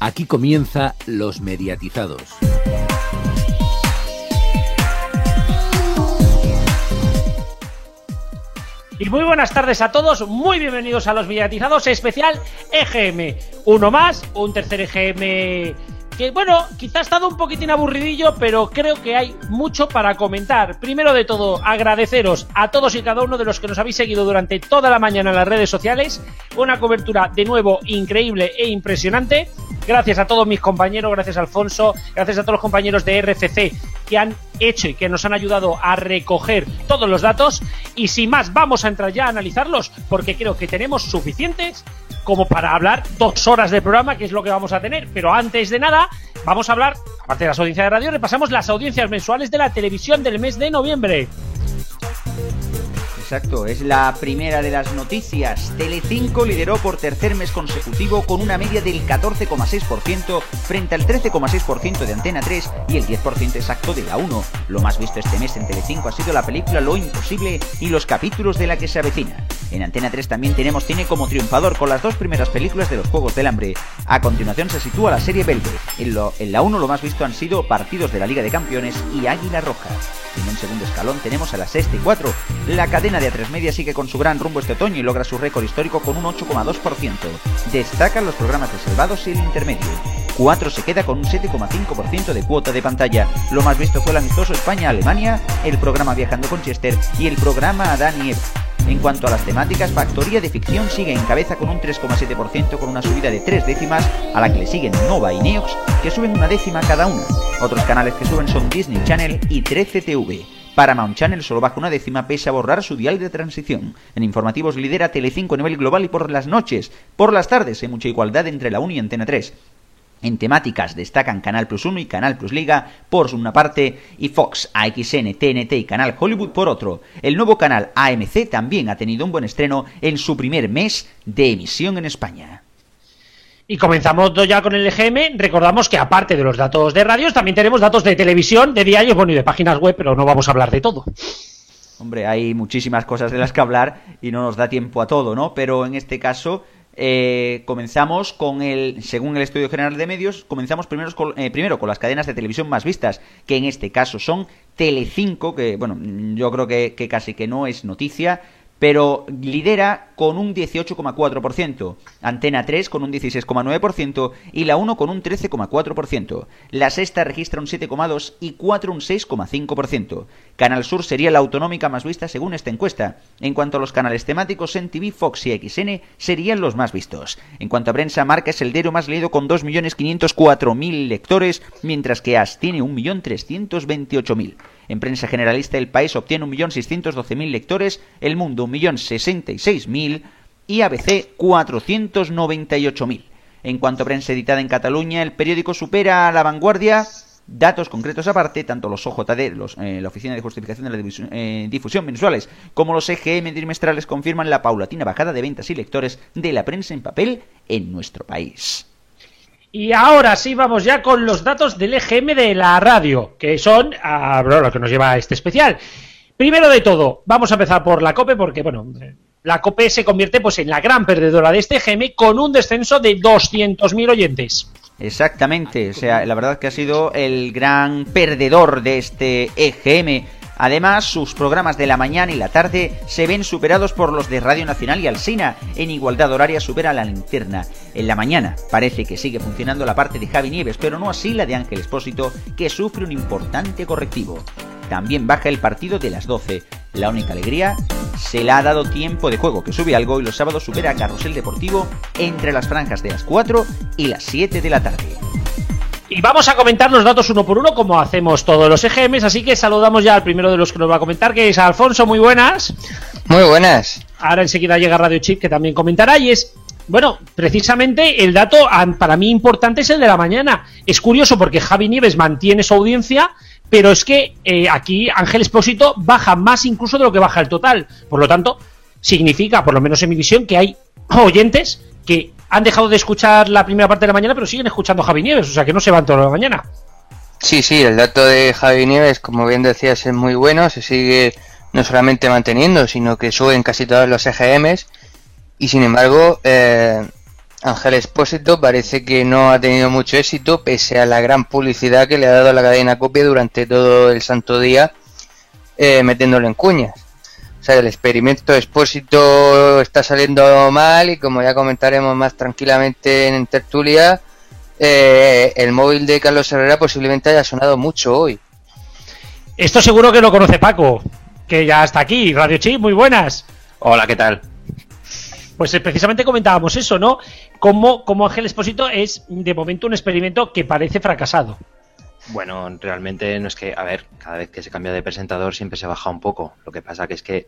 Aquí comienza Los Mediatizados. Y muy buenas tardes a todos, muy bienvenidos a los mediatizados especial EGM. Uno más, un tercer EGM que bueno, quizá ha estado un poquitín aburridillo, pero creo que hay mucho para comentar. Primero de todo, agradeceros a todos y cada uno de los que nos habéis seguido durante toda la mañana en las redes sociales. Una cobertura de nuevo increíble e impresionante. Gracias a todos mis compañeros, gracias Alfonso, gracias a todos los compañeros de RCC que han hecho y que nos han ayudado a recoger todos los datos. Y sin más, vamos a entrar ya a analizarlos porque creo que tenemos suficientes como para hablar dos horas de programa, que es lo que vamos a tener. Pero antes de nada, vamos a hablar, aparte de las audiencias de radio, repasamos las audiencias mensuales de la televisión del mes de noviembre. Exacto, es la primera de las noticias. Telecinco lideró por tercer mes consecutivo con una media del 14,6% frente al 13,6% de Antena 3 y el 10% exacto de la 1. Lo más visto este mes en Telecinco ha sido la película Lo Imposible y los capítulos de la que se avecina. En Antena 3 también tenemos cine como triunfador con las dos primeras películas de los Juegos del Hambre. A continuación se sitúa la serie Belve. En, en la 1 lo más visto han sido partidos de la Liga de Campeones y Águila Roja. En un segundo escalón tenemos a la sexta y 4. La cadena de A3 Media sigue con su gran rumbo este otoño y logra su récord histórico con un 8,2%. Destacan los programas reservados y el intermedio. 4 se queda con un 7,5% de cuota de pantalla. Lo más visto fue el amistoso España-Alemania, el programa Viajando con Chester y el programa Adán y Eva. En cuanto a las temáticas, Factoría de Ficción sigue en cabeza con un 3,7% con una subida de 3 décimas, a la que le siguen Nova y Neox, que suben una décima cada una. Otros canales que suben son Disney Channel y 13TV. Paramount Channel solo baja una décima pese a borrar su dial de transición. En informativos lidera Telecinco a nivel global y por las noches. Por las tardes hay mucha igualdad entre la 1 y Antena 3. En temáticas destacan Canal Plus 1 y Canal Plus Liga por una parte y Fox, AXN, TNT y Canal Hollywood por otro. El nuevo canal AMC también ha tenido un buen estreno en su primer mes de emisión en España. Y comenzamos ya con el EGM. Recordamos que aparte de los datos de radios, también tenemos datos de televisión, de diarios, bueno, y de páginas web, pero no vamos a hablar de todo. Hombre, hay muchísimas cosas de las que hablar y no nos da tiempo a todo, ¿no? Pero en este caso eh, comenzamos con el, según el Estudio General de Medios, comenzamos primero con, eh, primero con las cadenas de televisión más vistas, que en este caso son Telecinco, que bueno, yo creo que, que casi que no es noticia, pero lidera con un 18,4%, Antena 3 con un 16,9% y la 1 con un 13,4%. La sexta registra un 7,2% y 4 un 6,5%. Canal Sur sería la autonómica más vista según esta encuesta. En cuanto a los canales temáticos, en TV, Fox y XN serían los más vistos. En cuanto a prensa, Marca es el diario más leído con 2.504.000 lectores, mientras que AS tiene 1.328.000. En prensa generalista, El País obtiene 1.612.000 lectores, El Mundo 1.066.000 y ABC 498.000. En cuanto a prensa editada en Cataluña, el periódico supera a La Vanguardia. Datos concretos aparte, tanto los OJD, los, eh, la Oficina de Justificación de la Difusión, eh, Difusión mensuales, como los EGM trimestrales confirman la paulatina bajada de ventas y lectores de la prensa en papel en nuestro país. Y ahora sí vamos ya con los datos del EGM de la radio, que son ah, lo que nos lleva a este especial. Primero de todo, vamos a empezar por la COPE, porque bueno, la COPE se convierte pues en la gran perdedora de este EGM con un descenso de 200.000 oyentes. Exactamente, o sea, la verdad que ha sido el gran perdedor de este EGM Además, sus programas de la mañana y la tarde se ven superados por los de Radio Nacional y Alsina. En igualdad horaria supera la linterna. En la mañana parece que sigue funcionando la parte de Javi Nieves, pero no así la de Ángel Espósito, que sufre un importante correctivo. También baja el partido de las 12. La única alegría, se le ha dado tiempo de juego, que sube algo y los sábados supera a Carrusel Deportivo entre las franjas de las 4 y las 7 de la tarde. Y vamos a comentar los datos uno por uno, como hacemos todos los EGMs, así que saludamos ya al primero de los que nos va a comentar, que es Alfonso, muy buenas. Muy buenas. Ahora enseguida llega Radio Chip, que también comentará, y es, bueno, precisamente el dato para mí importante es el de la mañana. Es curioso porque Javi Nieves mantiene su audiencia, pero es que eh, aquí Ángel Espósito baja más incluso de lo que baja el total. Por lo tanto, significa, por lo menos en mi visión, que hay oyentes que han dejado de escuchar la primera parte de la mañana, pero siguen escuchando Javi Nieves, o sea que no se van toda la mañana. Sí, sí, el dato de Javi Nieves, como bien decías, es muy bueno, se sigue no solamente manteniendo, sino que suben casi todos los EGMs y sin embargo, eh, Ángel Espósito parece que no ha tenido mucho éxito pese a la gran publicidad que le ha dado la cadena copia durante todo el santo día eh, metiéndolo en cuñas. Sea, el experimento Espósito está saliendo mal y como ya comentaremos más tranquilamente en tertulia, eh, el móvil de Carlos Herrera posiblemente haya sonado mucho hoy. Esto seguro que lo conoce Paco, que ya está aquí. Radio Chi, muy buenas. Hola, ¿qué tal? Pues eh, precisamente comentábamos eso, ¿no? Como, como Ángel Espósito es de momento un experimento que parece fracasado. Bueno, realmente no es que, a ver, cada vez que se cambia de presentador siempre se baja un poco. Lo que pasa que es que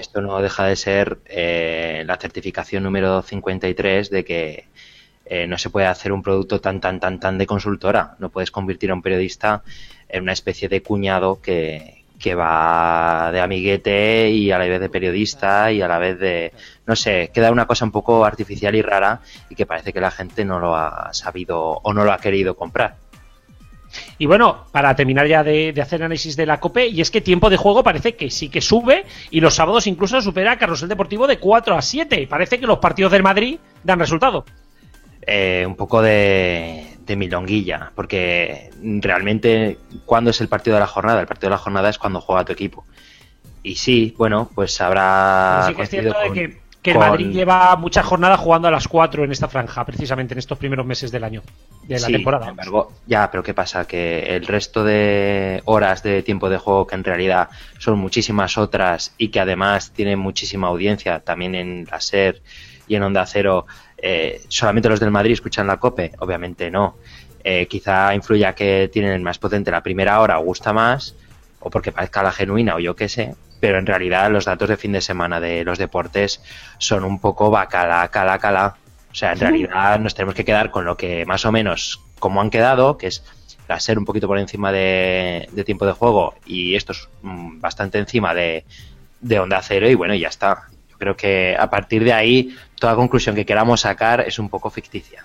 esto no deja de ser eh, la certificación número 53 de que eh, no se puede hacer un producto tan, tan, tan, tan de consultora. No puedes convertir a un periodista en una especie de cuñado que, que va de amiguete y a la vez de periodista y a la vez de, no sé, queda una cosa un poco artificial y rara y que parece que la gente no lo ha sabido o no lo ha querido comprar. Y bueno, para terminar ya de, hacer análisis de la COPE, y es que tiempo de juego parece que sí que sube y los sábados incluso supera a Carrusel Deportivo de 4 a 7. Parece que los partidos del Madrid dan resultado. Eh, un poco de, de milonguilla, porque realmente, ¿cuándo es el partido de la jornada? El partido de la jornada es cuando juega tu equipo. Y sí, bueno, pues habrá. Sí que es cierto que, el Madrid lleva muchas jornadas jugando a las 4 en esta franja, precisamente en estos primeros meses del año, de la temporada. Sin embargo, ya, pero ¿qué pasa? Que el resto de horas de tiempo de juego, que en realidad son muchísimas otras y que además tienen muchísima audiencia, también en la SER y en Onda Cero, eh, solamente los del Madrid escuchan la COPE, obviamente no. Eh, quizá influya que tienen el más potente la primera hora o gusta más, o porque parezca la genuina o yo qué sé, pero en realidad los datos de fin de semana de los deportes son un poco bacala, cala, cala. O sea, en realidad nos tenemos que quedar con lo que más o menos como han quedado, que es la ser un poquito por encima de, tiempo de juego y esto es mm, bastante encima de, de onda cero y bueno, ya está. Yo creo que a partir de ahí toda conclusión que queramos sacar es un poco ficticia.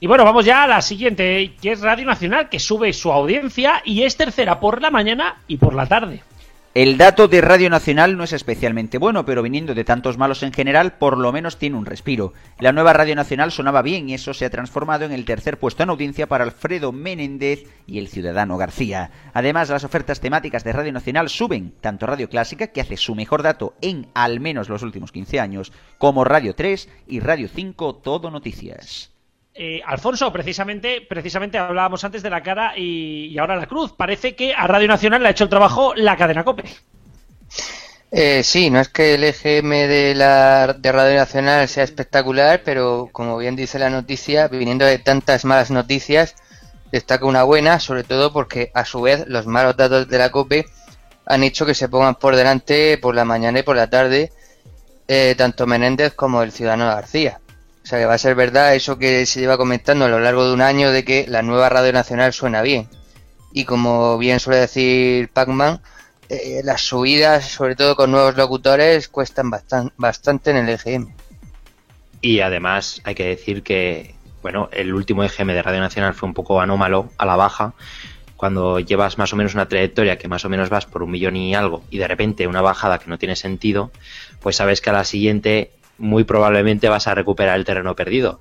Y bueno, vamos ya a la siguiente, que es Radio Nacional, que sube su audiencia y es tercera por la mañana y por la tarde. El dato de Radio Nacional no es especialmente bueno, pero viniendo de tantos malos en general, por lo menos tiene un respiro. La nueva Radio Nacional sonaba bien y eso se ha transformado en el tercer puesto en audiencia para Alfredo Menéndez y el Ciudadano García. Además, las ofertas temáticas de Radio Nacional suben, tanto Radio Clásica, que hace su mejor dato en al menos los últimos 15 años, como Radio 3 y Radio 5 Todo Noticias. Eh, Alfonso, precisamente, precisamente hablábamos antes de la cara y, ahora la cruz. Parece que a Radio Nacional le ha hecho el trabajo la cadena COPE. Eh, sí, no es que el EGM de, la, de Radio Nacional sea espectacular, pero como bien dice la noticia, viniendo de tantas malas noticias, destaca una buena, sobre todo porque a su vez los malos datos de la COPE han hecho que se pongan por delante por la mañana y por la tarde eh, tanto Menéndez como el ciudadano García. O sea que va a ser verdad eso que se lleva comentando a lo largo de un año de que la nueva radio nacional suena bien. Y como bien suele decir Pacman, eh, las subidas, sobre todo con nuevos locutores, cuestan bastante en el EGM. Y además hay que decir que, bueno, el último EGM de Radio Nacional fue un poco anómalo, a la baja. Cuando llevas más o menos una trayectoria que más o menos vas por un millón y algo y de repente una bajada que no tiene sentido, pues sabes que a la siguiente muy probablemente vas a recuperar el terreno perdido.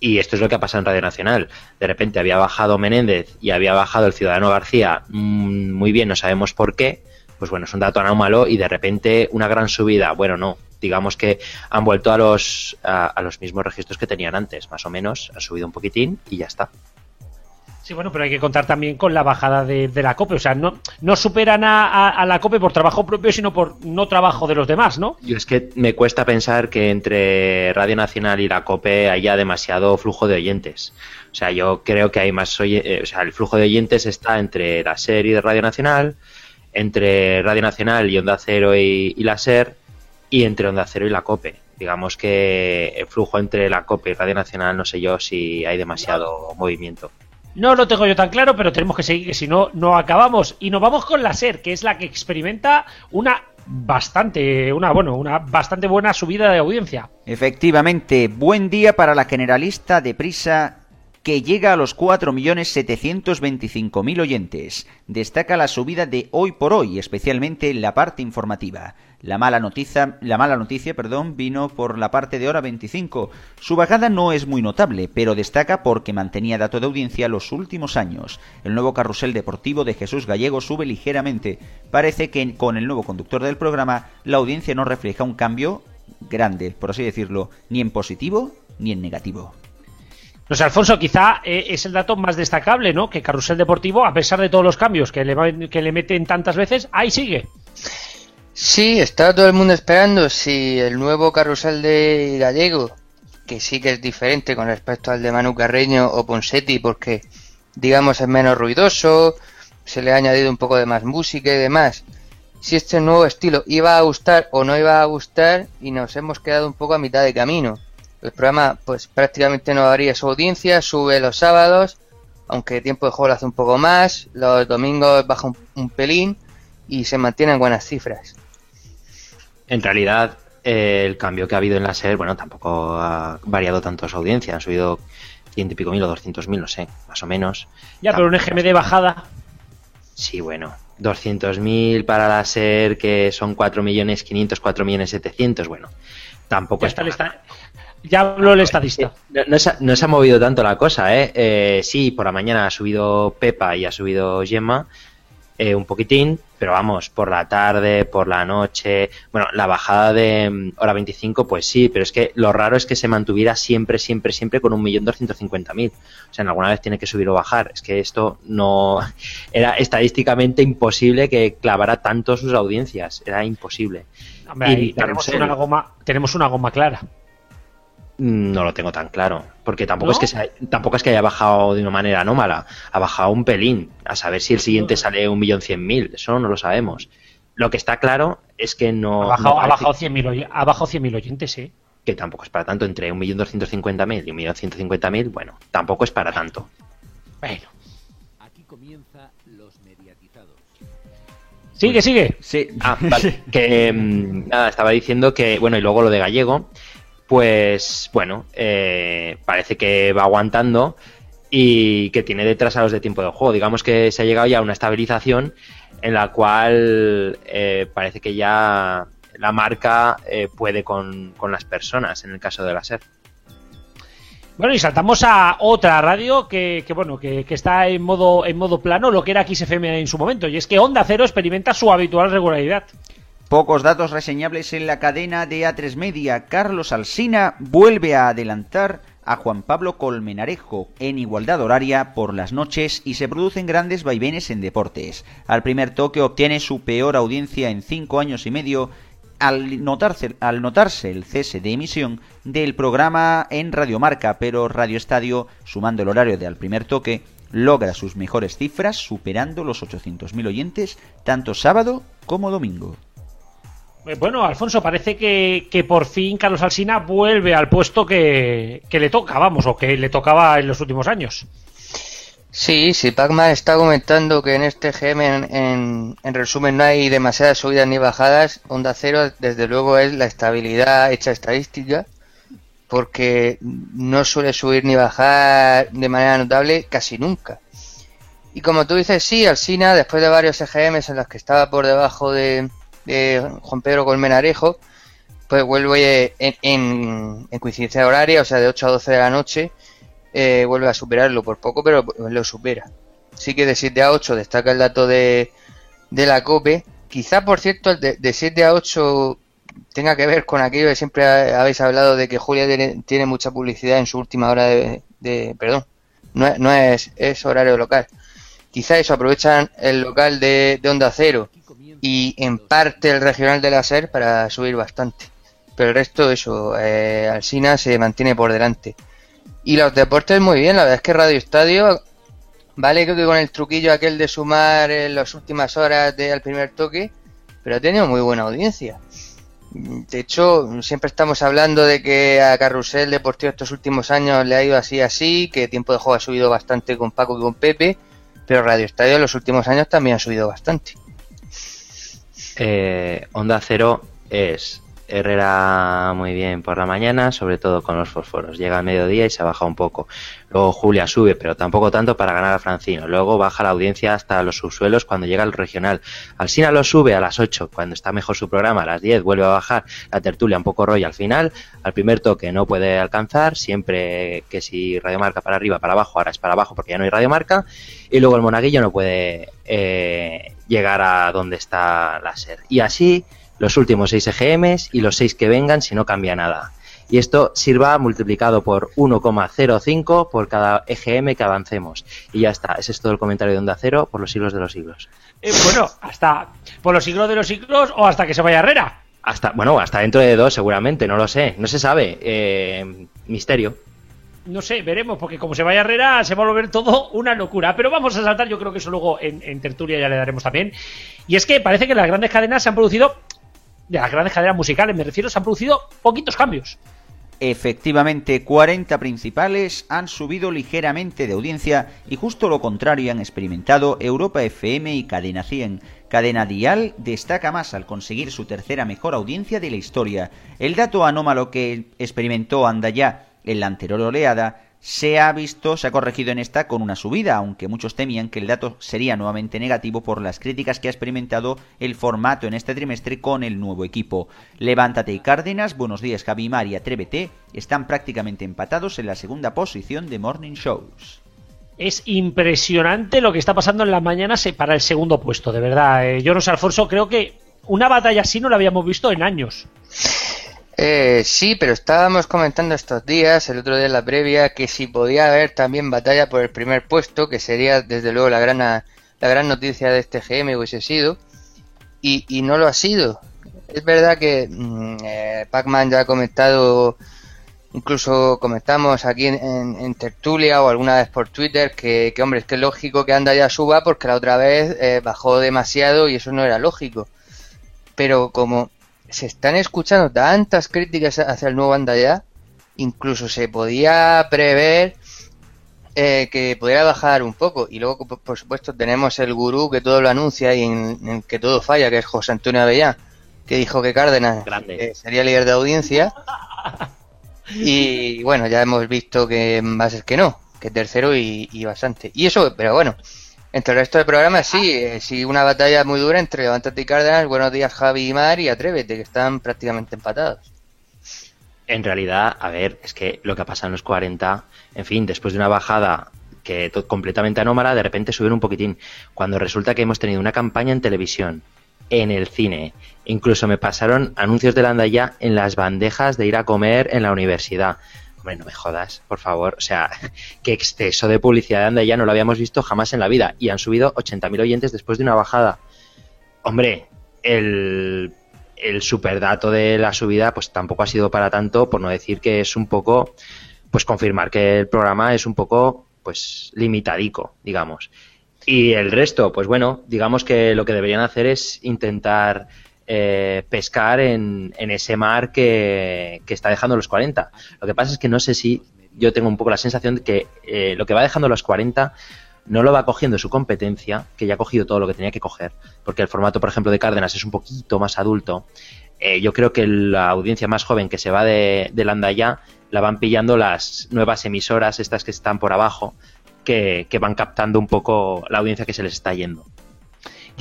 Y esto es lo que ha pasado en Radio Nacional. De repente había bajado Menéndez y había bajado el Ciudadano García mm, muy bien, no sabemos por qué. Pues bueno, es un dato anómalo y de repente una gran subida. Bueno, no. Digamos que han vuelto a los, a los mismos registros que tenían antes, más o menos. Han subido un poquitín y ya está. Sí, bueno, pero hay que contar también con la bajada de, la COPE. O sea, no, no superan a, la COPE por trabajo propio, sino por no trabajo de los demás, ¿no? Yo es que me cuesta pensar que entre Radio Nacional y la COPE haya demasiado flujo de oyentes. O sea, yo creo que hay más oyentes. Eh, o sea, el flujo de oyentes está entre la serie de Radio Nacional, entre Radio Nacional y Onda Cero y, y la SER, y entre Onda Cero y la COPE. Digamos que el flujo entre la COPE y Radio Nacional, no sé yo si hay demasiado movimiento. No lo tengo yo tan claro, pero tenemos que seguir, que si no, no acabamos. Y nos vamos con la SER, que es la que experimenta una bastante, una, bueno, una bastante buena subida de audiencia. Efectivamente, buen día para la generalista de prisa que llega a los 4.725.000 oyentes. Destaca la subida de hoy por hoy, especialmente en la parte informativa. La mala noticia, la mala noticia perdón, vino por la parte de hora 25. Su bajada no es muy notable, pero destaca porque mantenía dato de audiencia los últimos años. El nuevo carrusel deportivo de Jesús Gallego sube ligeramente. Parece que con el nuevo conductor del programa la audiencia no refleja un cambio grande, por así decirlo, ni en positivo ni en negativo. Sé, Alfonso, quizá eh, es el dato más destacable, ¿no? Que Carrusel Deportivo, a pesar de todos los cambios que le, que le meten tantas veces, ahí sigue. Sí, estaba todo el mundo esperando si el nuevo carrusel de Gallego, que sí que es diferente con respecto al de Manu Carreño o Ponsetti, porque digamos es menos ruidoso, se le ha añadido un poco de más música y demás. Si este nuevo estilo iba a gustar o no iba a gustar y nos hemos quedado un poco a mitad de camino. El programa pues prácticamente no varía su audiencia, sube los sábados, aunque tiempo de juego lo hace un poco más, los domingos baja un, pelín y se mantienen buenas cifras en realidad eh, el cambio que ha habido en la SER, bueno, tampoco ha variado tanto su audiencia, han subido ciento y pico mil o doscientos mil, no sé, más o menos. Ya, pero un EGM de bajada. Sí, bueno, 200.000 para la SER, que son 4.500.000, 4.700.000, bueno, tampoco ya está. Ya habló el estadista. No, se, ha movido tanto la cosa, ¿eh? ¿eh? Sí, por la mañana ha subido Pepa y ha subido Gemma, eh, un poquitín, pero vamos, por la tarde, por la noche, bueno, la bajada de mm, hora 25, pues sí, pero es que lo raro es que se mantuviera siempre, siempre, siempre con 1.250.000. O sea, en alguna vez tiene que subir o bajar. Es que esto no era estadísticamente imposible que clavara tanto sus audiencias, era imposible. y tenemos, una goma, tenemos una goma clara. No lo tengo tan claro, porque tampoco es que tampoco es que haya bajado de una manera anómala, ha bajado un pelín, a saber si el siguiente sale un millón cien mil, eso no lo sabemos. Lo que está claro es que no ha bajado, ha bajado cien mil ha bajado oyentes, sí. Que tampoco es para tanto entre un millón doscientos cincuenta mil y un millón ciento cincuenta mil, bueno, tampoco es para tanto. Bueno. Aquí comienza los mediatizados. Sigue, sigue. Sí. Ah, vale. que mm, nada, estaba diciendo que, bueno, y luego lo de Gallego, pues bueno, eh, parece que va aguantando y que tiene detrás a los de tiempo de juego. Digamos que se ha llegado ya a una estabilización en la cual eh, parece que ya la marca eh, puede con, las personas, en el caso de la SER. Bueno, y saltamos a otra radio que, bueno, que, que, está en modo, en modo plano, lo que era XFM en su momento, y es que Onda Cero experimenta su habitual regularidad. Pocos datos reseñables en la cadena de A3 Media. Carlos Alsina vuelve a adelantar a Juan Pablo Colmenarejo en igualdad horaria por las noches y se producen grandes vaivenes en deportes. Al primer toque obtiene su peor audiencia en cinco años y medio al notarse, el cese de emisión del programa en Radiomarca, pero Radio Estadio, sumando el horario de al primer toque, logra sus mejores cifras superando los 800.000 oyentes tanto sábado como domingo. Eh, bueno, Alfonso, parece que, por fin Carlos Alsina vuelve al puesto que, le toca, vamos, o que le tocaba en los últimos años. Sí, sí, Pacman está comentando que en este GM, en, resumen, no hay demasiadas subidas ni bajadas. Onda Cero, desde luego, es la estabilidad hecha estadística, porque no suele subir ni bajar de manera notable casi nunca. Y como tú dices, sí, Alsina, después de varios EGMs en los que estaba por debajo de, de Juan Pedro Colmenarejo, pues vuelve en, en, coincidencia horaria, o sea, de 8 a 12 de la noche, eh, vuelve a superarlo por poco, pero lo supera. Sí que de 7 a 8 destaca el dato de, de la COPE. Quizá, por cierto, de, de 7 a 8 tenga que ver con aquello que siempre habéis hablado de que Julia tiene, mucha publicidad en su última hora de... perdón, no, no es, es horario local. Quizá eso aprovechan el local de, de Onda Cero y en parte el regional de la SER para subir bastante. Pero el resto, eso, eh, Alsina se mantiene por delante. Y los deportes muy bien, la verdad es que Radio Estadio, vale, creo que con el truquillo aquel de sumar en las últimas horas del primer toque, pero ha tenido muy buena audiencia. De hecho, siempre estamos hablando de que a Carrusel Deportivo estos últimos años le ha ido así así, que tiempo de juego ha subido bastante con Paco y con Pepe, pero Radio Estadio en los últimos años también ha subido bastante eh, Onda Cero es Herrera muy bien por la mañana, sobre todo con los fósforos. Llega al mediodía y se baja un poco. Luego Julia sube, pero tampoco tanto para ganar a Francino. Luego baja la audiencia hasta los subsuelos cuando llega el regional. Alsina lo sube a las 8, cuando está mejor su programa. A las 10 vuelve a bajar la tertulia un poco rollo al final. Al primer toque no puede alcanzar, siempre que si radiomarca para arriba, para abajo, ahora es para abajo porque ya no hay radiomarca. Y luego el monaguillo no puede eh, llegar a donde está la SER. Y así los últimos 6 EGMs y los 6 que vengan si no cambia nada. Y esto sirva multiplicado por 1,05 por cada EGM que avancemos. Y ya está. Ese es todo el comentario de Onda Cero por los siglos de los siglos. Eh, bueno, hasta por los siglos de los siglos o hasta que se vaya Herrera. Hasta, bueno, hasta dentro de dos seguramente, no lo sé. No se sabe. Eh, misterio. No sé, veremos, porque como se vaya Herrera se va a volver todo una locura. Pero vamos a saltar, yo creo que eso luego en, en tertulia ya le daremos también. Y es que parece que las grandes cadenas se han producido de las grandes cadenas musicales, me refiero, se han producido poquitos cambios. Efectivamente, 40 principales han subido ligeramente de audiencia y justo lo contrario han experimentado Europa FM y Cadena 100. Cadena Dial destaca más al conseguir su tercera mejor audiencia de la historia. El dato anómalo que experimentó Andaya en la anterior oleada se ha visto, se ha corregido en esta con una subida, aunque muchos temían que el dato sería nuevamente negativo por las críticas que ha experimentado el formato en este trimestre con el nuevo equipo. Levántate y Cárdenas, Buenos días Javi y Atrévete están prácticamente empatados en la segunda posición de Morning Shows. Es impresionante lo que está pasando en las mañanas para el segundo puesto, de verdad. Eh, yo no sé, Alfonso, creo que una batalla así no la habíamos visto en años. Eh, sí, pero estábamos comentando estos días, el otro día en la previa, que si podía haber también batalla por el primer puesto, que sería desde luego la gran, la gran noticia de este GM hubiese sido, y, y no lo ha sido. Es verdad que mm, eh, Pac-Man ya ha comentado, incluso comentamos aquí en, tertulia o alguna vez por Twitter, que, hombre, es que es lógico que anda ya suba porque la otra vez eh, bajó demasiado y eso no era lógico. Pero como se están escuchando tantas críticas hacia el nuevo banda ya, incluso se podía prever eh, que pudiera bajar un poco. Y luego, por supuesto, tenemos el gurú que todo lo anuncia y en, que todo falla, que es José Antonio Avellán, que dijo que Cárdenas eh, sería líder de audiencia. Y bueno, ya hemos visto que va a ser que no, que tercero y, y bastante. Y eso, pero bueno, entre el resto del programa sí, eh, sí una batalla muy dura entre Levántate y Cárdenas, Buenos días Javi y Mar y Atrévete, que están prácticamente empatados. En realidad, a ver, es que lo que ha pasado en los 40, en fin, después de una bajada que completamente anómala, de repente subieron un poquitín. Cuando resulta que hemos tenido una campaña en televisión, en el cine, incluso me pasaron anuncios de la ya en las bandejas de ir a comer en la universidad. Hombre, no me jodas, por favor. O sea, qué exceso de publicidad de ya no lo habíamos visto jamás en la vida. Y han subido 80.000 oyentes después de una bajada. Hombre, el, el superdato de la subida pues tampoco ha sido para tanto, por no decir que es un poco, pues confirmar que el programa es un poco, pues limitadico, digamos. Y el resto, pues bueno, digamos que lo que deberían hacer es intentar eh, pescar en, ese mar que, está dejando los 40. Lo que pasa es que no sé si yo tengo un poco la sensación de que eh, lo que va dejando los 40 no lo va cogiendo su competencia, que ya ha cogido todo lo que tenía que coger, porque el formato, por ejemplo, de Cárdenas es un poquito más adulto. Eh, yo creo que la audiencia más joven que se va de, de ya la van pillando las nuevas emisoras, estas que están por abajo, que van captando un poco la audiencia que se les está yendo.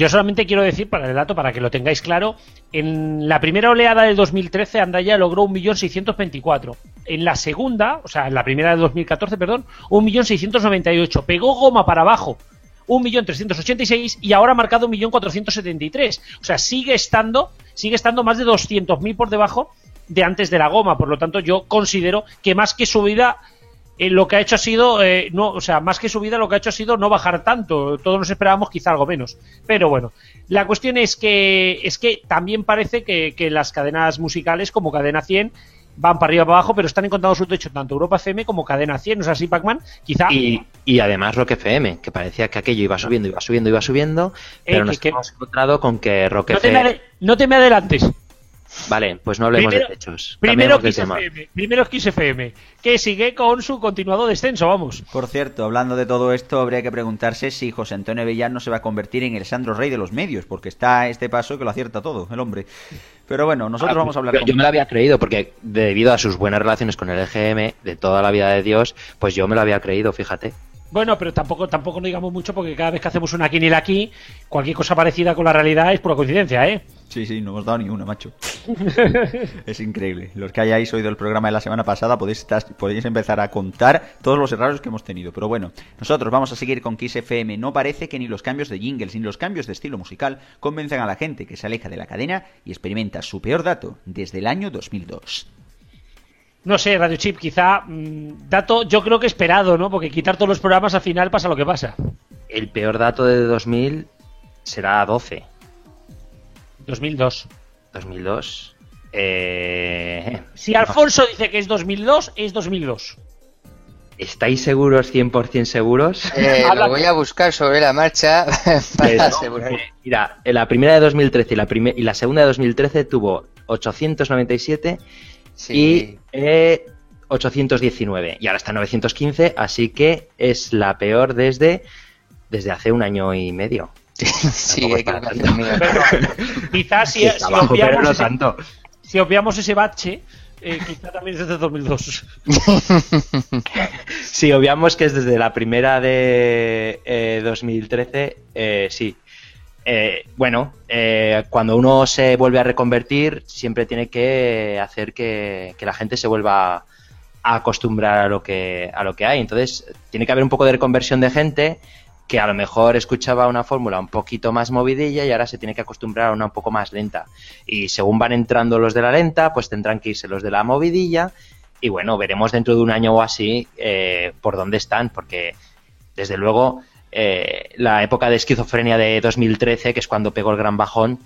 Yo solamente quiero decir para el dato, para que lo tengáis claro, en la primera oleada del 2013 Andaya logró 1.624. En la segunda, o sea, en la primera del 2014, perdón, 1.698. Pegó goma para abajo. 1.386 y ahora ha marcado 1.473. O sea, sigue estando, sigue estando más de 200.000 por debajo de antes de la goma. Por lo tanto, yo considero que más que subida eh, lo que ha hecho ha sido, eh, no, o sea, más que subida, lo que ha hecho ha sido no bajar tanto. Todos nos esperábamos quizá algo menos. Pero bueno, la cuestión es que, es que también parece que, las cadenas musicales, como Cadena 100, van para arriba para abajo, pero están encontrando su techo tanto Europa FM como Cadena 100, ¿no es así, Pac-Man? Quizá... Y, y, además Rock FM, que parecía que aquello iba subiendo, iba subiendo, iba subiendo, pero eh, nos hemos encontrado con que Rock no FM... no te me adelantes. Vale, pues no hablemos de techos. Primero de tema. XFM, primero XFM, que sigue con su continuado descenso, vamos. Por cierto, hablando de todo esto, habría que preguntarse si José Antonio Avellán no se va a convertir en el Sandro Rey de los medios, porque está a este paso que lo acierta todo, el hombre. Pero bueno, nosotros Ah, vamos a hablar con... yo me lo había creído porque debido a sus buenas relaciones con el EGM de toda la vida de Dios, pues yo me lo había creído, fíjate. Bueno, pero tampoco, tampoco no digamos mucho porque cada vez que hacemos una quiniela aquí, cualquier cosa parecida con la realidad es pura coincidencia, ¿eh? Sí, sí, no hemos dado ni una, macho. es increíble. Los que hayáis oído el programa de la semana pasada podéis, estar- podéis empezar a contar todos los errores que hemos tenido. Pero bueno, nosotros vamos a seguir con Kiss FM. No parece que ni los cambios de jingles ni los cambios de estilo musical convenzan a la gente que se aleja de la cadena y experimenta su peor dato desde el año 2002. No sé, Radio Chip, quizá mm, dato yo creo que esperado, ¿no? Porque quitar todos los programas al final pasa lo que pasa. El peor dato de 2000 será 12. 2002. 2002. Eh, Si Alfonso dice que es 2002, es 2002. ¿Estáis seguros, 100% seguros? Eh, lo voy a buscar sobre la marcha para Pues, asegurar. eh, Mira, la primera de 2013 y la, y la segunda de 2013 tuvo 897 Sí. y eh, 819. Y ahora está en 915, así que es la peor desde, desde hace un año y medio. sí, tampoco hay que hacer tanto. amigo. Quizás si, si abajo, pero obviamos no ese, tanto. si obviamos ese bache, eh, quizá también es desde 2002. Si obviamos que es desde la primera de eh, 2013, eh, sí. Eh, bueno, eh, cuando uno se vuelve a reconvertir, siempre tiene que hacer que, la gente se vuelva a acostumbrar a lo que a lo que hay. Entonces, tiene que haber un poco de reconversión de gente que a lo mejor escuchaba una fórmula un poquito más movidilla y ahora se tiene que acostumbrar a una un poco más lenta. Y según van entrando los de la lenta, pues tendrán que irse los de la movidilla y bueno, veremos dentro de un año o así eh, por dónde están, porque desde luego eh, la época de esquizofrenia de 2013, que es cuando pegó el gran bajón,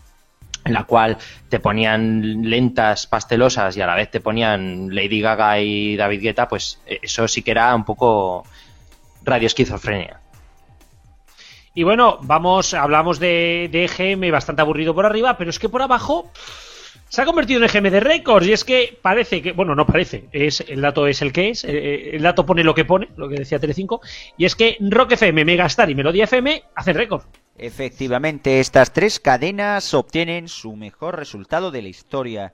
en la cual te ponían lentas, pastelosas y a la vez te ponían Lady Gaga y David Guetta, pues eh, eso sí que era un poco radio esquizofrenia. Y bueno, vamos, hablamos de, de EGM bastante aburrido por arriba, pero es que por abajo se ha convertido en EGM de récords y es que parece que, bueno, no parece, es el dato es el que es, eh, el dato pone lo que pone, lo que decía Telecinco, y es que Rock FM, Megastar y Melodía FM hacen récord. Efectivamente, estas tres cadenas obtienen su mejor resultado de la historia.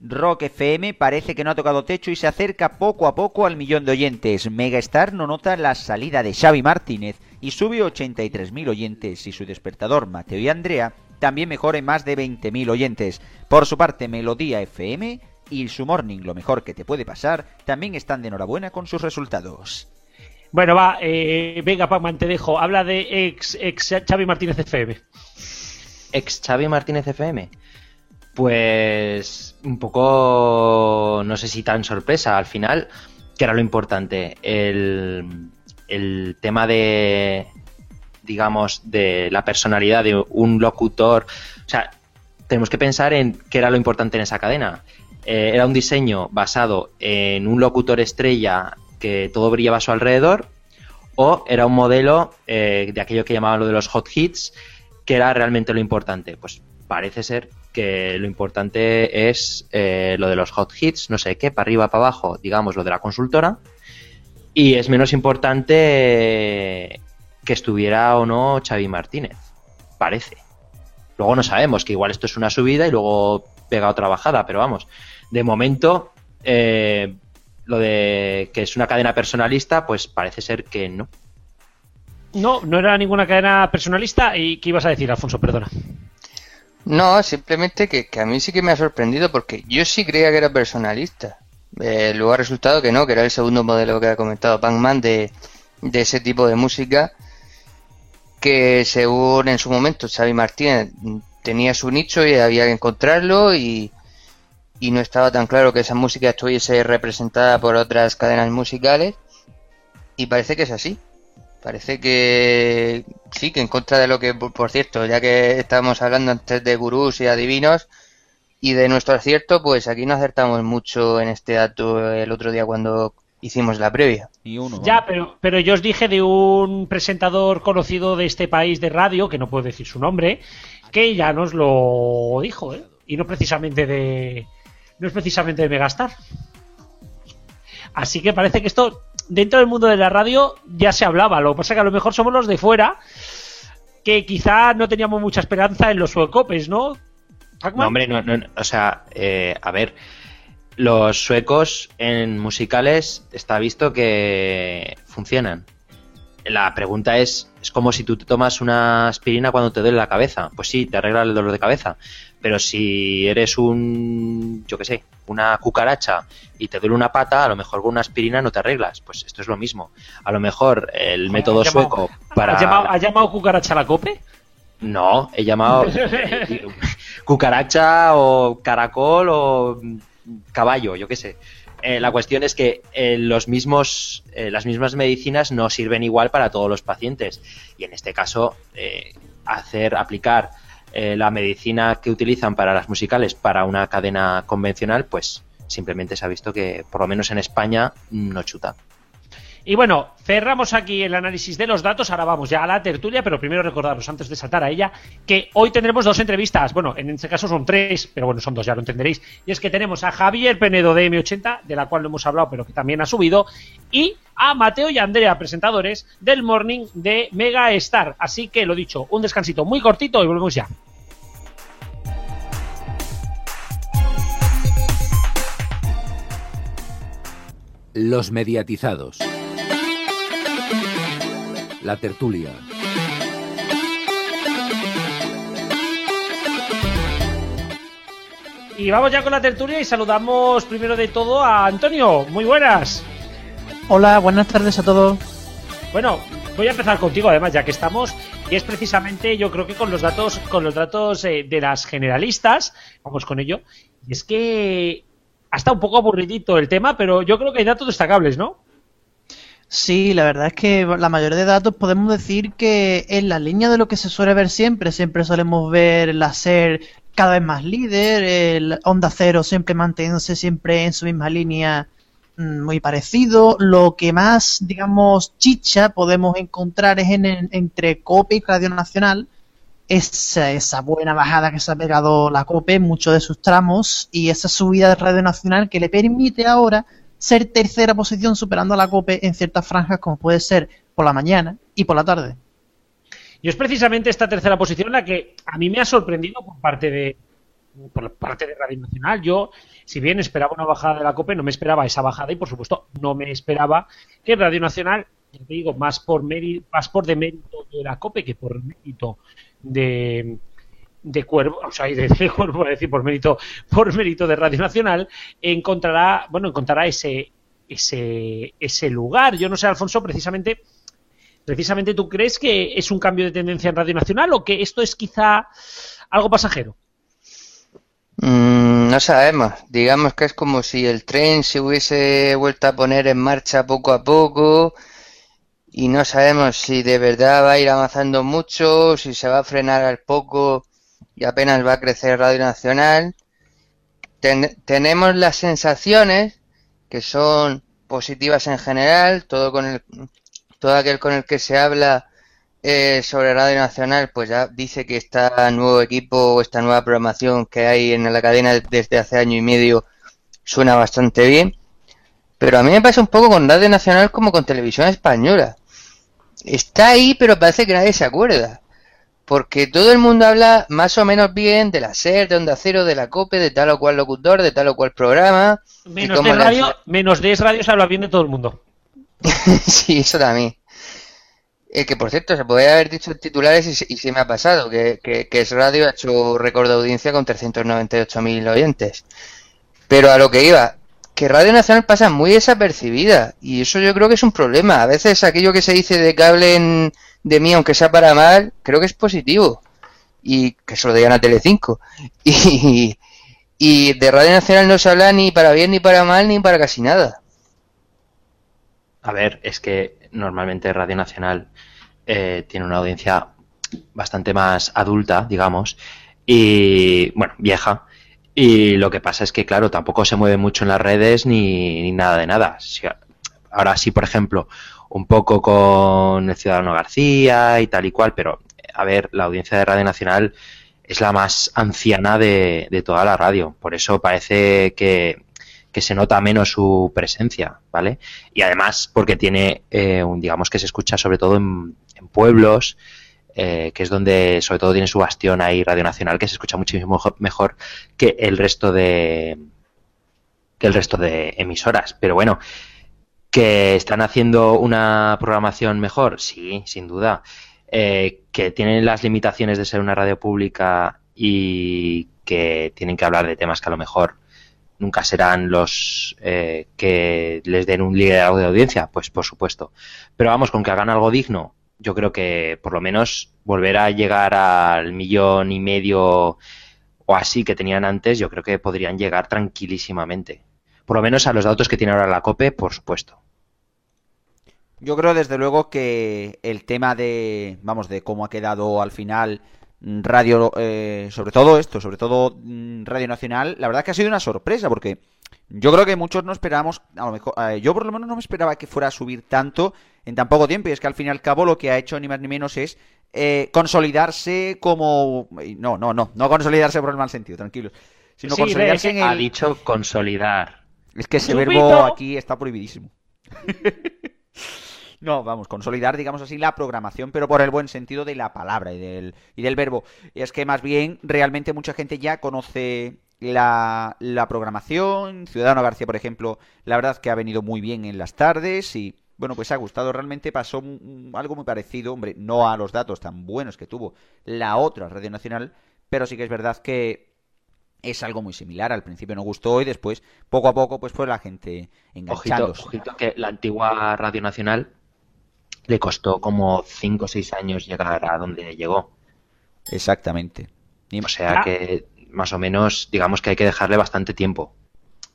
Rock FM parece que no ha tocado techo y se acerca poco a poco al millón de oyentes. Megastar no nota la salida de Xavi Martínez y sube 83.000 oyentes y su despertador Mateo y Andrea también mejora en más de 20.000 oyentes. Por su parte, Melodía FM y su Morning, lo mejor que te puede pasar, también están de enhorabuena con sus resultados. Bueno, va, eh, venga, Pacman, te dejo. Habla de ex, ex Xavi Martínez FM. Ex Xavi Martínez FM. Pues un poco, no sé si tan sorpresa al final, que era lo importante, el, el tema de, digamos, de la personalidad de un locutor. O sea, tenemos que pensar en qué era lo importante en esa cadena. Eh, era un diseño basado en un locutor estrella que todo brillaba a su alrededor, o era un modelo eh, de aquello que llamaban lo de los hot hits, que era realmente lo importante. Pues parece ser que lo importante es eh, lo de los hot hits, no sé qué, para arriba, para abajo, digamos, lo de la consultora, y es menos importante que estuviera o no Xavi Martínez, parece. Luego no sabemos, que igual esto es una subida y luego pega otra bajada, pero vamos, de momento, eh, lo de que es una cadena personalista, pues parece ser que no. No, no era ninguna cadena personalista. ¿Y qué ibas a decir, Alfonso? Perdona. No, simplemente que, que a mí sí que me ha sorprendido porque yo sí creía que era personalista. Eh, luego ha resultado que no, que era el segundo modelo que ha comentado Pac-Man de, de ese tipo de música que según en su momento Xavi Martínez tenía su nicho y había que encontrarlo y, y no estaba tan claro que esa música estuviese representada por otras cadenas musicales y parece que es así. Parece que sí, que en contra de lo que, por cierto, ya que estábamos hablando antes de gurús y adivinos y de nuestro acierto, pues aquí no acertamos mucho en este dato el otro día cuando hicimos la previa. Y uno. Ya, pero, pero yo os dije de un presentador conocido de este país de radio, que no puedo decir su nombre, que ya nos lo dijo, ¿eh? y no precisamente de no es precisamente de Megastar. Así que parece que esto dentro del mundo de la radio ya se hablaba. Lo que pasa es que a lo mejor somos los de fuera que quizá no teníamos mucha esperanza en los suecopes, ¿no? No, hombre, no, no, o sea, eh, a ver, los suecos en musicales está visto que funcionan. La pregunta es, es como si tú te tomas una aspirina cuando te duele la cabeza. Pues sí, te arregla el dolor de cabeza. Pero si eres un, yo qué sé, una cucaracha y te duele una pata, a lo mejor con una aspirina no te arreglas. Pues esto es lo mismo. A lo mejor el método sueco para... ¿Has llamado, cucaracha a la cope? No, he llamado cucaracha o caracol o caballo, yo qué sé. Eh, la cuestión es que eh, los mismos, eh, las mismas medicinas no sirven igual para todos los pacientes. Y en este caso, hacer, aplicar la medicina que utilizan para las musicales para una cadena convencional, pues simplemente se ha visto que, por lo menos en España, no chuta. Y bueno, cerramos aquí el análisis de los datos. Ahora vamos ya a la tertulia, pero primero recordaros, antes de saltar a ella, que hoy tendremos dos entrevistas. Bueno, en este caso son tres, pero bueno, son dos, ya lo entenderéis. Y es que tenemos a Javier Penedo de M80, de la cual no hemos hablado, pero que también ha subido, y a Mateo y Andrea, presentadores del Morning de Mega Star. Así que lo dicho, un descansito muy cortito y volvemos ya. Los mediatizados la tertulia. Y vamos ya con la tertulia y saludamos primero de todo a Antonio. Muy buenas. Hola, buenas tardes a todos. Bueno, voy a empezar contigo además ya que estamos y es precisamente yo creo que con los datos con los datos eh, de las generalistas, vamos con ello. Y es que ha estado un poco aburridito el tema, pero yo creo que hay datos destacables, ¿no? Sí, la verdad es que la mayoría de datos podemos decir que en la línea de lo que se suele ver siempre, siempre solemos ver la SER cada vez más líder, el Onda Cero siempre manteniéndose siempre en su misma línea mm, muy parecido. Lo que más, digamos, chicha podemos encontrar es en, entre COPE y Radio Nacional, esa, esa buena bajada que se ha pegado la COPE en muchos de sus tramos y esa subida de Radio Nacional que le permite ahora ser tercera posición superando a la COPE en ciertas franjas como puede ser por la mañana y por la tarde. Y es precisamente esta tercera posición la que a mí me ha sorprendido por parte de por parte de Radio Nacional. Yo, si bien esperaba una bajada de la COPE, no me esperaba esa bajada y por supuesto no me esperaba que Radio Nacional, ya te digo, más por mérito, más por de mérito de la COPE que por mérito de, de cuervo, o sea, de, de cuervo, decir, por mérito, por mérito de Radio Nacional, encontrará, bueno, encontrará ese, ese, ese lugar. Yo no sé, Alfonso, precisamente, precisamente tú crees que es un cambio de tendencia en Radio Nacional o que esto es quizá algo pasajero. Mm, no sabemos. Digamos que es como si el tren se hubiese vuelto a poner en marcha poco a poco y no sabemos si de verdad va a ir avanzando mucho, si se va a frenar al poco y apenas va a crecer Radio Nacional. tenemos las sensaciones que son positivas en general, todo con el, todo aquel con el que se habla eh, sobre Radio Nacional, pues ya dice que este nuevo equipo, esta nueva programación que hay en la cadena desde hace año y medio suena bastante bien. Pero a mí me pasa un poco con Radio Nacional como con Televisión Española. Está ahí, pero parece que nadie se acuerda porque todo el mundo habla más o menos bien de la SER, de Onda Cero, de la COPE, de tal o cual locutor, de tal o cual programa. Menos de radio, menos de radio se habla bien de todo el mundo. sí, eso también. Eh, que por cierto, se podría haber dicho titulares y, se me ha pasado, que, que, es radio, ha hecho récord de audiencia con 398.000 oyentes. Pero a lo que iba, que Radio Nacional pasa muy desapercibida y eso yo creo que es un problema. A veces aquello que se dice de que hablen de mí, aunque sea para mal, creo que es positivo. Y que se lo digan a Telecinco. Y, y de Radio Nacional no se habla ni para bien, ni para mal, ni para casi nada. A ver, es que normalmente Radio Nacional eh, tiene una audiencia bastante más adulta, digamos, y bueno, vieja. Y lo que pasa es que, claro, tampoco se mueve mucho en las redes ni, ni nada de nada. Ahora sí, por ejemplo, un poco con el Ciudadano García y tal y cual, pero a ver, la audiencia de Radio Nacional es la más anciana de, de toda la radio. Por eso parece que, que se nota menos su presencia, ¿vale? Y además porque tiene, eh, un, digamos que se escucha sobre todo en, en pueblos, eh, que es donde sobre todo tiene su bastión ahí Radio Nacional, que se escucha muchísimo mejor que el resto de que el resto de emisoras. Pero bueno, que están haciendo una programación mejor, sí, sin duda. Eh, que tienen las limitaciones de ser una radio pública y que tienen que hablar de temas que a lo mejor nunca serán los eh, que les den un liderazgo de audiencia, pues por supuesto. Pero vamos, con que hagan algo digno, yo creo que por lo menos volver a llegar al millón y medio o así que tenían antes, yo creo que podrían llegar tranquilísimamente. Por lo menos a los datos que tiene ahora la COPE, por supuesto. Yo creo desde luego que el tema de, vamos, de cómo ha quedado al final radio, eh, sobre todo esto, sobre todo mm, Radio Nacional, la verdad que ha sido una sorpresa porque yo creo que muchos no esperábamos, a lo mejor, eh, yo por lo menos no me esperaba que fuera a subir tanto en tan poco tiempo y es que al fin y al cabo lo que ha hecho ni más ni menos es eh, consolidarse como... No, no, no, no consolidarse por el mal sentido, tranquilos, sino Sí, consolidarse ve, en el... Ha dicho consolidar. Es que ese verbo aquí está prohibidísimo. No, vamos, consolidar, digamos así, la programación, pero por el buen sentido de la palabra y del, y del verbo. Y es que más bien, realmente mucha gente ya conoce la, la programación. Ciudadano García, por ejemplo, la verdad que ha venido muy bien en las tardes y, bueno, pues ha gustado. Realmente pasó algo muy parecido, hombre, no a los datos tan buenos que tuvo la otra Radio Nacional, pero sí que es verdad que es algo muy similar. Al principio no gustó y después, poco a poco, pues fue la gente enganchándose. ojito que la antigua Radio Nacional le costó como 5 o 6 años llegar a donde llegó. Exactamente. O sea que más o menos digamos que hay que dejarle bastante tiempo.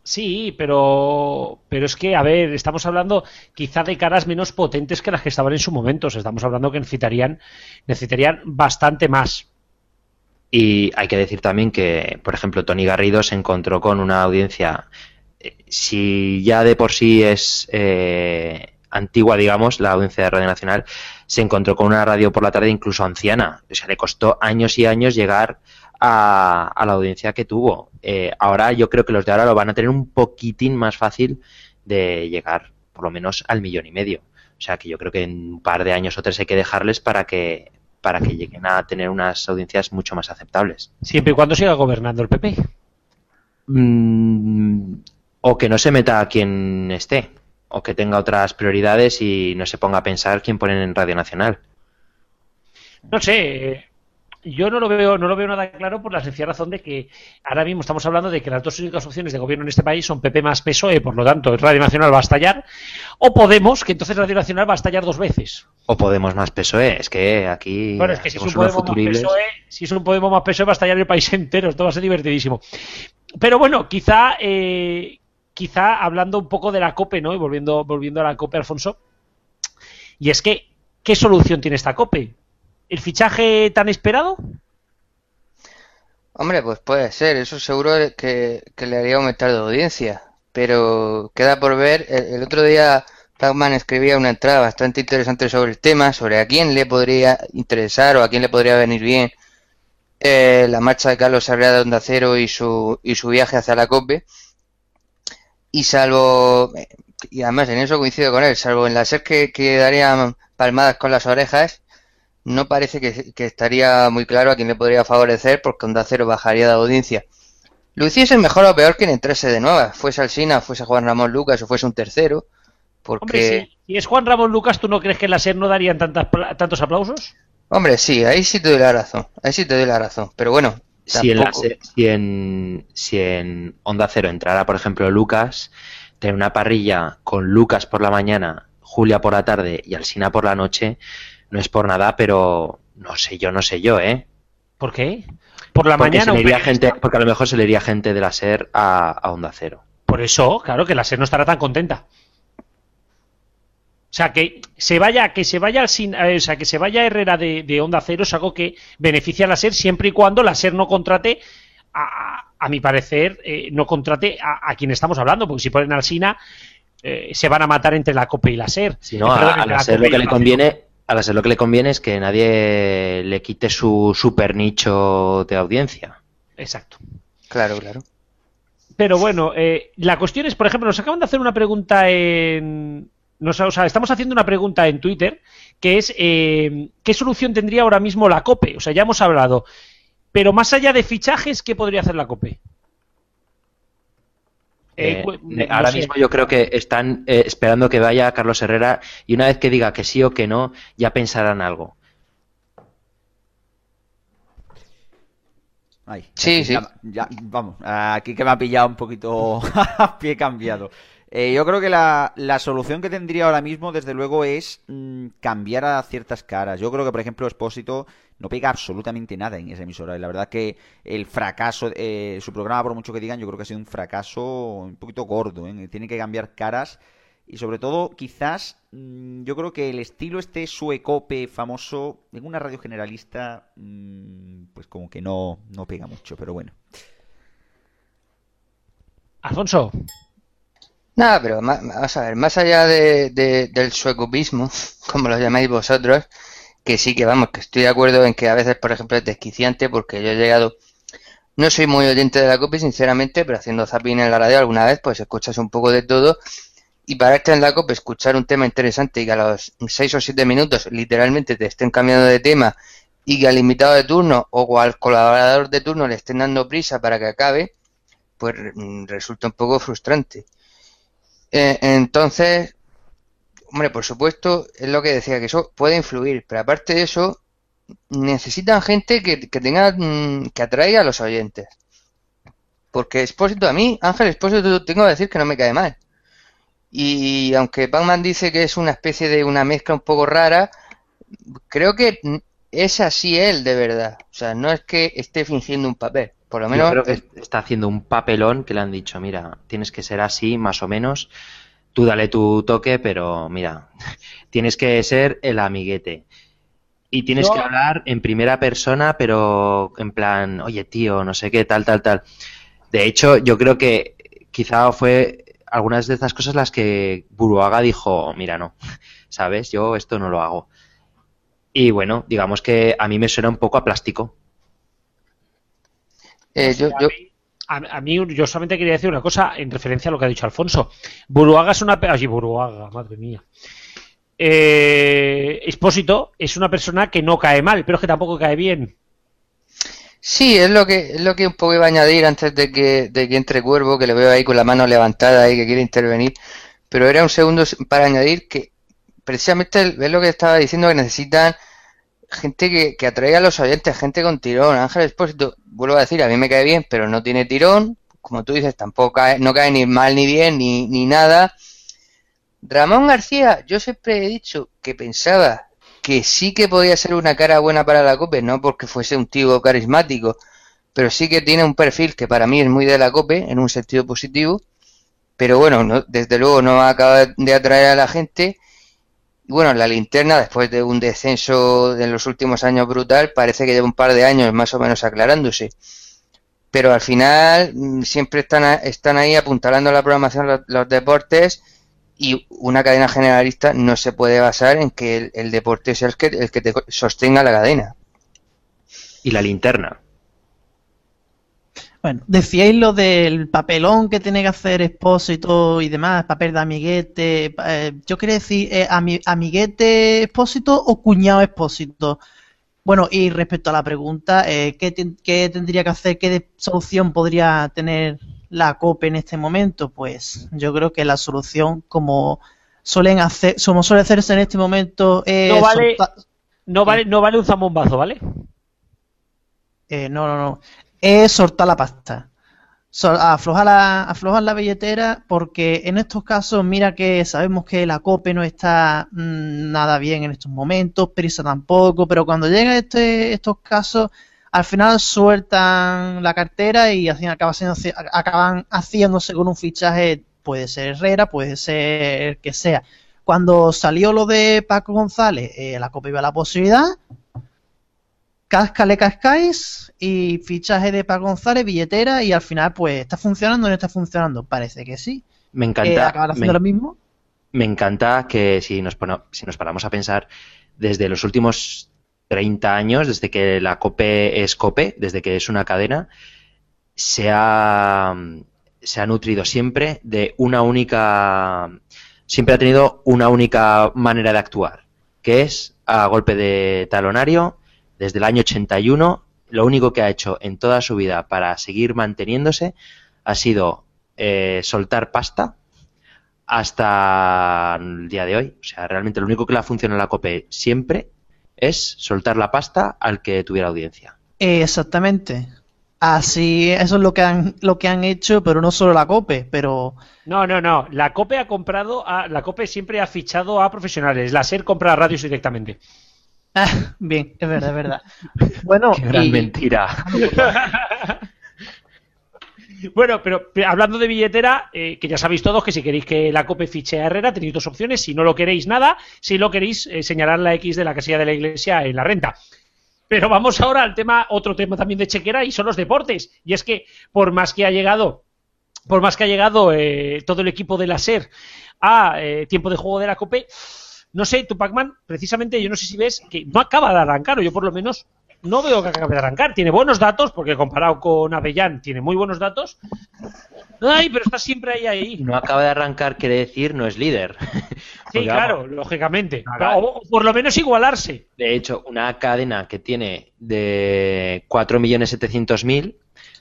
Sí, pero, pero es que, a ver, estamos hablando quizá de caras menos potentes que las que estaban en su momento. O sea, estamos hablando que necesitarían, necesitarían bastante más. Y hay que decir también que, por ejemplo, Tony Garrido se encontró con una audiencia, eh, si ya de por sí es eh, antigua, digamos, la audiencia de Radio Nacional, se encontró con una radio por la tarde incluso anciana. O sea, le costó años y años llegar a, a la audiencia que tuvo. Eh, ahora yo creo que los de ahora lo van a tener un poquitín más fácil de llegar, por lo menos, al millón y medio. O sea que yo creo que en un par de años o tres hay que dejarles para que para que lleguen a tener unas audiencias mucho más aceptables. Siempre y cuando siga gobernando el PP. Mm, o que no se meta a quien esté, o que tenga otras prioridades y no se ponga a pensar quién ponen en Radio Nacional. No sé, yo no lo veo, no lo veo nada claro por la sencilla razón de que ahora mismo estamos hablando de que las dos únicas opciones de gobierno en este país son PP más PSOE, por lo tanto Radio Nacional va a estallar, o Podemos, que entonces Radio Nacional va a estallar dos veces. O Podemos más PSOE, es que aquí Bueno, es que si es un Podemos más. PSOE, si es un Podemos más PSOE va a estallar el país entero, esto va a ser divertidísimo. Pero bueno, quizá, eh, quizá hablando un poco de la COPE, ¿no? Y volviendo, volviendo a la COPE, Alfonso. Y es que, ¿qué solución tiene esta COPE? ¿El fichaje tan esperado? Hombre, pues puede ser, eso seguro que, le haría aumentar de audiencia, pero queda por ver. El, otro día Pacman escribía una entrada bastante interesante sobre el tema, sobre a quién le podría interesar o a quién le podría venir bien eh, la marcha de Carlos Herrera de Onda Cero y su, y su viaje hacia la COPE. Y salvo, y además en eso coincido con él, salvo en la SER que, que darían palmadas con las orejas, no parece que, que estaría muy claro a quién le podría favorecer porque Onda Cero bajaría de audiencia. Lo hiciese mejor o peor que entrase de nueva, fuese Alsina, fuese Juan Ramón Lucas o fuese un tercero, porque... Hombre, si, si es Juan Ramón Lucas, ¿tú no crees que en la SER no darían tantas, pla- tantos aplausos? Hombre, sí, ahí sí te doy la razón, ahí sí te doy la razón, pero bueno, Si en, la si, en, si en Onda Cero entrara, por ejemplo, Lucas, tener una parrilla con Lucas por la mañana, Julia por la tarde y Alsina por la noche, no es por nada, pero no sé yo, no sé yo, ¿eh? ¿Por qué? Por la Porque, mañana. se iría gente, porque a lo mejor se le iría gente de la SER a, a Onda Cero. Por eso, claro, que la SER no estará tan contenta. O sea, que se vaya, que se vaya sin, eh, o sea, que se vaya Herrera de, de Onda Cero es algo que beneficia a la SER siempre y cuando la SER no contrate, a, a mi parecer, eh, no contrate a, a quien estamos hablando, porque si ponen al Sina, eh, se van a matar entre la COPE y la SER. Si no, Eh, a, la SER lo que le conviene A la SER lo que le conviene es que nadie le quite su super nicho de audiencia. Exacto. Claro, claro. Pero bueno, eh, la cuestión es, por ejemplo, nos acaban de hacer una pregunta en... Nos, o sea, estamos haciendo una pregunta en Twitter que es eh, ¿qué solución tendría ahora mismo la COPE? O sea, ya hemos hablado. Pero más allá de fichajes, ¿qué podría hacer la COPE? Eh, eh, no ahora sé. mismo yo creo que están eh, esperando que vaya Carlos Herrera y una vez que diga que sí o que no, ya pensarán algo. Ay, Sí, aquí sí. ya- ya- vamos, aquí que me ha pillado un poquito a pie cambiado. Eh, yo creo que la, la solución que tendría ahora mismo, desde luego, es mm, cambiar a ciertas caras. Yo creo que, por ejemplo, Espósito no pega absolutamente nada en esa emisora. Y la verdad que el fracaso, eh, su programa, por mucho que digan, yo creo que ha sido un fracaso un poquito gordo. ¿eh? Tiene que cambiar caras. Y sobre todo, quizás, mm, yo creo que el estilo este suecope famoso en una radio generalista, mm, pues como que no, no pega mucho, pero bueno. Alfonso, Nada, pero vamos a ver, más allá de, de- del suecopismo, como lo llamáis vosotros, que sí que vamos, que estoy de acuerdo en que a veces, por ejemplo, es desquiciante porque yo he llegado, no soy muy oyente de la COPE, sinceramente, pero haciendo zapping en la radio alguna vez, pues escuchas un poco de todo y pararte en la COPE, escuchar un tema interesante y que a los 6 o 7 minutos literalmente te estén cambiando de tema y que al invitado de turno o al colaborador de turno le estén dando prisa para que acabe, pues mm, resulta un poco frustrante. Eh, entonces, hombre, por supuesto, es lo que decía, que eso puede influir, pero aparte de eso, necesitan gente que, que tenga, mm, que atraiga a los oyentes. Porque Expósito, a mí, Ángel Expósito, tengo que decir que no me cae mal. Y aunque Pacman dice que es una especie de una mezcla un poco rara, creo que es así él de verdad. O sea, no es que esté fingiendo un papel. Por lo Yo menos creo que está haciendo un papelón que le han dicho, mira, tienes que ser así, más o menos. Tú dale tu toque, pero mira, tienes que ser el amiguete. Y tienes que hablar en primera persona, pero en plan, oye tío, no sé qué, tal, tal, tal. De hecho, yo creo que quizá fue algunas de estas cosas las que Buruaga dijo, mira, no, ¿sabes? Yo esto no lo hago. Y bueno, digamos que a mí me suena un poco a plástico. eh, yo, yo, a, a mí yo solamente quería decir una cosa en referencia a lo que ha dicho Alfonso. Buruaga es una... Ay, Buruaga, madre mía. Eh, Expósito es una persona que no cae mal, pero es que tampoco cae bien. Sí, es lo que es lo que un poco iba a añadir antes de que, de que entre Cuervo, que le veo ahí con la mano levantada y que quiere intervenir. Pero era un segundo para añadir que precisamente es lo que estaba diciendo que necesitan gente que, que a los oyentes, gente con tirón. Ángel Expósito, vuelvo a decir, a mí me cae bien, pero no tiene tirón. Como tú dices, tampoco cae, no cae ni mal ni bien ni, ni nada. Ramón García, yo siempre he dicho que pensaba que sí que podía ser una cara buena para la COPE, no porque fuese un tío carismático, pero sí que tiene un perfil que para mí es muy de la COPE, en un sentido positivo, pero bueno, no- desde luego no acaba de atraer a la gente. Bueno, la linterna, después de un descenso en los últimos años brutal, parece que lleva un par de años más o menos aclarándose. Pero al final mm, siempre están, están ahí apuntalando la programación los, los deportes y una cadena generalista no se puede basar en que el, el deporte sea el que, el que te sostenga la cadena. Y la linterna. Bueno, decíais lo del papelón que tiene que hacer Expósito y demás, papel de amiguete. eh, yo quería decir, eh, ami- amiguete Expósito o cuñado Expósito. Bueno, y respecto a la pregunta, eh, ¿qué, qué tendría que hacer, qué solución podría tener la COPE en este momento? Pues yo creo que la solución, como suelen hacer, como suele hacerse en este momento, es No vale- soltar- No vale, no vale un zambombazo, ¿vale? Eh, no, no, no. Es soltar la pasta. Aflojar la, aflojar la billetera porque en estos casos, mira que sabemos que la COPE no está mm, nada bien en estos momentos, Prisa tampoco, pero cuando llega este, estos casos, al final sueltan la cartera y así acaba siendo- acaban haciéndose con un fichaje, puede ser Herrera, puede ser el que sea. Cuando salió lo de Paco González, eh, la COPE iba a la posibilidad, Cascale cascáis y fichaje de Paco González, billetera y al final pues está funcionando o no está funcionando. Parece que sí. Me Eh, encanta. acaban haciendo me- lo mismo. me encanta que si nos, si nos paramos a pensar, desde los últimos 30 años, desde que la COPE es COPE, desde que es una cadena, se ha, se ha nutrido siempre de una única, siempre ha tenido una única manera de actuar, que es a golpe de talonario, desde el año 81, lo único que ha hecho en toda su vida para seguir manteniéndose ha sido eh, soltar pasta hasta el día de hoy. O sea, realmente lo único que le ha funcionado a la COPE siempre es soltar la pasta al que tuviera audiencia. Exactamente. Así, eso es lo que han, lo que han hecho, pero no solo la COPE, pero... No, no, no. La COPE ha comprado, a, la COPE siempre ha fichado a profesionales. La SER compra a radios directamente. Ah, bien, es verdad, es verdad. Bueno, Qué gran y- mentira. Bueno, pero pero hablando de billetera, eh, que ya sabéis todos que si queréis que la COPE fiche a Herrera, tenéis dos opciones. Si no lo queréis, nada. Si lo queréis, eh, señalar la X de la casilla de la iglesia en la renta. Pero vamos ahora al tema, otro tema también de chequera, y son los deportes. Y es que, por más que ha llegado, por más que ha llegado eh, todo el equipo de la SER a eh, tiempo de juego de la COPE, no sé, tu Pac-Man, precisamente, yo no sé si ves que no acaba de arrancar, o yo por lo menos no veo que acabe de arrancar. Tiene buenos datos, porque comparado con Avellán tiene muy buenos datos. Ay, pero está siempre ahí, ahí. No acaba de arrancar, quiere decir no es líder. Sí, claro, lógicamente. Claro. O, por lo menos igualarse. De hecho, una cadena que tiene de 4.700.000,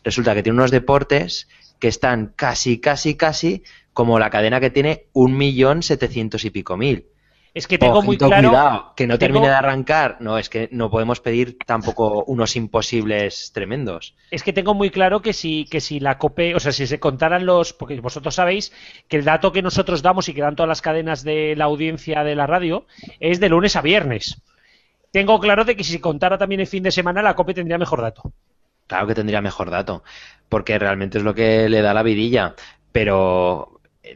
resulta que tiene unos deportes que están casi, casi, casi como la cadena que tiene 1.700.000 y pico mil. Es que tengo muy Ojito, claro. cuidado, que no tengo- termine de arrancar. No, es que no podemos pedir tampoco unos imposibles tremendos. Es que tengo muy claro que si, que si la COPE, o sea, si se contaran los, porque vosotros sabéis que el dato que nosotros damos y que dan todas las cadenas de la audiencia de la radio es de lunes a viernes. Tengo claro de que si se contara también el fin de semana, la COPE tendría mejor dato. Claro que tendría mejor dato, porque realmente es lo que le da la vidilla, pero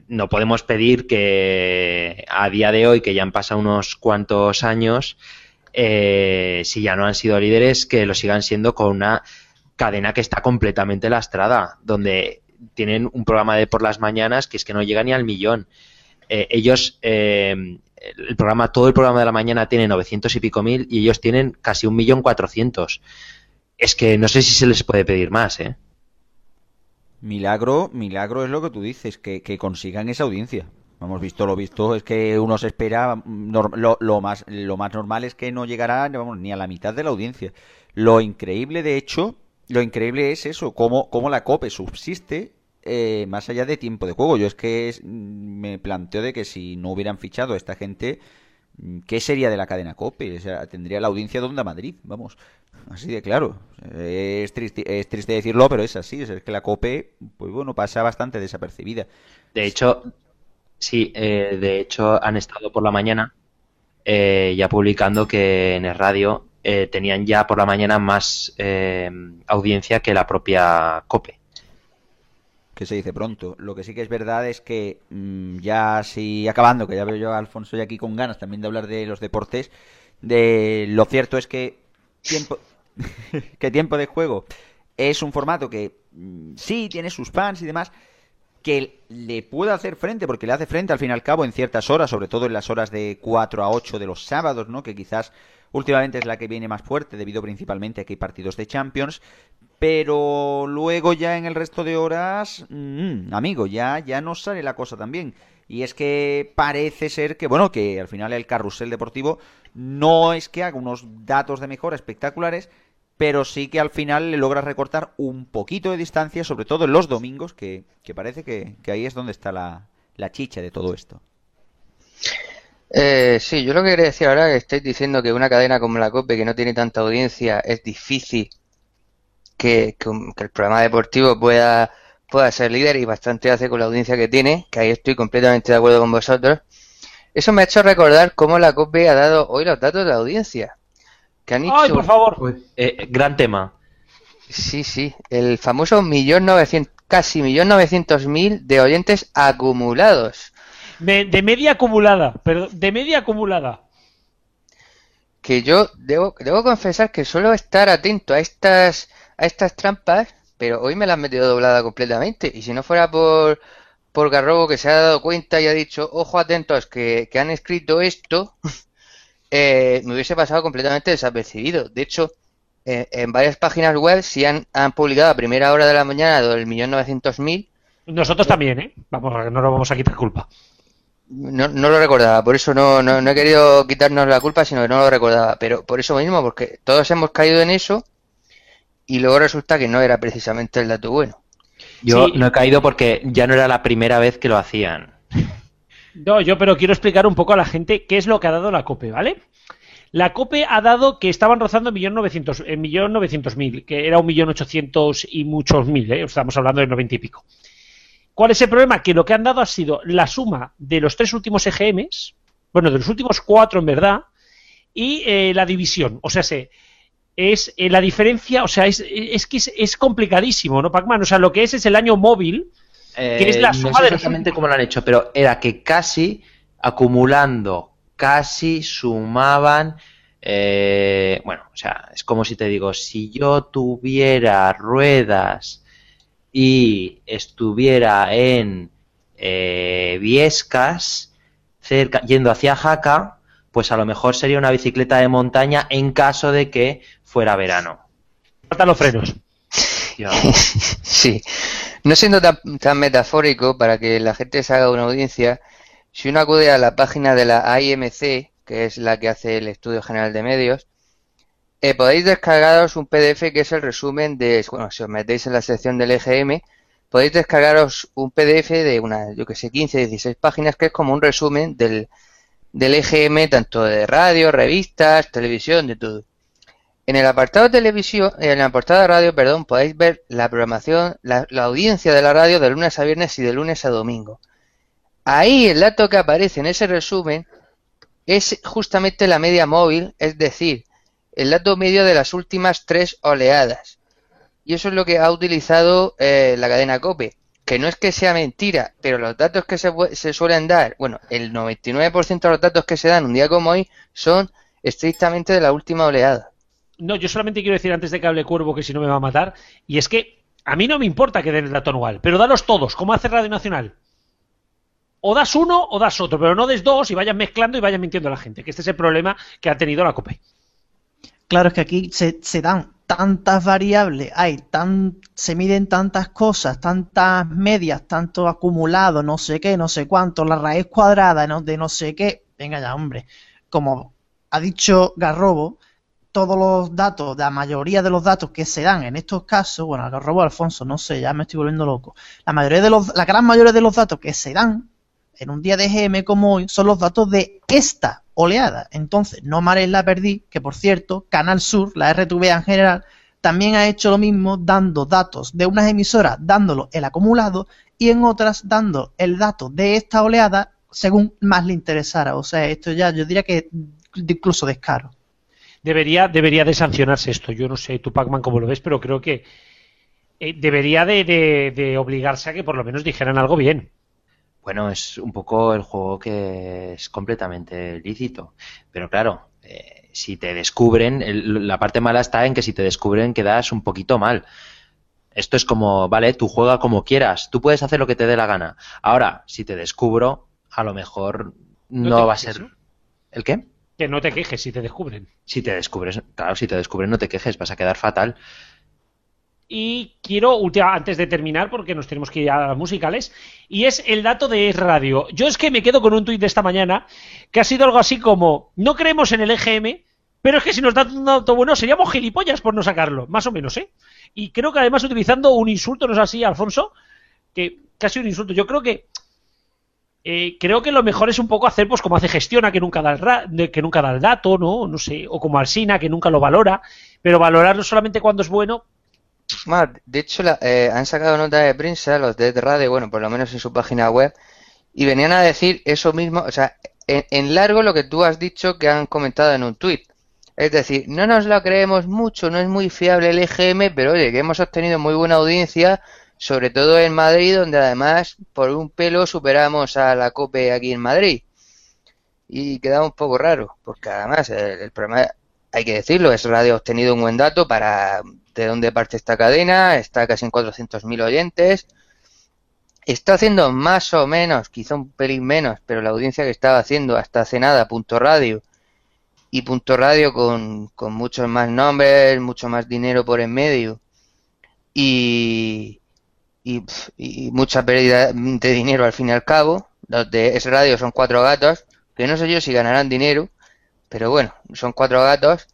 no podemos pedir que a día de hoy, que ya han pasado unos cuantos años, eh, si ya no han sido líderes, que lo sigan siendo con una cadena que está completamente lastrada, donde tienen un programa de por las mañanas que es que no llega ni al millón. Eh, ellos, eh, el programa, todo el programa de la mañana tiene 900 y pico mil y ellos tienen casi un millón cuatrocientos. Es que no sé si se les puede pedir más, ¿eh? Milagro, milagro es lo que tú dices, que, consigan esa audiencia. Hemos visto lo visto, es que uno se espera, mm, lo, más, lo más normal es que no llegará ni a la mitad de la audiencia. Lo increíble, de hecho, lo increíble es eso, cómo, cómo la COPE subsiste eh, más allá de tiempo de juego. Yo es que mm, me planteo de que si no hubieran fichado a esta gente, ¿qué sería de la cadena COPE? O sea, tendría la audiencia donde a Madrid, vamos. Así de claro. Es triste, es triste decirlo, pero es así. Es que la COPE, pues bueno, pasa bastante desapercibida. De hecho, sí, eh, de hecho han estado por la mañana eh, ya publicando que en el radio eh, tenían ya por la mañana más eh, audiencia que la propia COPE. Que se dice pronto. Lo que sí que es verdad es que mm, ya así acabando, que ya veo yo a Alfonso ya aquí con ganas también de hablar de los deportes, de lo cierto es que tiempo tiempo de juego es un formato que mm, sí tiene sus fans y demás que le puede hacer frente, porque le hace frente al fin y al cabo en ciertas horas, sobre todo en las horas de 4 a 8 de los sábados, ¿no? Que quizás últimamente es la que viene más fuerte, debido principalmente a que hay partidos de Champions, pero luego ya en el resto de horas, mm, amigo, ya, ya no sale la cosa tan bien. Y es que parece ser que, bueno, que al final el carrusel deportivo no es que haga unos datos de mejora espectaculares, pero sí que al final le logra recortar un poquito de distancia, sobre todo en los domingos, que, que parece que, que ahí es donde está la, la chicha de todo esto. Eh, sí, yo lo que quería decir ahora que estáis diciendo que una cadena como la COPE, que no tiene tanta audiencia, es difícil que, que un- que el programa deportivo pueda, pueda ser líder y bastante hace con la audiencia que tiene, que ahí estoy completamente de acuerdo con vosotros. Eso me ha hecho recordar cómo la COPE ha dado hoy los datos de audiencia. Que han Ay, dicho, por favor. Eh, gran tema. sí, sí, el famoso millón novecientos, casi millón novecientos mil de oyentes acumulados. Me- de media acumulada, perdón, de media acumulada. que yo debo, debo confesar que suelo estar atento a estas, a estas trampas, pero hoy me las han metido doblada completamente. Y si no fuera por, por Garrobo que se ha dado cuenta y ha dicho, ojo atentos, que, que han escrito esto, eh, me hubiese pasado completamente desapercibido. De hecho, eh, en varias páginas web sí han, han publicado a primera hora de la mañana del millón novecientos mil. Nosotros también, ¿eh? Vamos, no nos vamos a quitar culpa. No, no lo recordaba, por eso no, no, no he querido quitarnos la culpa, sino que no lo recordaba. Pero por eso mismo, porque todos hemos caído en eso y luego resulta que no era precisamente el dato bueno. Yo Sí. no he caído porque ya no era la primera vez que lo hacían. No, yo pero quiero explicar un poco a la gente qué es lo que ha dado la COPE, ¿vale? La COPE ha dado que estaban rozando en millón novecientos, en millón novecientos mil, que era un millón ochocientos y muchos mil, ¿eh? estamos hablando de noventa y pico. ¿Cuál es el problema? Que lo que han dado ha sido la suma de los tres últimos EGMs, bueno, de los últimos cuatro en verdad, y eh, la división. O sea, se, es eh, la diferencia, o sea, es, es que es, es complicadísimo, ¿no, Pacman? O sea, lo que es es el año móvil, que es la Eh, suma no sé de los exactamente últimos. cómo lo han hecho, pero era que casi acumulando, casi sumaban. eh, bueno, o sea, es como si te digo, si yo tuviera ruedas y estuviera en eh, Viescas, cerca, yendo hacia Jaca, pues a lo mejor sería una bicicleta de montaña en caso de que fuera verano. faltan los frenos. Sí. No siendo tan, tan metafórico, para que la gente se haga una audiencia, si uno acude a la página de la AIMC, que es la que hace el Estudio General de Medios, eh, podéis descargaros un PDF que es el resumen de, bueno, si os metéis en la sección del EGM, podéis descargaros un PDF de unas, yo que sé, 15, 16 páginas, que es como un resumen del, del EGM, tanto de radio, revistas, televisión, de todo. En el apartado de televisión, en el apartado de radio, perdón, podéis ver la programación, la, la audiencia de la radio de lunes a viernes y de lunes a domingo. Ahí el dato que aparece en ese resumen es justamente la media móvil, es decir, el dato medio de las últimas tres oleadas. Y eso es lo que ha utilizado eh, la cadena COPE. Que no es que sea mentira, pero los datos que se, se suelen dar, bueno, el 99% de los datos que se dan un día como hoy son estrictamente de la última oleada. No, yo solamente quiero decir antes de que hable Cuervo que si no me va a matar, y es que a mí no me importa que den el dato anual, pero dalos todos, como hace Radio Nacional. O das uno o das otro, pero no des dos y vayan mezclando y vayan mintiendo a la gente, que este es el problema que ha tenido la COPE. Claro, es que aquí se, dan tantas variables, hay tan, se miden tantas cosas, tantas medias, tanto acumulado, no sé qué, no sé cuánto, la raíz cuadrada no- de no sé qué. Venga ya, hombre. Como ha dicho Garrobo, todos los datos, la mayoría de los datos que se dan en estos casos, bueno, Garrobo Alfonso, no sé, ya me estoy volviendo loco. La mayoría de los, la gran mayoría de los datos que se dan en un día de GM como hoy son los datos de esta oleada. Entonces, no mares la perdí, que por cierto, Canal Sur, la RTV en general, también ha hecho lo mismo dando datos de unas emisoras, dándolo el acumulado, y en otras dando el dato de esta oleada según más le interesara. O sea, esto ya yo diría que incluso descaro. Debería, debería de sancionarse esto. Yo no sé tú, Pacman, cómo lo ves, pero creo que eh, debería de, de- de obligarse a que por lo menos dijeran algo bien. Bueno, es un poco el juego que es completamente lícito. Pero claro, eh, si te descubren, el- la parte mala está en que si te descubren quedas un poquito mal. Esto es como, vale, tú juega como quieras, tú puedes hacer lo que te dé la gana. Ahora, si te descubro, a lo mejor No va a ser... ¿El qué? Que no te quejes si te descubren. Si te descubres, claro, si te descubren no te quejes, vas a quedar fatal. Y quiero, última- antes de terminar, porque nos tenemos que ir a las musicales, y es el dato de Radio. Yo es que me quedo con un tuit de esta mañana que ha sido algo así como, no creemos en el EGM, pero es que si nos dan un dato bueno seríamos gilipollas por no sacarlo, más o menos, ¿eh? Y creo que además utilizando un insulto, ¿no es así, Alfonso? Que casi un insulto. Yo creo que eh, creo que lo mejor es un poco hacer pues como hace Gestiona, que nunca da el, ra- que nunca da el dato, ¿no? No sé, o como Alsina, que nunca lo valora, pero valorarlo solamente cuando es bueno, De hecho, la- eh, han sacado nota de prensa los de Radio, bueno, por lo menos en su página web, y venían a decir eso mismo, o sea, en, en largo lo que tú has dicho que han comentado en un tuit. Es decir, no nos lo creemos mucho, no es muy fiable el EGM, pero oye, que hemos obtenido muy buena audiencia, sobre todo en Madrid, donde además por un pelo superamos a la COPE aquí en Madrid. Y queda un poco raro, porque además el, el problema, hay que decirlo, es Radio ha obtenido un buen dato para de dónde parte esta cadena, está casi en 400.000 oyentes, está haciendo más o menos, quizá un pelín menos, pero la audiencia que estaba haciendo hasta hace nada, punto radio, y Punto Radio con, con muchos más nombres, mucho más dinero por en medio. Y, y, mucha pérdida de dinero al fin y al cabo. Los de ese radio son cuatro gatos, que no sé yo si ganarán dinero, pero bueno, son cuatro gatos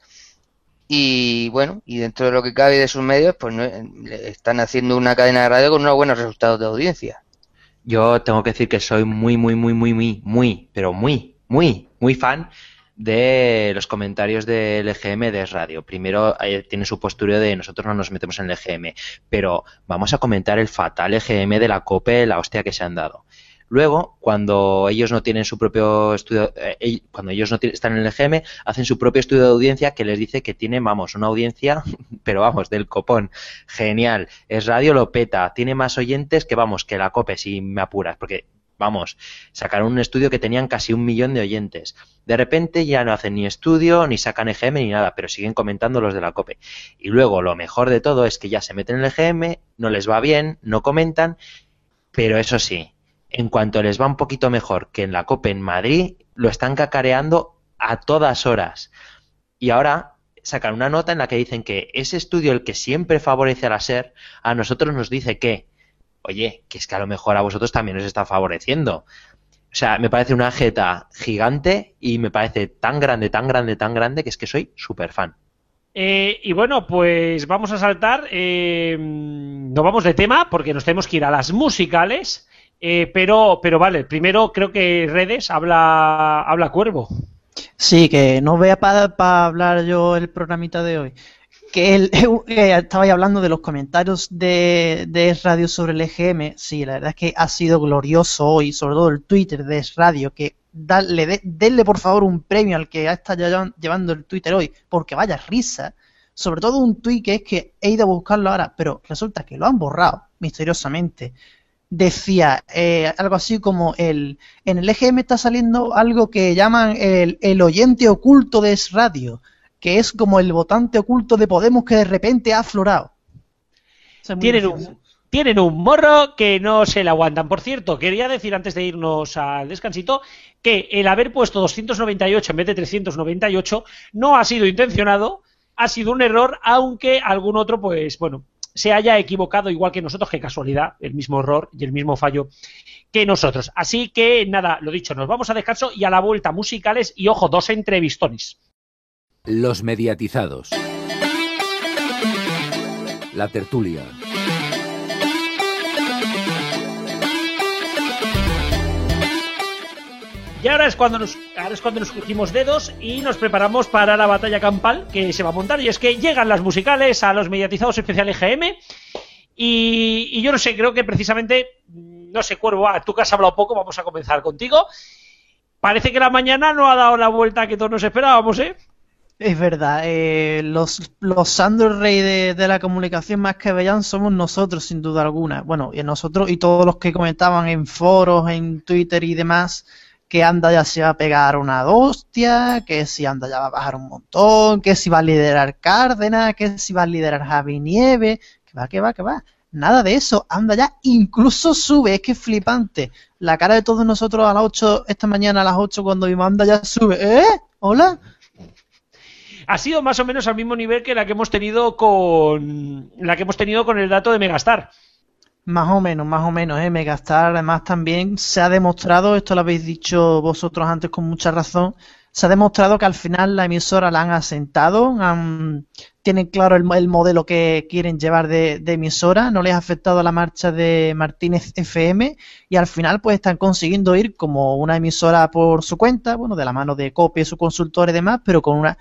y bueno, y dentro de lo que cabe de sus medios, pues no, están haciendo una cadena de radio con unos buenos resultados de audiencia. Yo tengo que decir que soy muy, muy, muy, muy, muy, muy, pero muy, muy, muy fan de los comentarios del EGM de Radio. Primero eh, tiene su postura de nosotros no nos metemos en el EGM, pero vamos a comentar el fatal EGM de la COPE, la hostia que se han dado. Luego, cuando ellos no tienen su propio estudio, eh, cuando ellos no están en el EGM, hacen su propio estudio de audiencia que les dice que tiene, vamos, una audiencia, pero vamos, del copón. Genial. Es radio, lo peta. Tiene más oyentes que, vamos, que la COPE, si me apuras. Porque, vamos, sacaron un estudio que tenían casi un millón de oyentes. De repente ya no hacen ni estudio, ni sacan EGM, ni nada, pero siguen comentando los de la COPE. Y luego, lo mejor de todo es que ya se meten en el EGM, no les va bien, no comentan, pero eso sí, en cuanto les va un poquito mejor que en la Copa en Madrid, lo están cacareando a todas horas. Y ahora sacan una nota en la que dicen que ese estudio, el que siempre favorece a la SER, a nosotros nos dice que, oye, que es que a lo mejor a vosotros también os está favoreciendo. O sea, me parece una jeta gigante y me parece tan grande, tan grande, tan grande que es que soy súper fan. Eh, y bueno, pues vamos a saltar. Eh, no vamos de tema porque nos tenemos que ir a las musicales. Eh, pero, pero vale, primero creo que Redes habla, habla Cuervo. Sí, que no vea para hablar yo el programita de hoy. Que él, eh, estaba hablando de los comentarios de, de Radio sobre el EGM. Sí, la verdad es que ha sido glorioso hoy, sobre todo el Twitter de Radio, que dale, denle por favor un premio al que ha estado llevando el Twitter hoy, porque vaya risa. Sobre todo un tweet que es que he ido a buscarlo ahora, pero resulta que lo han borrado misteriosamente decía eh, algo así como el en el EGM está saliendo algo que llaman el, el oyente oculto de Es Radio, que es como el votante oculto de Podemos que de repente ha aflorado. tienen, un, tienen un morro que no se le aguantan. Por cierto, quería decir antes de irnos al descansito que el haber puesto 298 en vez de 398 no ha sido intencionado, ha sido un error, aunque algún otro, pues bueno, se haya equivocado igual que nosotros, qué casualidad, el mismo error y el mismo fallo que nosotros. Así que nada, lo dicho, nos vamos a descanso y a la vuelta musicales y ojo, dos entrevistones. Los mediatizados. La tertulia. Y ahora es cuando nos, ahora es cuando nos crujimos dedos y nos preparamos para la batalla campal que se va a montar. Y es que llegan las musicales a los mediatizados especiales GM. Y, yo no sé, creo que precisamente, no sé, Cuervo, tú que has hablado poco, vamos a comenzar contigo. Parece que la mañana no ha dado la vuelta que todos nos esperábamos, ¿eh? Es verdad, eh, los, los Sandro de, de, la comunicación más que vean somos nosotros, sin duda alguna. Bueno, y nosotros y todos los que comentaban en foros, en Twitter y demás, que anda ya se va a pegar una hostia, que si anda ya va a bajar un montón, que si va a liderar Cárdenas, que si va a liderar Javi Nieve, que va, que va, que va. Nada de eso, anda ya, incluso sube, es que es flipante. La cara de todos nosotros a las 8, esta mañana a las 8 cuando vimos anda ya sube, ¿eh? ¿Hola? Ha sido más o menos al mismo nivel que la que hemos tenido con la que hemos tenido con el dato de Megastar. Más o menos, más o menos, ¿eh? Megastar además también se ha demostrado, esto lo habéis dicho vosotros antes con mucha razón, se ha demostrado que al final la emisora la han asentado, han, tienen claro el, el, modelo que quieren llevar de, de, emisora, no les ha afectado la marcha de Martínez FM y al final pues están consiguiendo ir como una emisora por su cuenta, bueno, de la mano de Copia, su consultor y demás, pero con una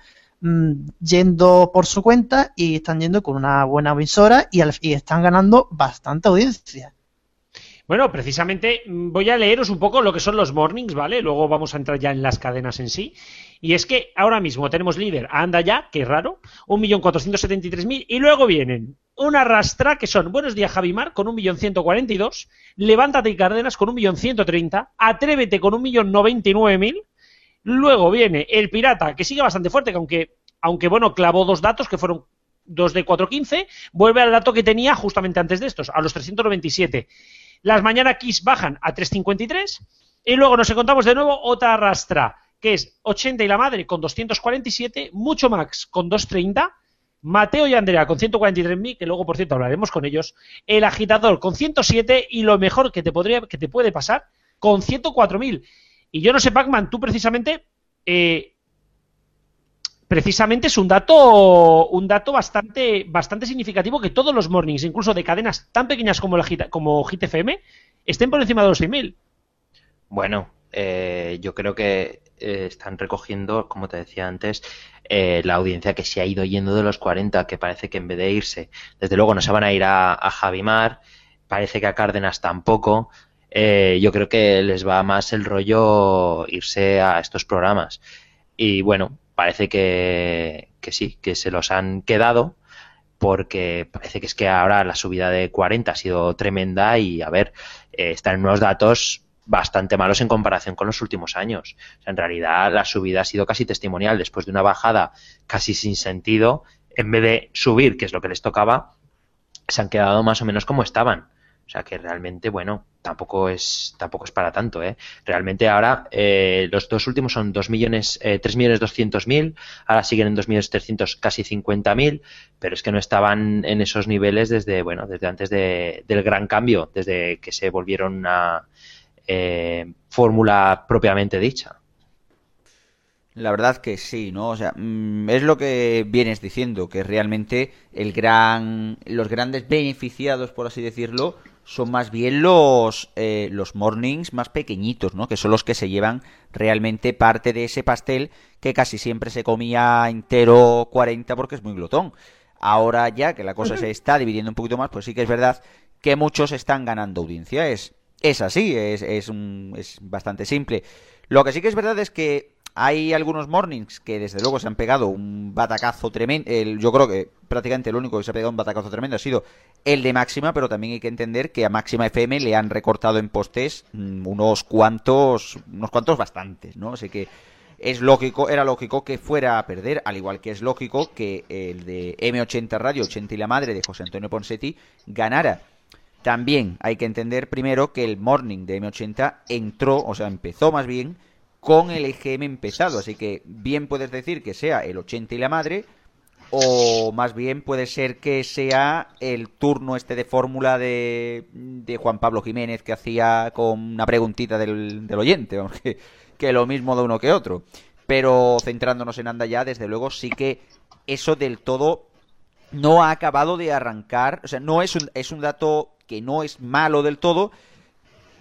yendo por su cuenta y están yendo con una buena emisora y, están ganando bastante audiencia. Bueno, precisamente voy a leeros un poco lo que son los mornings, ¿vale? Luego vamos a entrar ya en las cadenas en sí. Y es que ahora mismo tenemos líder Anda Ya, que es raro, 1.473.000, y luego vienen una rastra que son Buenos días Javimar con 1.142.000, Levántate y Cárdenas con 1.130.000, Atrévete con 1.099.000, Luego viene el Pirata, que sigue bastante fuerte, que aunque, aunque bueno, clavó dos datos que fueron dos de 4.15, vuelve al dato que tenía justamente antes de estos, a los 397. Las Mañana Kiss bajan a 3.53 y luego nos encontramos de nuevo otra rastra que es 80 y la madre con 247, Mucho Max con 230, Mateo y Andrea con 143.000, que luego por cierto hablaremos con ellos, el agitador con 107 y lo mejor que te podría que te puede pasar con 104.000. Y yo no sé, Pacman, tú precisamente eh, precisamente es un dato un dato bastante bastante significativo que todos los mornings, incluso de cadenas tan pequeñas como la como GTFM, estén por encima de los 6.000. Bueno, eh, yo creo que eh, están recogiendo, como te decía antes, eh, la audiencia que se ha ido yendo de los 40, que parece que en vez de irse, desde luego no se van a ir a Javimar, parece que a Cárdenas tampoco. Yo creo que les va más el rollo irse a estos programas. Y bueno, parece que, que sí, que se los han quedado porque parece que es que ahora la subida de 40 ha sido tremenda y a ver, eh, están unos datos bastante malos en comparación con los últimos años. en realidad la subida ha sido casi testimonial después de una bajada casi sin sentido. En vez de subir, que es lo que les tocaba, se han quedado más o menos como estaban. O sea que realmente, bueno, tampoco es, tampoco es para tanto, ¿eh? Realmente ahora eh, los dos últimos son 2 millones, eh, 3 millones 200 mil, ahora siguen en 2 millones 300, casi 50 mil, pero es que no estaban en esos niveles desde, bueno, desde antes de, del gran cambio, desde que se volvieron una eh, fórmula propiamente dicha. La verdad que sí, ¿no? O sea, mm, es lo que vienes diciendo, que realmente el gran, los grandes beneficiados, por así decirlo, son más bien los, eh, los mornings más pequeñitos, ¿no? Que son los que se llevan realmente parte de ese pastel que casi siempre se comía entero 40 porque es muy glotón. Ahora ya que la cosa se está dividiendo un poquito más, pues sí que es verdad que muchos están ganando audiencia. Es, es así, es, es, un, es bastante simple. Lo que sí que es verdad es que hay algunos mornings que desde luego se han pegado un batacazo tremendo. yo creo que prácticamente el único que se ha pegado un batacazo tremendo ha sido el de Máxima, pero también hay que entender que a Máxima FM le han recortado en postes mm, unos cuantos, unos cuantos bastantes, ¿no? Así que es lógico, era lógico que fuera a perder, al igual que es lógico que el de M80 Radio, 80 y la madre de José Antonio Ponsetti ganara. También hay que entender primero que el morning de M80 entró, o sea, empezó más bien con el EGM empezado. Así que bien puedes decir que sea el 80 y la madre, o más bien puede ser que sea el turno este de fórmula de, de, Juan Pablo Jiménez que hacía con una preguntita del, oyente, que, que, lo mismo de uno que otro. Pero centrándonos en Anda ya, desde luego sí que eso del todo no ha acabado de arrancar, o sea, no es un, es un dato que no es malo del todo,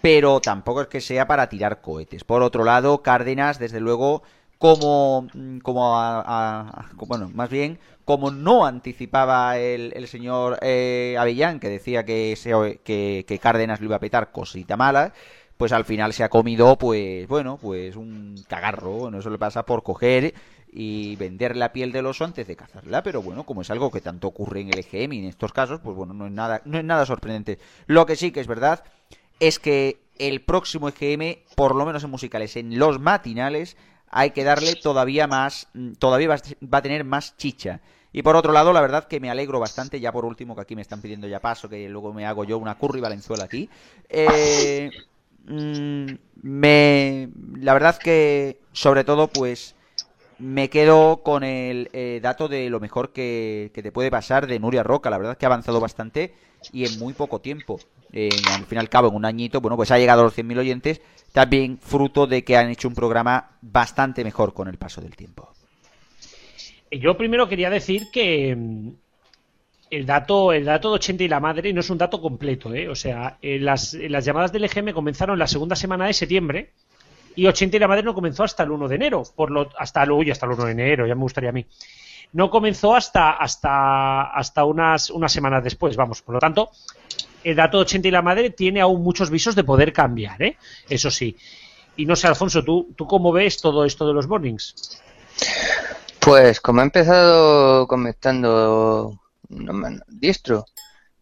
pero tampoco es que sea para tirar cohetes. Por otro lado, Cárdenas, desde luego, como, como a, bueno, más bien, como no anticipaba el, el señor eh, Avellán, que decía que, que, Cárdenas lo iba a petar cosita mala, pues al final se ha comido, pues, bueno, pues un cagarro, bueno, eso le pasa por coger y vender la piel del oso antes de cazarla, pero bueno, como es algo que tanto ocurre en el EGM y en estos casos, pues bueno, no es nada, no es nada sorprendente. Lo que sí que es verdad es que el próximo EGM, por lo menos en musicales, en los matinales, hay que darle todavía más, mm, todavía va a tener más chicha. Y por otro lado, la verdad que me alegro bastante, ya por último, que aquí me están pidiendo ya paso, que luego me hago yo una curry valenzuela aquí. Eh, mm, me, la verdad que, sobre todo, pues me quedo con el eh, dato de lo mejor que, que, te puede pasar de Nuria Roca. La verdad que ha avanzado bastante y en muy poco tiempo al fin y al cabo, en un añito, bueno, pues ha llegado a los 100.000 oyentes, también fruto de que han hecho un programa bastante mejor con el paso del tiempo. Yo primero quería decir que mm, el dato, el dato de 80 y la madre no es un dato completo, ¿eh? O sea, eh, las, las llamadas del EGM comenzaron la segunda semana de septiembre y 80 y la madre no comenzó hasta el 1 de enero, por lo, hasta, uy, hasta el 1 de enero, ya me gustaría a mí. No comenzó hasta, hasta, hasta unas, unas semanas después, vamos. Por lo tanto, el dato 80 y la madre tiene aún muchos visos de poder cambiar, ¿eh? Eso sí. Y no sé, Alfonso, ¿tú, ¿tú cómo ves todo esto de los mornings? Pues como ha empezado comentando Diestro,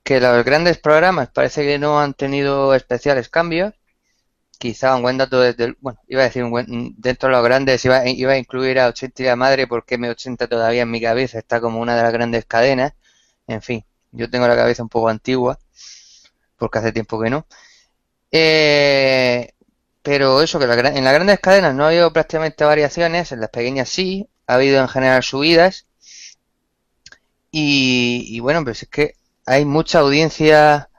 que los grandes programas parece que no han tenido especiales cambios. Quizá un buen dato desde bueno, iba a decir un buen, dentro de los grandes iba, iba a incluir a 80 y la madre porque M80 todavía en mi cabeza está como una de las grandes cadenas. En fin, yo tengo la cabeza un poco antigua porque hace tiempo que no. Eh, pero eso, que en las grandes cadenas no ha habido prácticamente variaciones, en las pequeñas sí, ha habido en general subidas. Y, bueno, pues es que hay mucha audiencia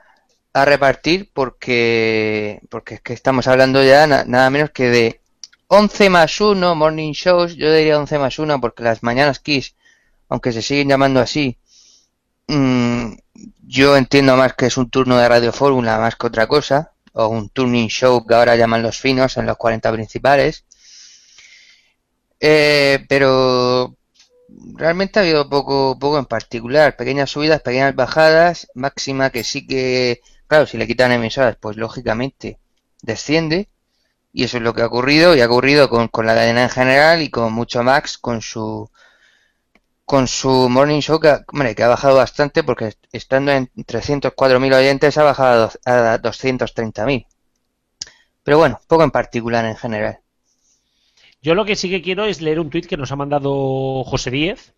a repartir porque, porque es que estamos hablando ya nada menos que de 11 más 1 morning shows, yo diría 11 más 1 porque las mañanas Kiss, aunque se siguen llamando así, mmm, yo entiendo más que es un turno de Radio Fórmula más que otra cosa, o un tuning show que ahora llaman los finos en los 40 principales. Eh, pero realmente ha habido poco, poco en particular, pequeñas subidas, pequeñas bajadas, máxima que sí que, claro, si le quitan emisoras, pues lógicamente desciende. Y eso es lo que ha ocurrido, y ha ocurrido con, con la cadena en general y con mucho Max con su con su Morning Show que, ha bajado bastante porque estando en 304.000 oyentes ha bajado a 230.000. Pero bueno, poco en particular en general. Yo lo que sí que quiero es leer un tuit que nos ha mandado José Díez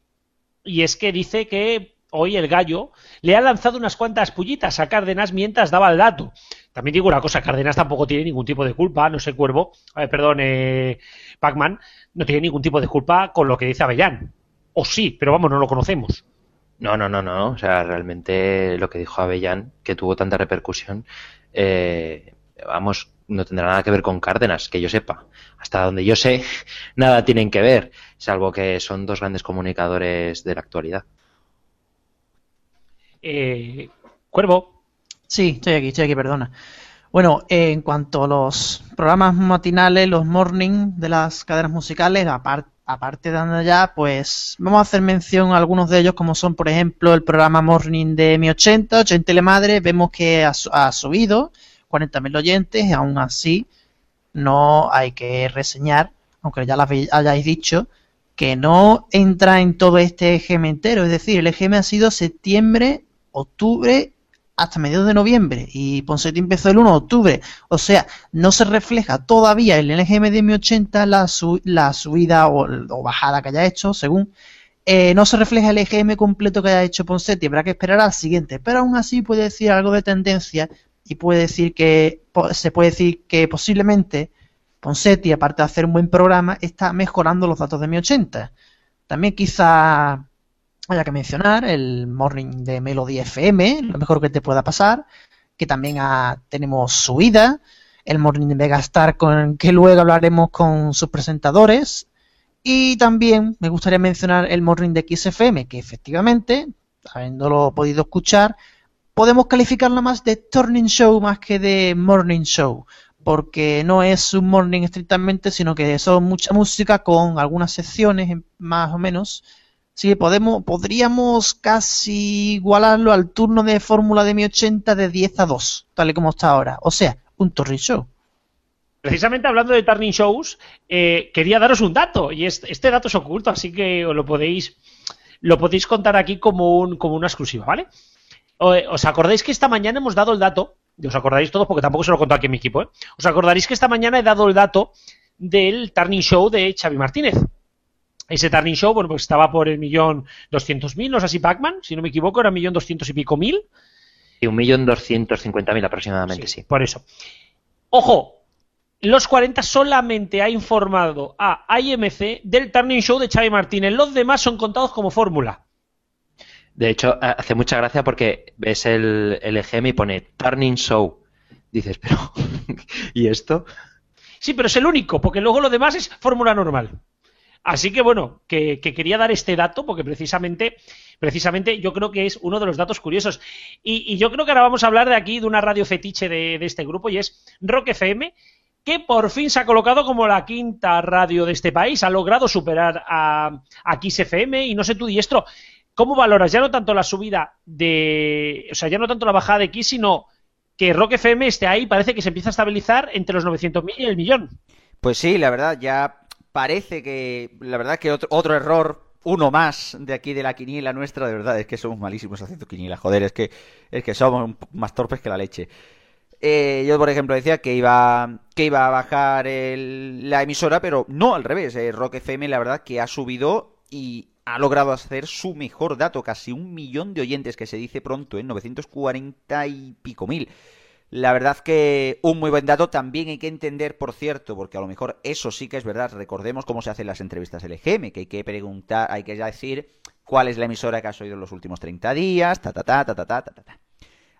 y es que dice que hoy el gallo le ha lanzado unas cuantas pullitas a Cárdenas mientras daba el dato. También digo una cosa, Cárdenas tampoco tiene ningún tipo de culpa, no sé, Cuervo, perdón, eh, Pacman, no tiene ningún tipo de culpa con lo que dice Avellán o sí, pero vamos, no lo conocemos. No, no, no, no. O sea, realmente lo que dijo Avellán, que tuvo tanta repercusión, eh, vamos, no tendrá nada que ver con Cárdenas, que yo sepa. Hasta donde yo sé, nada tienen que ver, salvo que son dos grandes comunicadores de la actualidad. Eh, Cuervo. Sí, estoy aquí, estoy aquí, perdona. Bueno, en cuanto a los programas matinales, los morning de las cadenas musicales, aparte aparte de ya, pues vamos a hacer mención a algunos de ellos, como son, por ejemplo, el programa Morning de Mi 80, 80 Telemadre, vemos que ha, ha subido 40.000 oyentes, y aún así no hay que reseñar, aunque ya lo hayáis dicho, que no entra en todo este EGM entero, es decir, el EGM ha sido septiembre, octubre hasta mediados de noviembre y Poncetti empezó el 1 de octubre. O sea, no se refleja todavía el NGM de M80 la, la subida o, bajada que haya hecho, según. Eh, no se refleja el EGM completo que haya hecho Poncetti, habrá que esperar al siguiente. Pero aún así puede decir algo de tendencia y puede decir que se puede decir que posiblemente Poncetti, aparte de hacer un buen programa, está mejorando los datos de M80. También quizá haya que mencionar el morning de Melody FM, lo mejor que te pueda pasar, que también tenemos subida, el morning de Megastar con que luego hablaremos con sus presentadores y también me gustaría mencionar el morning de XFM, que efectivamente, habiéndolo podido escuchar, podemos calificarlo más de turning show más que de morning show, porque no es un morning estrictamente, sino que son mucha música con algunas secciones más o menos Sí, podemos, podríamos casi igualarlo al turno de fórmula de mi 80 de 10 a 2, tal y como está ahora. O sea, un turning show. Precisamente hablando de turning shows, eh, quería daros un dato, y este, dato es oculto, así que lo podéis, lo podéis contar aquí como, un, como una exclusiva, ¿vale? ¿Os acordáis que esta mañana hemos dado el dato? Os acordáis todos porque tampoco se lo contado aquí en mi equipo, ¿eh? Os acordaréis que esta mañana he dado el dato del turning show de Xavi Martínez ese Turning Show, bueno, pues estaba por el millón doscientos mil, no sé si Pac-Man, si no me equivoco, era un millón doscientos y pico mil. Y un millón doscientos cincuenta mil aproximadamente, sí, Por eso. Ojo, los 40 solamente ha informado a IMC del Turning Show de Xavi Martínez. Los demás son contados como fórmula. De hecho, hace mucha gracia porque ves el, el EGM y pone Turning Show. Dices, pero ¿y esto? Sí, pero es el único, porque luego lo demás es fórmula normal. Así que bueno, que, quería dar este dato porque precisamente, precisamente yo creo que es uno de los datos curiosos. Y, yo creo que ahora vamos a hablar de aquí de una radio fetiche de, este grupo y es Rock FM, que por fin se ha colocado como la quinta radio de este país. Ha logrado superar a, a Kiss FM y no sé tú, Diestro, ¿cómo valoras ya no tanto la subida de, o sea, ya no tanto la bajada de Kiss, sino que Rock FM esté ahí, parece que se empieza a estabilizar entre los 900.000 y el millón. Pues sí, la verdad, ya parece que, la verdad que otro, otro error uno más de aquí de la quiniela nuestra, de verdad, es que somos malísimos haciendo quiniela, joder, es que, es que somos más torpes que la leche. Eh, yo, por ejemplo, decía que iba, que iba a bajar la emisora, pero no al revés. Eh, Rock FM, la verdad, que ha subido y ha logrado hacer su mejor dato, casi un millón de oyentes, que se dice pronto, en ¿eh? 940 y pico mil. La verdad que un muy buen dato. También hay que entender, por cierto, porque a lo mejor eso sí que es verdad. Recordemos cómo se hacen las entrevistas LGM, que hay que preguntar, hay que ya decir cuál es la emisora que has oído en los últimos 30 días, ta ta ta ta ta ta ta. ta.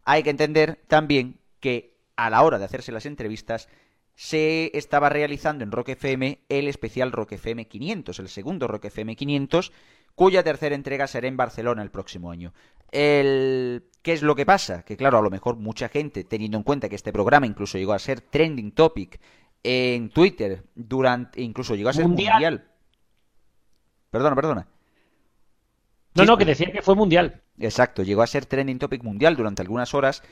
Hay que entender también que a la hora de hacerse las entrevistas se estaba realizando en Rock FM el especial Rock FM 500, el segundo Rock FM 500, cuya tercera entrega será en Barcelona el próximo año. El... ¿Qué es lo que pasa? Que claro, a lo mejor mucha gente, teniendo en cuenta que este programa incluso llegó a ser trending topic en Twitter, durante, incluso llegó a ser mundial. mundial. Perdona, perdona. No, no, que decía que fue mundial. Exacto, llegó a ser trending topic mundial durante algunas horas.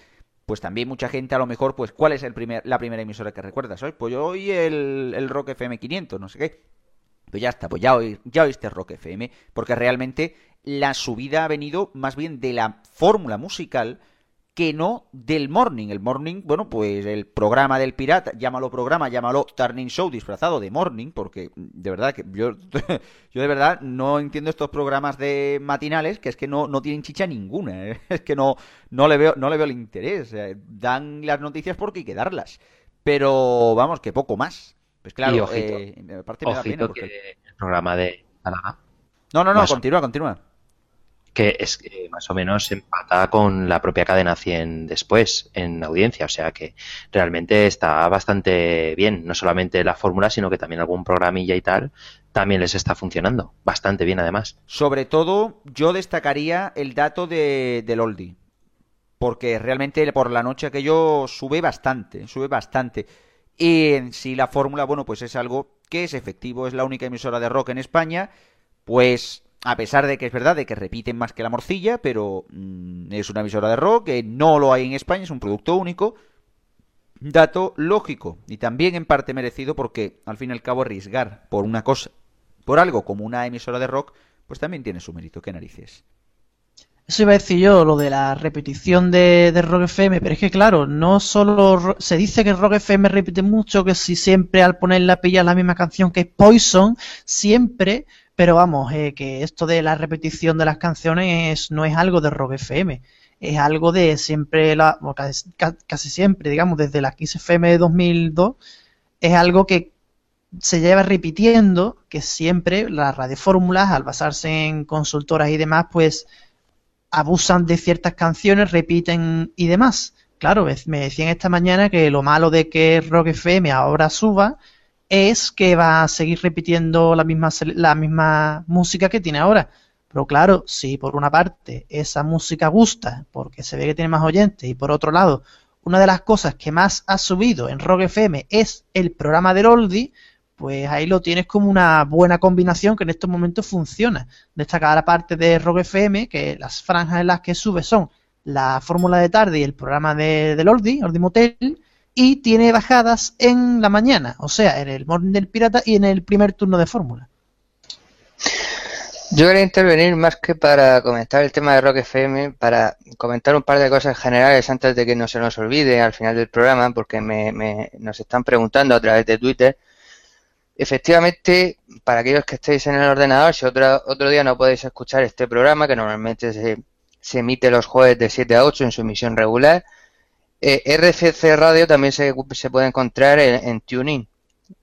Pues también mucha gente a lo mejor, pues, ¿cuál es el primer, la primera emisora que recuerdas? Hoy, pues yo oí el, el Rock FM 500, no sé qué. Pues ya está, pues ya, oí, ya oíste Rock FM, porque realmente la subida ha venido más bien de la fórmula musical que no del morning. El morning, bueno, pues el programa del pirata, llámalo programa, llámalo turning show disfrazado de morning, porque de verdad que yo, yo de verdad no entiendo estos programas de matinales que es que no, no tienen chicha ninguna, ¿eh? es que no, no le veo, no le veo el interés. dan las noticias porque hay que darlas. Pero vamos, que poco más. Pues claro, eh, aparte me da pena porque... el programa de No, no, no, continúa, continúa que es más o menos empata con la propia cadena 100 después en audiencia, o sea que realmente está bastante bien, no solamente la fórmula, sino que también algún programilla y tal también les está funcionando, bastante bien además. Sobre todo yo destacaría el dato de, del Oldie, porque realmente por la noche aquello sube bastante, sube bastante. Y en sí la fórmula, bueno, pues es algo que es efectivo, es la única emisora de rock en España, pues a pesar de que es verdad de que repiten más que la morcilla, pero mm, es una emisora de rock que no lo hay en España, es un producto único. Dato lógico y también en parte merecido porque al fin y al cabo arriesgar por una cosa, por algo como una emisora de rock, pues también tiene su mérito, qué narices. Eso iba a decir yo, lo de la repetición de, de, Rock FM, pero es que claro, no solo se dice que Rock FM repite mucho, que si siempre al ponerla pilla la misma canción que Poison, siempre pero vamos, eh, que esto de la repetición de las canciones no es algo de Rock FM, es algo de siempre, la, casi, siempre, digamos, desde la Kiss FM de 2002, es algo que se lleva repitiendo, que siempre las radiofórmulas, al basarse en consultoras y demás, pues abusan de ciertas canciones, repiten y demás. Claro, me decían esta mañana que lo malo de que Rock FM ahora suba es que va a seguir repitiendo la misma, la misma música que tiene ahora. Pero claro, si por una parte esa música gusta, porque se ve que tiene más oyentes, y por otro lado, una de las cosas que más ha subido en Rock FM es el programa del Oldie, pues ahí lo tienes como una buena combinación que en estos momentos funciona. Destacar la parte de Rock FM, que las franjas en las que sube son la fórmula de tarde y el programa de, del Oldie, Oldie Motel, y tiene bajadas en la mañana, o sea, en el morning del pirata y en el primer turno de fórmula. Yo quería intervenir más que para comentar el tema de Rock FM, para comentar un par de cosas generales antes de que no se nos olvide al final del programa, porque me, nos están preguntando a través de Twitter. Efectivamente, para aquellos que estéis en el ordenador, si otro, otro día no podéis escuchar este programa, que normalmente se, se emite los jueves de 7 a 8 en su emisión regular, eh, RFC Radio también se, puede encontrar en, en, TuneIn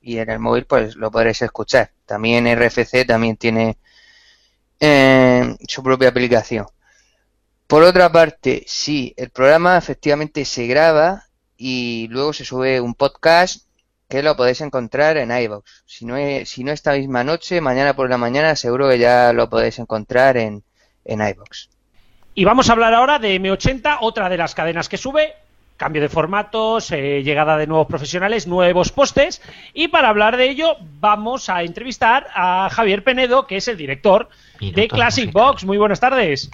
y en el móvil pues lo podréis escuchar. También RFC también tiene eh, su propia aplicación. Por otra parte, sí, el programa efectivamente se graba y luego se sube un podcast que lo podéis encontrar en iVoox. Si no, si no esta misma noche, mañana por la mañana, seguro que ya lo podéis encontrar en, en. Y vamos a hablar ahora de M80, otra de las cadenas que sube, cambio de formatos, eh, llegada de nuevos profesionales, nuevos postes. Y para hablar de ello, vamos a entrevistar a Javier Penedo, que es el director de Classic Box. Muy buenas tardes.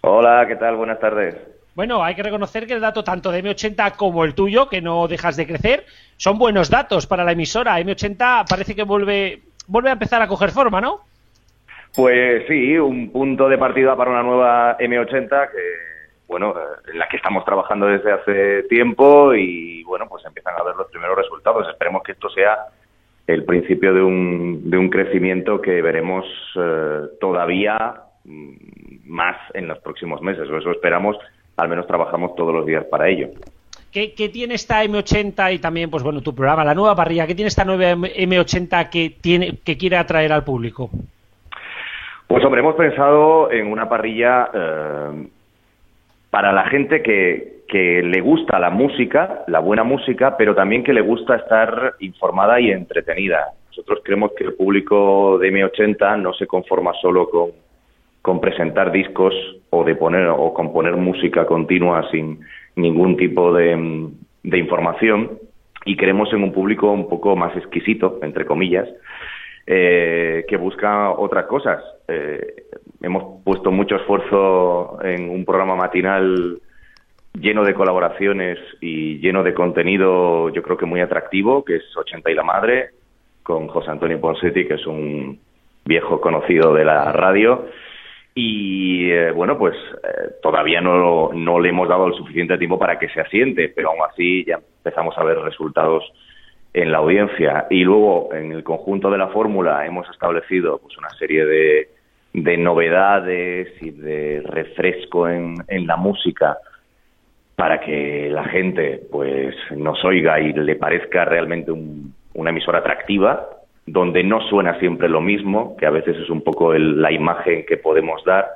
Hola, ¿qué tal? Buenas tardes. Bueno, hay que reconocer que el dato tanto de M80 como el tuyo, que no dejas de crecer, son buenos datos para la emisora. M80 parece que vuelve, vuelve a empezar a coger forma, ¿no? Pues sí, un punto de partida para una nueva M80 que bueno, en la que estamos trabajando desde hace tiempo y, bueno, pues empiezan a ver los primeros resultados. Esperemos que esto sea el principio de un, de un crecimiento que veremos eh, todavía mm, más en los próximos meses, o eso esperamos, al menos trabajamos todos los días para ello. ¿qué, tiene esta M80 y también, pues bueno, tu programa, la nueva parrilla, qué tiene esta nueva M80 que, tiene, que quiere atraer al público? Pues hombre, hemos pensado en una parrilla eh, para la gente que, que le gusta la música, la buena música, pero también que le gusta estar informada y entretenida. Nosotros creemos que el público de M80 no se conforma solo con, presentar discos o de poner o componer música continua sin ningún tipo de, de información y creemos en un público un poco más exquisito, entre comillas, eh, que busca otras cosas. Eh, hemos puesto mucho esfuerzo en un programa matinal lleno de colaboraciones y lleno de contenido, yo creo que muy atractivo, que es 80 y la Madre, con José Antonio Ponsetti, que es un viejo conocido de la radio. Y eh, bueno, pues eh, todavía no, no le hemos dado el suficiente tiempo para que se asiente, pero aún así ya empezamos a ver resultados en la audiencia. Y luego, en el conjunto de la fórmula, hemos establecido pues, una serie de, de novedades y de refresco en, en la música para que la gente pues nos oiga y le parezca realmente una emisora atractiva, donde no suena siempre lo mismo, que a veces es un poco la imagen que podemos dar.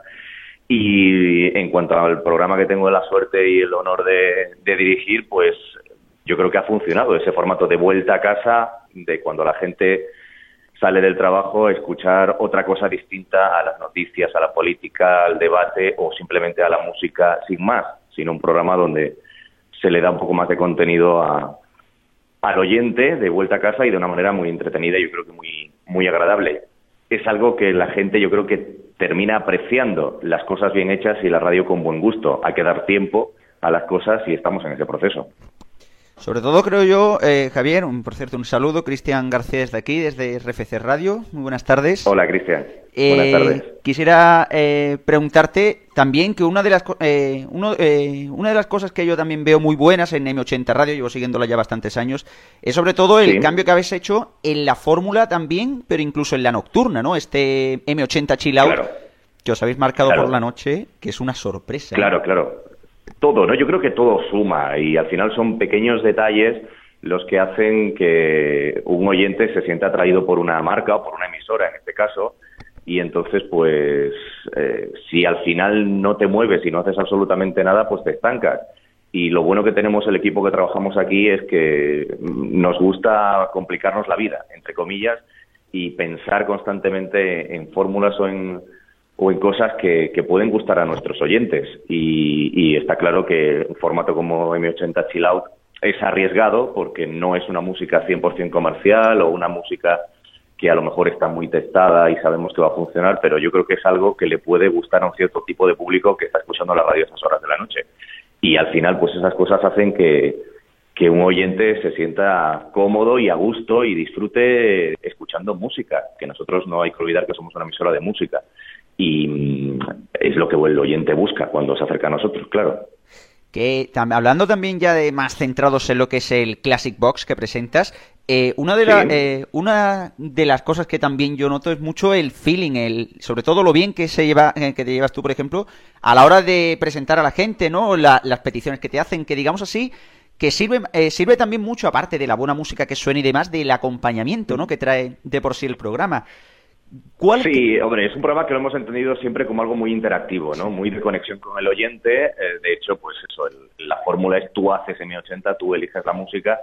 Y en cuanto al programa que tengo la suerte y el honor de dirigir, pues yo creo que ha funcionado ese formato de vuelta a casa, de cuando la gente sale del trabajo, escuchar otra cosa distinta a las noticias, a la política, al debate o simplemente a la música sin más, sino un programa donde se le da un poco más de contenido a, al oyente de vuelta a casa y de una manera muy entretenida y yo creo que muy, muy agradable. Es algo que la gente yo creo que termina apreciando las cosas bien hechas y la radio con buen gusto. Hay que dar tiempo a las cosas y estamos en ese proceso. Sobre todo creo yo, eh, Javier, un, por cierto, un saludo, Cristian Garcés de aquí, desde RFC Radio. Muy buenas tardes. Hola, Cristian. Eh, buenas tardes. Quisiera eh, preguntarte también que una de las uno, una de las cosas que yo también veo muy buenas en M80 Radio, llevo siguiéndola ya bastantes años, es sobre todo el cambio que habéis hecho en la fórmula también, pero incluso en la nocturna, ¿no? Este M80 Chill Out que os habéis marcado por la noche, que es una sorpresa. Claro, claro todo, ¿no? Yo creo que todo suma y al final son pequeños detalles los que hacen que un oyente se sienta atraído por una marca o por una emisora en este caso y entonces pues eh, si al final no te mueves y no haces absolutamente nada pues te estancas y lo bueno que tenemos el equipo que trabajamos aquí es que nos gusta complicarnos la vida entre comillas y pensar constantemente en fórmulas o en o en cosas que, que pueden gustar a nuestros oyentes. Y, y, está claro que un formato como M80 Chill Out es arriesgado porque no es una música 100% comercial o una música que a lo mejor está muy testada y sabemos que va a funcionar, pero yo creo que es algo que le puede gustar a un cierto tipo de público que está escuchando la radio a esas horas de la noche. Y al final, pues esas cosas hacen que, que un oyente se sienta cómodo y a gusto y disfrute escuchando música, que nosotros no hay que olvidar que somos una emisora de música y mm, es lo que el oyente busca cuando se acerca a nosotros, claro. Que hablando también ya de más centrados en lo que es el Classic Box que presentas, eh, una, de eh, una de las cosas que también yo noto es mucho el feeling, el, sobre todo lo bien que se lleva, eh, que te llevas tú, por ejemplo, a la hora de presentar a la gente, ¿no? las peticiones que te hacen, que digamos así, que sirve, sirve también mucho, aparte de la buena música que suena y demás, del acompañamiento, ¿no? Que trae de por sí el programa. Sí, hombre, es un programa que lo hemos entendido siempre como algo muy interactivo, ¿no? Muy de conexión con el oyente. Eh, de hecho, pues eso, la fórmula es tú haces M80, tú eliges la música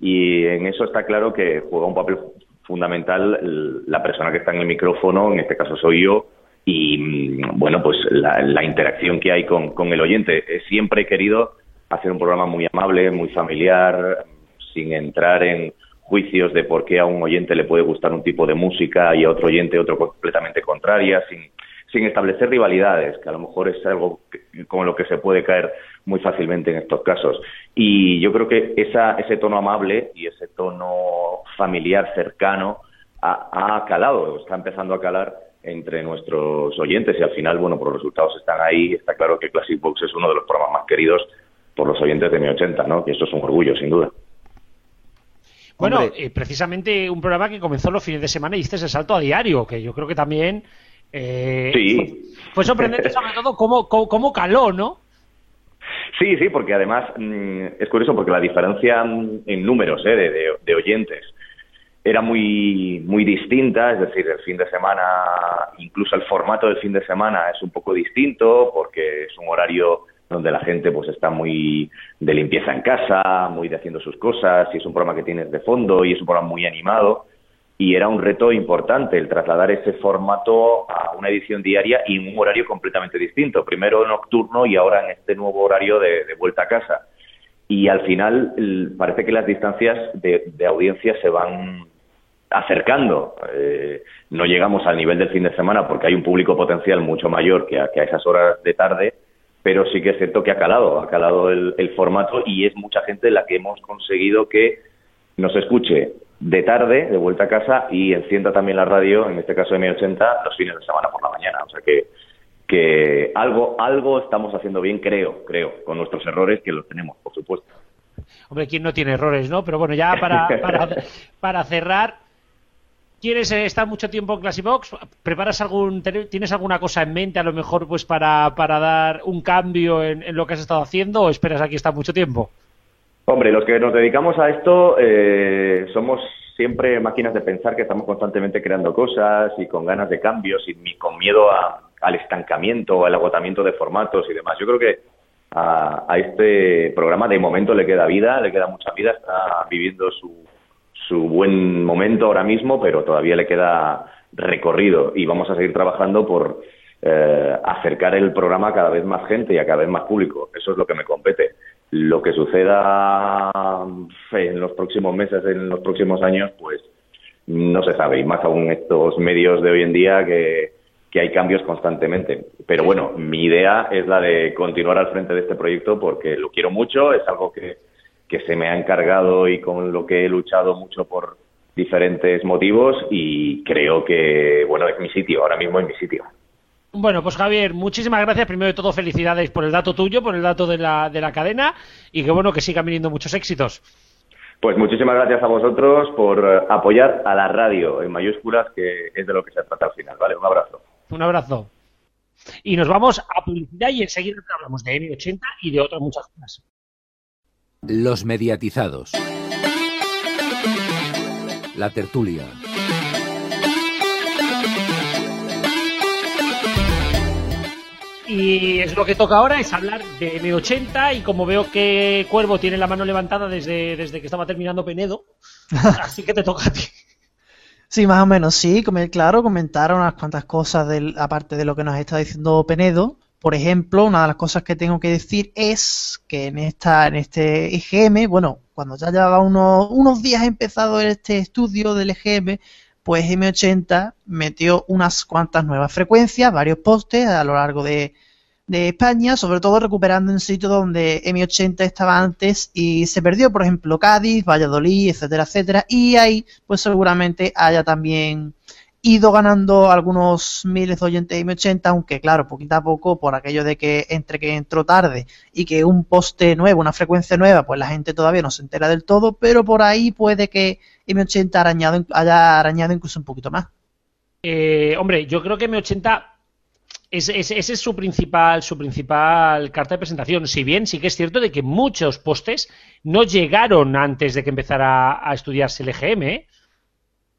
y en eso está claro que juega un papel fundamental la persona que está en el micrófono, en este caso soy yo, y mm, bueno, pues la, interacción que hay con, con el oyente. Siempre he querido hacer un programa muy amable, muy familiar, sin entrar en juicios de por qué a un oyente le puede gustar un tipo de música y a otro oyente otro completamente contraria, sin, sin establecer rivalidades, que a lo mejor es algo con lo que se puede caer muy fácilmente en estos casos. Y yo creo que esa, ese tono amable y ese tono familiar cercano ha, ha calado, está empezando a calar entre nuestros oyentes y al final, bueno, por los resultados están ahí. Está claro que Classic Box es uno de los programas más queridos por los oyentes de mi 80, ¿no? Y esto es un orgullo, sin duda. Bueno, eh, precisamente un programa que comenzó los fines de semana y hiciste ese salto a diario, que yo creo que también eh, fue, sorprendente sobre todo cómo, cómo, caló, ¿no? Sí, sí, porque además mm, es curioso porque la diferencia en números ¿eh? de, de, oyentes era muy, muy distinta, es decir, el fin de semana, incluso el formato del fin de semana es un poco distinto porque es un horario donde la gente pues está muy de limpieza en casa, muy de haciendo sus cosas, y es un programa que tienes de fondo y es un programa muy animado y era un reto importante el trasladar ese formato a una edición diaria y un horario completamente distinto, primero nocturno y ahora en este nuevo horario de, vuelta a casa. Y al final parece que las distancias de, audiencia se van acercando. Eh, no llegamos al nivel del fin de semana porque hay un público potencial mucho mayor que a, esas horas de tarde, pero sí que es cierto que ha calado, ha calado el, el formato y es mucha gente la que hemos conseguido que nos escuche de tarde, de vuelta a casa, y encienda también la radio, en este caso M80, los fines de semana por la mañana. O sea que, que algo, algo estamos haciendo bien, creo, creo, con nuestros errores, que los tenemos, por supuesto. Hombre, ¿quién no tiene errores, no? Pero bueno, ya para, para, para cerrar, ¿Quieres estar mucho tiempo en Classibox? ¿Preparas algún, tienes alguna cosa en mente a lo mejor pues para, para dar un cambio en, en, lo que has estado haciendo o esperas aquí estar mucho tiempo? Hombre, los que nos dedicamos a esto eh, somos siempre máquinas de pensar que estamos constantemente creando cosas y con ganas de cambios y con miedo al estancamiento, al agotamiento de formatos y demás. Yo creo que a, este programa de momento le queda vida, le queda mucha vida, está viviendo su, su buen momento ahora mismo, pero todavía le queda recorrido y vamos a seguir trabajando por eh, acercar el programa a cada vez más gente y a cada vez más público. Eso es lo que me compete. Lo que suceda en los próximos meses, en los próximos años, pues no se sabe, y más aún estos medios de hoy en día que, que hay cambios constantemente. Pero bueno, mi idea es la de continuar al frente de este proyecto porque lo quiero mucho, es algo que, que se me ha encargado y con lo que he luchado mucho por diferentes motivos y creo que, bueno, es mi sitio, ahora mismo es mi sitio. Bueno, pues Javier, muchísimas gracias. Primero de todo, felicidades por el dato tuyo, por el dato de la, de la cadena y que bueno, que sigan viniendo muchos éxitos. Pues muchísimas gracias a vosotros por eh, apoyar a la radio en mayúsculas, que es de lo que se trata al final. Vale, un abrazo. Un abrazo. Y nos vamos a publicidad y enseguida hablamos de M80 y de otras muchas cosas. Los mediatizados. La tertulia. Y es lo que toca ahora, es hablar de M80 y como veo que Cuervo tiene la mano levantada desde, desde que estaba terminando Penedo, así que te toca a ti. Sí, más o menos, sí, claro, comentar unas cuantas cosas aparte de lo que nos está diciendo Penedo. Por ejemplo, una de las cosas que tengo que decir es que en esta, en este EGM, bueno, cuando ya llevaba unos, unos días empezado este estudio del EGM, pues M80 metió unas cuantas nuevas frecuencias, varios postes a lo largo de, España, sobre todo recuperando en sitios donde M80 estaba antes y se perdió, por ejemplo, Cádiz, Valladolid, etcétera, etcétera, y ahí pues seguramente haya también ido ganando algunos miles de oyentes de M80, aunque claro, poquito a poco, por aquello de que entre que entró tarde y que un poste nuevo, una frecuencia nueva, pues la gente todavía no se entera del todo, pero por ahí puede que M80 arañado, haya arañado incluso un poquito más. Eh, hombre, yo creo que M80 es, ese es su principal, su principal carta de presentación. Si bien sí que es cierto de que muchos postes no llegaron antes de que empezara a estudiarse el EGM, ¿eh?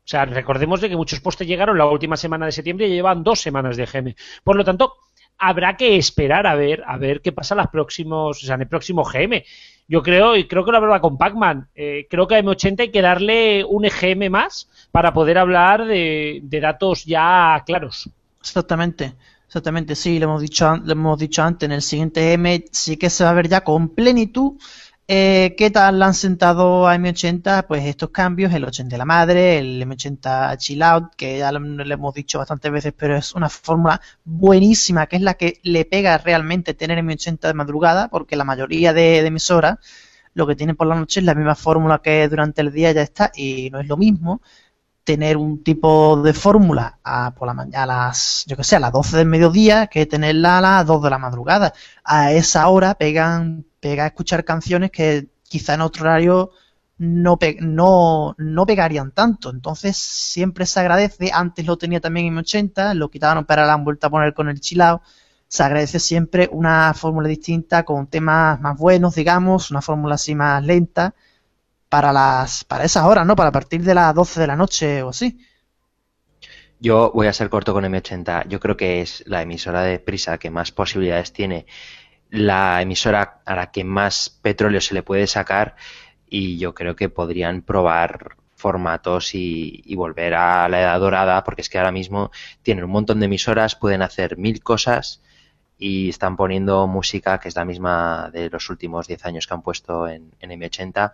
O sea, recordemos de que muchos postes llegaron la última semana de septiembre y llevan dos semanas de GM. Por lo tanto, habrá que esperar a ver, a ver qué pasa las próximos, o sea, en el próximo GM. Yo creo, y creo que lo hablaba con Pac-Man, eh, creo que a M80 hay que darle un EGM más para poder hablar de, datos ya claros. Exactamente. Exactamente, sí, lo hemos dicho, lo hemos dicho antes, en el siguiente M sí que se va a ver ya con plenitud eh, ¿Qué tal han sentado a M80? Pues estos cambios, el 80 de la madre, el M80 Chill Out, que ya lo, hemos dicho bastantes veces, pero es una fórmula buenísima, que es la que le pega realmente tener M80 de madrugada, porque la mayoría de, emisoras lo que tienen por la noche es la misma fórmula que durante el día ya está, y no es lo mismo tener un tipo de fórmula a, por la a las, yo que sé, a las 12 del mediodía que tenerla a las 2 de la madrugada. A esa hora pegan pega a escuchar canciones que quizá en otro horario no, no, no pegarían tanto. Entonces siempre se agradece. Antes lo tenía también en 80, lo quitaban para la han vuelto a poner con el chilao. se agradece siempre una fórmula distinta con temas más buenos, digamos, una fórmula así más lenta para las para esas horas, ¿no? Para partir de las 12 de la noche o así. Yo voy a ser corto con M80. Yo creo que es la emisora de prisa que más posibilidades tiene, la emisora a la que más petróleo se le puede sacar y yo creo que podrían probar formatos y, volver a la edad dorada porque es que ahora mismo tienen un montón de emisoras, pueden hacer mil cosas y están poniendo música que es la misma de los últimos 10 años que han puesto en, M80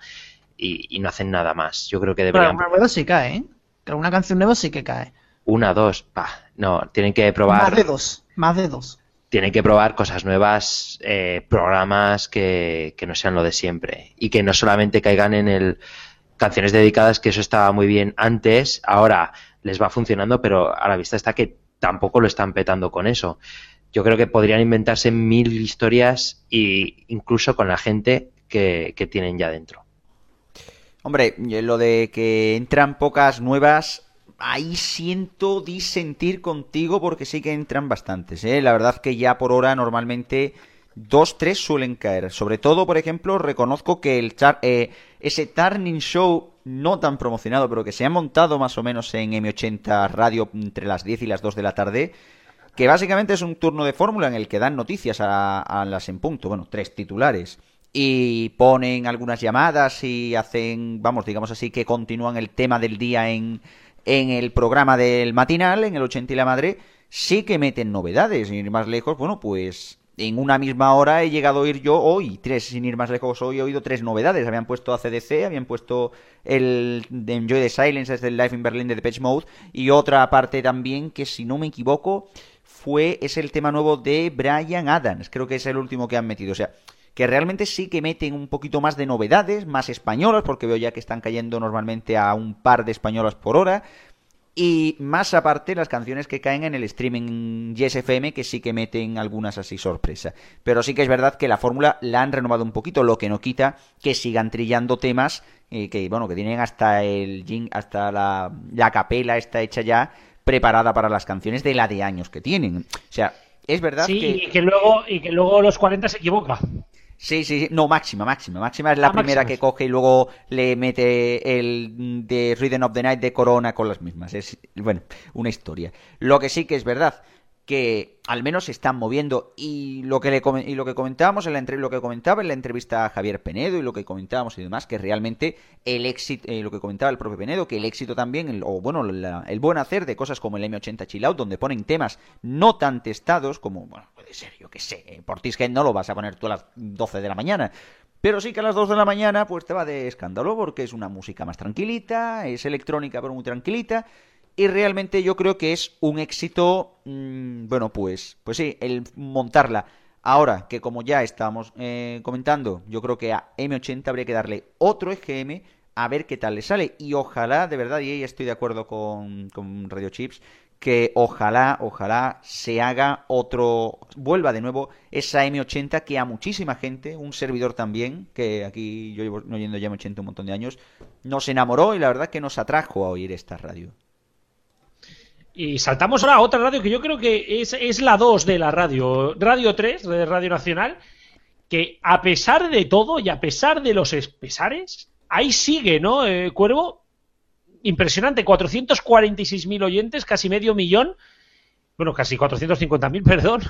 y, no hacen nada más. Yo creo que deberían... Pero una sí cae, ¿eh? Una canción nueva sí que cae. Una, dos, pa. No, tienen que probar. Más de dos, más de dos. Tienen que probar cosas nuevas, eh, programas que, no sean lo de siempre. Y que no solamente caigan en el canciones dedicadas, que eso estaba muy bien antes, ahora les va funcionando, pero a la vista está que tampoco lo están petando con eso. Yo creo que podrían inventarse mil historias e incluso con la gente que, que tienen ya dentro. Hombre, lo de que entran pocas nuevas ahí siento disentir contigo porque sí que entran bastantes. ¿eh? La verdad que ya por hora normalmente dos, tres suelen caer. Sobre todo, por ejemplo, reconozco que el eh, ese Turning Show no tan promocionado, pero que se ha montado más o menos en M80 Radio entre las 10 y las 2 de la tarde, que básicamente es un turno de fórmula en el que dan noticias a las en punto, bueno, tres titulares y ponen algunas llamadas y hacen, vamos, digamos así, que continúan el tema del día en, en el programa del matinal, en el 80 y la madre, sí que meten novedades. Sin ir más lejos, bueno, pues en una misma hora he llegado a oír yo hoy, tres, sin ir más lejos, hoy he oído tres novedades. Habían puesto ACDC, habían puesto el de Enjoy the Silence, es del Life in Berlin de Depeche Mode, y otra parte también que, si no me equivoco, fue, es el tema nuevo de Brian Adams. Creo que es el último que han metido. O sea, que realmente sí que meten un poquito más de novedades, más españolas, porque veo ya que están cayendo normalmente a un par de españolas por hora. Y más aparte las canciones que caen en el streaming YesFM, que sí que meten algunas así sorpresa. Pero sí que es verdad que la fórmula la han renovado un poquito, lo que no quita que sigan trillando temas eh, que, bueno, que tienen hasta el hasta la, la capela está hecha ya preparada para las canciones de la de años que tienen. O sea, es verdad sí, que... y que luego y que luego los 40 se equivoca. Sí, sí, sí, no, máxima, máxima. Máxima es la Ah, primera máxima. que coge y luego le mete el de Rhythm of the Night de Corona con las mismas. Es, bueno, una historia. Lo que sí que es verdad, que al menos se están moviendo. Y lo que le y lo que comentábamos en la lo que comentaba en la entrevista a Javier Penedo y lo que comentábamos y demás que realmente el éxito eh, lo que comentaba el propio Penedo que el éxito también el- o bueno el buen hacer de cosas como el M80 Chill Out donde ponen temas no tan testados como bueno puede ser yo que sé Portishead no lo vas a poner tú a las 12 de la mañana pero sí que a las 2 de la mañana pues te va de escándalo porque es una música más tranquilita, es electrónica pero muy tranquilita y realmente yo creo que es un éxito, mm, bueno pues, pues sí, el montarla. Ahora que como ya estábamos eh, comentando, yo creo que a M80 habría que darle otro EGM a ver qué tal le sale y ojalá, de verdad, y ahí estoy de acuerdo con, con Radio Chips, que ojalá, ojalá se haga otro, vuelva de nuevo esa M80 que a muchísima gente, un servidor también, que aquí yo llevo oyendo ya M80 un montón de años, nos enamoró y la verdad que nos atrajo a oír esta radio. Y saltamos ahora a otra radio que yo creo que es, es la 2 de la radio, Radio 3, de Radio Nacional, que a pesar de todo y a pesar de los pesares, ahí sigue, ¿no, eh, Cuervo? Impresionante, 446.000 oyentes, casi medio millón, bueno, casi 450.000, perdón.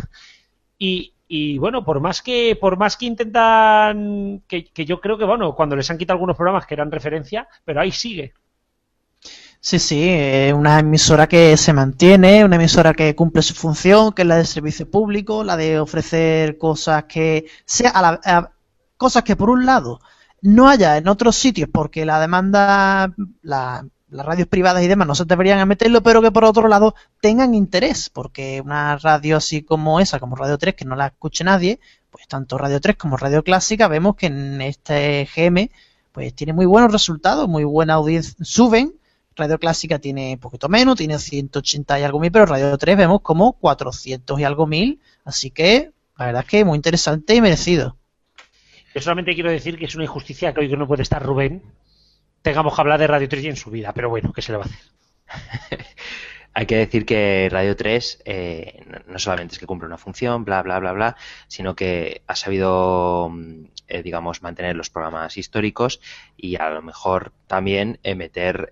Y, y bueno, por más que por más que intentan, que, que yo creo que, bueno, cuando les han quitado algunos programas que eran referencia, pero ahí sigue. Sí, sí, una emisora que se mantiene, una emisora que cumple su función, que es la de servicio público, la de ofrecer cosas que sea a la- cosas que por un lado no haya en otros sitios porque la demanda, la- las radios privadas y demás no se deberían a meterlo, pero que por otro lado tengan interés, porque una radio así como esa, como Radio 3, que no la escuche nadie, pues tanto Radio 3 como Radio Clásica vemos que en este GM pues tiene muy buenos resultados, muy buena audiencia, suben, Radio Clásica tiene poquito menos, tiene 180 y algo mil, pero Radio 3 vemos como 400 y algo mil, así que la verdad es que muy interesante y merecido. Yo solamente quiero decir que es una injusticia que hoy que no puede estar Rubén tengamos que hablar de Radio 3 y en su vida, pero bueno, ¿qué se le va a hacer? Hay que decir que Radio 3 eh, no solamente es que cumple una función, bla, bla, bla, bla, sino que ha sabido, mm, eh, digamos, mantener los programas históricos y a lo mejor también meter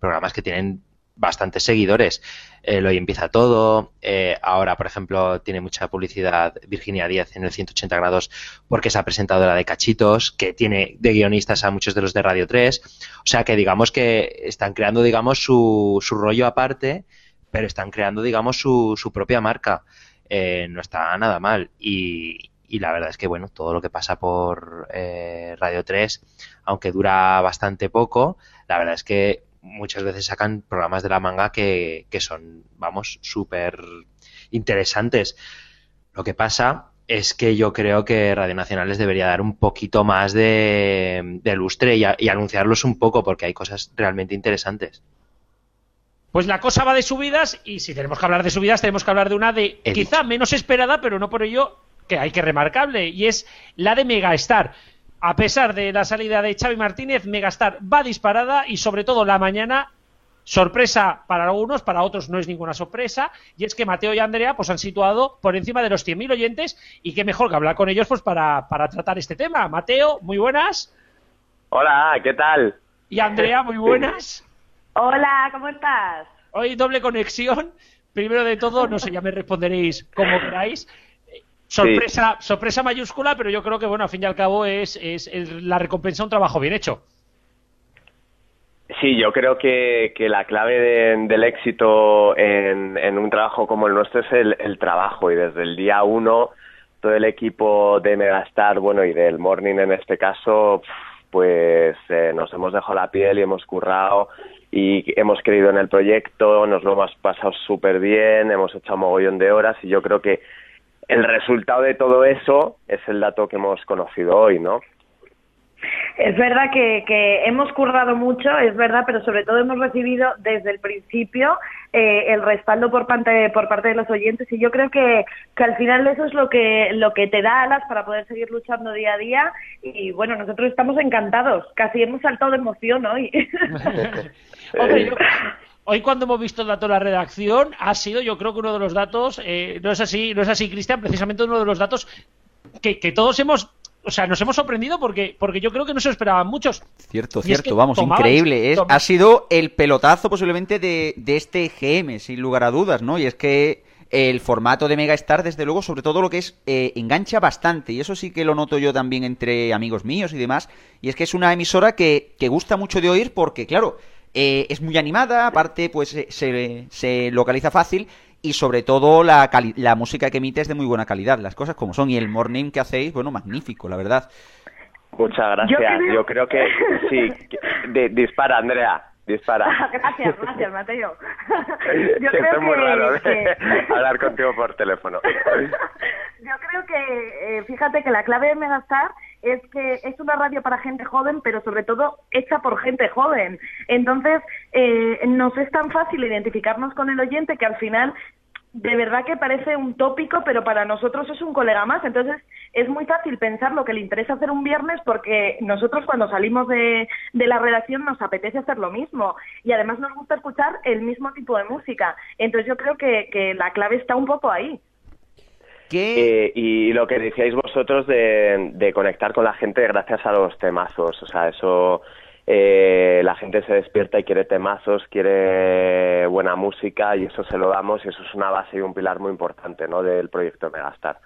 programas que tienen bastantes seguidores. Eh, hoy empieza todo. Eh, ahora, por ejemplo, tiene mucha publicidad Virginia Díaz en el 180 grados porque es la presentadora de Cachitos, que tiene de guionistas a muchos de los de Radio 3. O sea que digamos que están creando, digamos, su, su rollo aparte, pero están creando, digamos, su, su propia marca. Eh, no está nada mal. Y, y la verdad es que, bueno, todo lo que pasa por eh, Radio 3, aunque dura bastante poco, la verdad es que muchas veces sacan programas de la manga que, son, vamos, súper interesantes. Lo que pasa es que yo creo que Radio Nacional les debería dar un poquito más de, lustre y, anunciarlos un poco porque hay cosas realmente interesantes. Pues la cosa va de subidas y si tenemos que hablar de subidas tenemos que hablar de una de quizá menos esperada pero no por ello que hay que remarcable y es la de Megastar a pesar de la salida de Xavi Martínez, Megastar va disparada y sobre todo la mañana sorpresa para algunos, para otros no es ninguna sorpresa, y es que Mateo y Andrea pues han situado por encima de los 100.000 oyentes y qué mejor que hablar con ellos pues para, para tratar este tema. Mateo, muy buenas. Hola, ¿qué tal? Y Andrea, muy buenas. Hola, ¿cómo estás? Hoy doble conexión. Primero de todo, no sé, ya me responderéis como queráis. Sorpresa, sorpresa mayúscula, pero yo creo que, bueno, al fin y al cabo es, es, la recompensa un trabajo bien hecho. Sí, yo creo que, que la clave del éxito en, en, un trabajo como el nuestro es el, trabajo y desde el día uno todo el equipo de Megastar, bueno, y del Morning en este caso, pues eh, nos hemos dejado la piel y hemos currado y hemos creído en el proyecto, nos lo hemos pasado súper bien, hemos hecho un mogollón de horas y yo creo que el resultado de todo eso es el dato que hemos conocido hoy, ¿no? Es verdad que, que, hemos currado mucho, es verdad, pero sobre todo hemos recibido desde el principio eh, el respaldo por parte, por parte de los oyentes y yo creo que, que al final eso es lo que, lo que te da alas para poder seguir luchando día a día y bueno, nosotros estamos encantados, casi hemos saltado de emoción hoy. Hoy cuando hemos visto el dato de la redacción ha sido yo creo que uno de los datos, eh, no es así, no es así Cristian, precisamente uno de los datos que, todos hemos o sea, nos hemos sorprendido porque, porque yo creo que no se esperaban muchos. Cierto, cierto, vamos, increíble. Es, ha sido el pelotazo posiblemente de, de, este GM, sin lugar a dudas, ¿no? Y es que el formato de Megastar, desde luego, sobre todo lo que es, eh, engancha bastante. Y eso sí que lo noto yo también entre amigos míos y demás. Y es que es una emisora que, que gusta mucho de oír porque, claro, eh, es muy animada, aparte pues se, se localiza fácil y sobre todo la, la música que emite es de muy buena calidad, las cosas como son. Y el morning que hacéis, bueno, magnífico, la verdad. Muchas gracias. Yo creo, que sí. dispara, Andrea. Dispara. gracias, gracias, Mateo. Yo creo muy raro ¿eh? hablar contigo por teléfono. Yo creo que, eh, fíjate que la clave de Megastar es que es una radio para gente joven, pero sobre todo hecha por gente joven. Entonces, eh, nos es tan fácil identificarnos con el oyente que al final de verdad que parece un tópico, pero para nosotros es un colega más. Entonces, es muy fácil pensar lo que le interesa hacer un viernes porque nosotros cuando salimos de, la redacción nos apetece hacer lo mismo y además nos gusta escuchar el mismo tipo de música. Entonces, yo creo que, que la clave está un poco ahí. Eh, y lo que decíais vosotros de, conectar con la gente gracias a los temazos, o sea, eso eh, la gente se despierta y quiere temazos, quiere buena música y eso se lo damos y eso es una base y un pilar muy importante ¿no? del proyecto Megastar.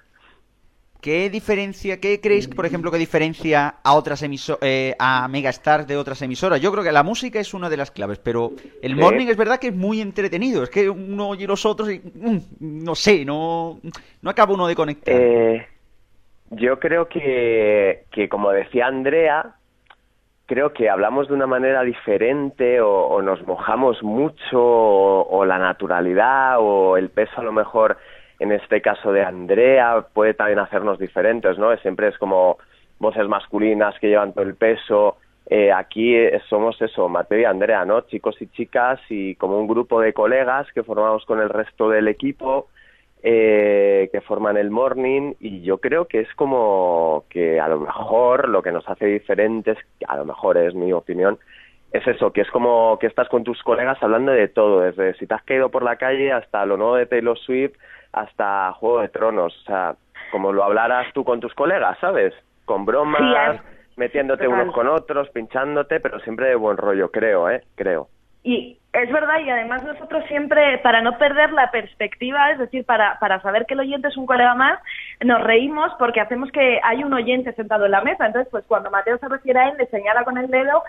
¿Qué diferencia, qué creéis, por ejemplo, que diferencia a otras eh, a Megastar de otras emisoras? Yo creo que la música es una de las claves, pero el morning es verdad que es muy entretenido. Es que uno oye los otros y mm, no sé, no, no acaba uno de conectar. Eh, yo creo que, que, como decía Andrea, creo que hablamos de una manera diferente o, nos mojamos mucho o la naturalidad o el peso a lo mejor en este caso de Andrea puede también hacernos diferentes, ¿no? Siempre es como voces masculinas que llevan todo el peso. Eh, aquí somos eso, Mateo y Andrea, ¿no? Chicos y chicas y como un grupo de colegas que formamos con el resto del equipo, eh, que forman el morning y yo creo que es como que a lo mejor lo que nos hace diferentes, a lo mejor es mi opinión, es eso, que es como que estás con tus colegas hablando de todo, desde si te has caído por la calle hasta lo nuevo de Taylor Swift, hasta Juego de Tronos, o sea, como lo hablaras tú con tus colegas, ¿sabes? Con bromas, Sí, es- metiéndote total. unos con otros, pinchándote, pero siempre de buen rollo, creo, ¿eh? Creo. Y es verdad, y además nosotros siempre, para no perder la perspectiva, es decir, para, para saber que el oyente es un colega más, nos reímos porque hacemos que hay un oyente sentado en la mesa. Entonces, pues cuando Mateo se refiere a él, le señala con el dedo,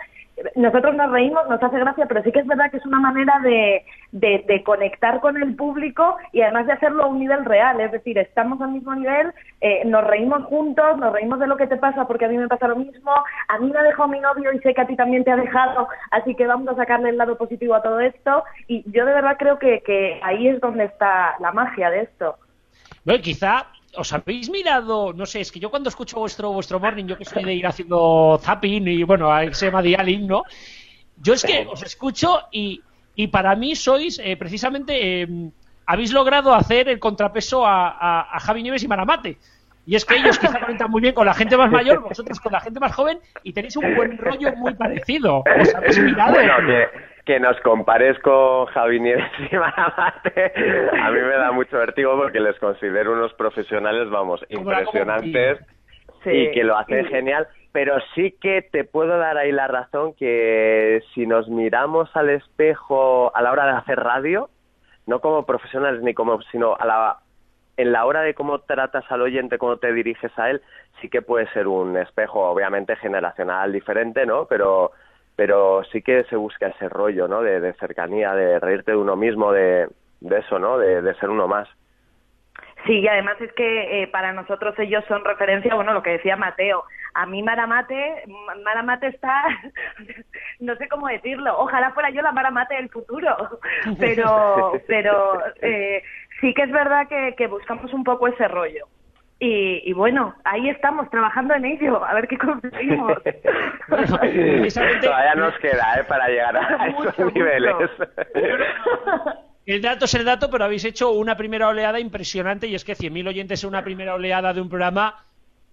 nosotros nos reímos, nos hace gracia, pero sí que es verdad que es una manera de, de, conectar con el público y además de hacerlo a un nivel real. Es decir, estamos al mismo nivel, eh, nos reímos juntos, nos reímos de lo que te pasa porque a mí me pasa lo mismo, a mí me ha dejado mi novio y sé que a ti también te ha dejado, así que vamos a sacarle el lado positivo a todo esto. Y yo de verdad creo que, que ahí es donde está la magia de esto. Bueno, quizá os habéis mirado, no sé, es que yo cuando escucho vuestro vuestro morning, yo que soy de ir haciendo zapping y bueno, se llama dialing, ¿no? Yo es que os escucho y, y para mí sois eh, precisamente eh, habéis logrado hacer el contrapeso a, a, a Javi Nieves y Maramate. Y es que ellos quizá conectan muy bien con la gente más mayor, vosotros con la gente más joven y tenéis un buen rollo muy parecido. ¿Os habéis mirado? Bueno, que, que nos compares con Javi Nieves y Maramate, a mí me da mucho vértigo porque les considero unos profesionales, vamos, impresionantes Sí. y que lo hacen Y- genial. Pero sí que te puedo dar ahí la razón que si nos miramos al espejo a la hora de hacer radio, no como profesionales ni como, sino a la, en la hora de cómo tratas al oyente, cómo te diriges a él, sí que puede ser un espejo, obviamente generacional diferente, ¿no? Pero, pero sí que se busca ese rollo, ¿no? De, cercanía, de reírte de uno mismo, de, eso, ¿no? De, ser uno más. Sí, y además es que eh, para nosotros ellos son referencia, bueno, lo que decía Mateo. A mí Maramate, Ma- Maramate está, no sé cómo decirlo, ojalá fuera yo la Maramate del futuro, pero, pero eh, sí que es verdad que buscamos un poco ese rollo. Y, y bueno, ahí estamos trabajando en ello, a ver qué conseguimos. Bueno, precisamente- Todavía nos queda, ¿eh? Para llegar a Mucho, esos mucho. niveles. El dato es el dato, pero habéis hecho una primera oleada impresionante y es que 100.000 oyentes en una primera oleada de un programa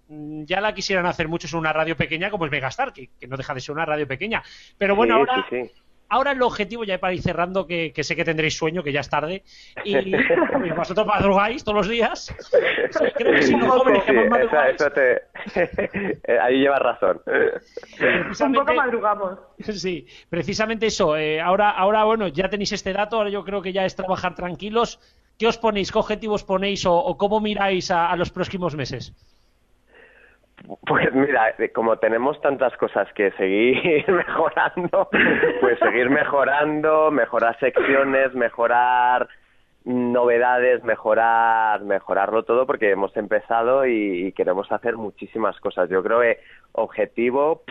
mm, ya la quisieran hacer muchos en una radio pequeña como es Megastar, que, que no deja de ser una radio pequeña. Pero bueno, Sí, ahora, sí, sí. Ahora el objetivo, ya para ir cerrando, que, que sé que tendréis sueño, que ya es tarde, y, y vosotros madrugáis todos los días. Creo que sí, los jóvenes que Sí, más eso, madrugáis. eso te... Ahí llevas razón. un precisamente- poco madrugamos. Sí, precisamente eso. eh, ahora, ahora, bueno, ya tenéis este dato, ahora yo creo que ya es trabajar tranquilos. ¿Qué os ponéis? ¿Qué objetivos ponéis o, o cómo miráis a, a los próximos meses? Pues mira, eh, como tenemos tantas cosas que seguir mejorando, pues seguir mejorando, mejorar secciones, mejorar novedades, mejorar, mejorarlo todo porque hemos empezado y, y queremos hacer muchísimas cosas. Yo creo que objetivo,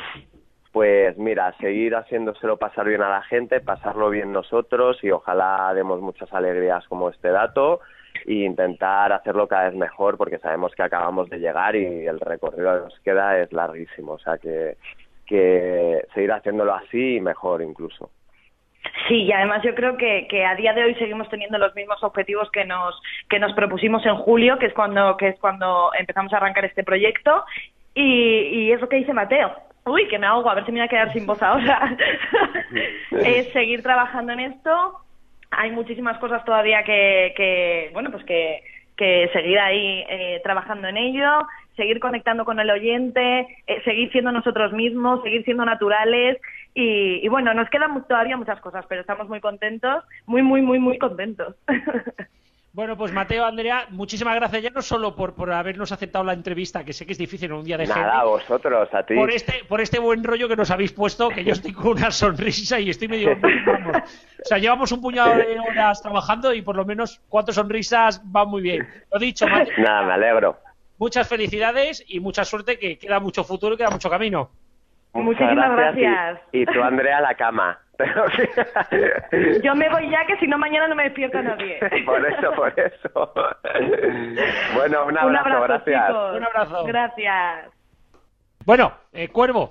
pues mira, seguir haciéndoselo pasar bien a la gente, pasarlo bien nosotros y ojalá demos muchas alegrías como este dato e intentar hacerlo cada vez mejor porque sabemos que acabamos de llegar y el recorrido que nos queda es larguísimo, o sea que, que seguir haciéndolo así y mejor incluso. Sí, y además yo creo que, que a día de hoy seguimos teniendo los mismos objetivos que nos que nos propusimos en julio, que es cuando que es cuando empezamos a arrancar este proyecto y, y es lo que dice Mateo. Uy, que me ahogo, a ver si me voy a quedar sin voz ahora. es seguir trabajando en esto. Hay muchísimas cosas todavía que, que bueno, pues que, que seguir ahí eh, trabajando en ello, seguir conectando con el oyente, eh, seguir siendo nosotros mismos, seguir siendo naturales y, y bueno, nos quedan todavía muchas cosas, pero estamos muy contentos, muy, muy, muy, muy contentos. Bueno, pues Mateo, Andrea, muchísimas gracias ya no solo por, por habernos aceptado la entrevista, que sé que es difícil en un día de Nada, gente, vosotros, a ti. por este, por este buen rollo que nos habéis puesto, que yo estoy con una sonrisa y estoy medio... vamos. O sea, llevamos un puñado de horas trabajando y por lo menos cuatro sonrisas van muy bien. Lo dicho, Mateo, Nada, me alegro. muchas felicidades y mucha suerte, que queda mucho futuro y queda mucho camino. Muchas Muchísimas y- gracias. Y, tú, Andrea, a la cama. Yo me voy ya, que si no mañana no me despierta nadie. por eso, por eso. bueno, un abrazo, Un abrazo, gracias. chicos. Un abrazo. Gracias. Bueno, eh, Cuervo,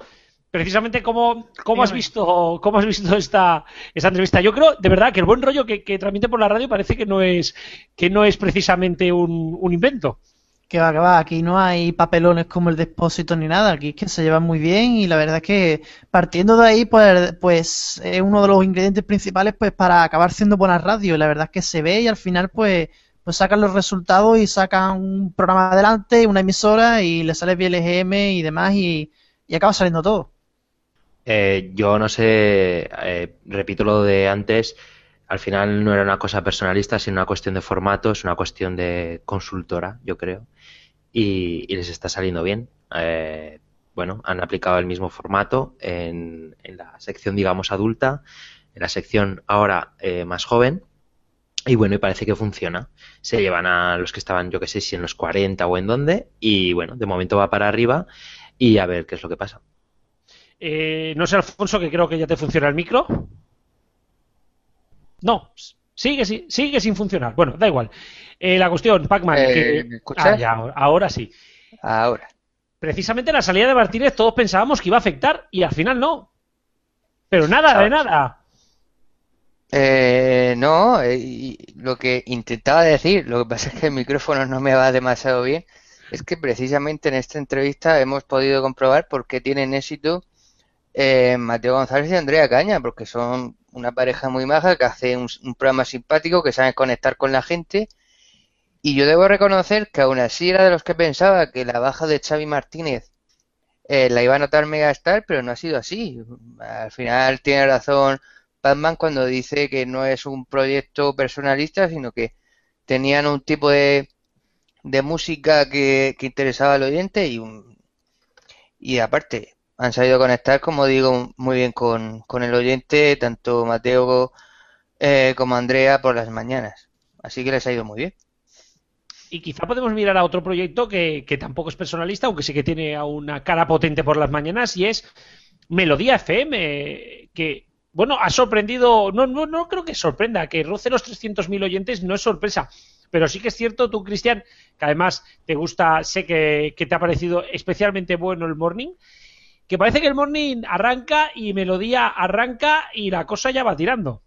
precisamente cómo, cómo has visto cómo has visto esta, esta entrevista. Yo creo, de verdad, que el buen rollo que, que transmite por la radio parece que no es que no es precisamente un, un invento. Que va, que va, aquí no hay papelones como el de Expósito ni nada, aquí es que se llevan muy bien y la verdad es que partiendo de ahí, pues, pues es uno de los ingredientes principales pues para acabar siendo buena radio la verdad es que se ve y al final pues, pues sacan los resultados y sacan un programa adelante, una emisora y le sale EGM y demás y, y acaba saliendo todo. Eh, yo no sé, eh, repito lo de antes, al final no era una cosa personalista, sino una cuestión de formato, es una cuestión de consultora, yo creo, y, les está saliendo bien. Eh, bueno, han aplicado el mismo formato en, en, la sección, digamos, adulta, en la sección ahora eh, más joven, y bueno, y parece que funciona. Se llevan a los que estaban, yo que sé, si en los 40 o en dónde, y bueno, de momento va para arriba, y a ver qué es lo que pasa. Eh, no sé, Alfonso, que creo que ya te funciona el micro. No, sigue, sigue sin funcionar. Bueno, da igual. Eh, la cuestión, Pac-Man. Eh. Ah, ya, ahora sí. Ahora. Precisamente la salida de Martínez todos pensábamos que iba a afectar y al final no. Pero nada de nada. Eh, no, eh, lo que intentaba decir, lo que pasa es que el micrófono no me va demasiado bien, es que precisamente en esta entrevista hemos podido comprobar por qué tienen éxito eh, Mateo González y Andrea Caña, porque son una pareja muy maja que hace un, programa simpático, que saben conectar con la gente. Y yo debo reconocer que aún así era de los que pensaba que la baja de Xavi Martínez eh, la iba a notar Megastar, pero no ha sido así. Al final tiene razón Batman cuando dice que no es un proyecto personalista, sino que tenían un tipo de, de música que, que interesaba al oyente y, un, y aparte han sabido conectar, como digo, muy bien con, con el oyente, tanto Mateo eh, como Andrea por las mañanas. Así que les ha ido muy bien. Y quizá podemos mirar a otro proyecto que, que tampoco es personalista, aunque sí que tiene una cara potente por las mañanas, y es Melodía FM, que, bueno, ha sorprendido, no, no, no creo que sorprenda, que roce los 300.000 oyentes no es sorpresa, pero sí que es cierto, tú, Cristian, que además te gusta, sé que, que te ha parecido especialmente bueno el morning, que parece que el morning arranca y Melodía arranca y la cosa ya va tirando.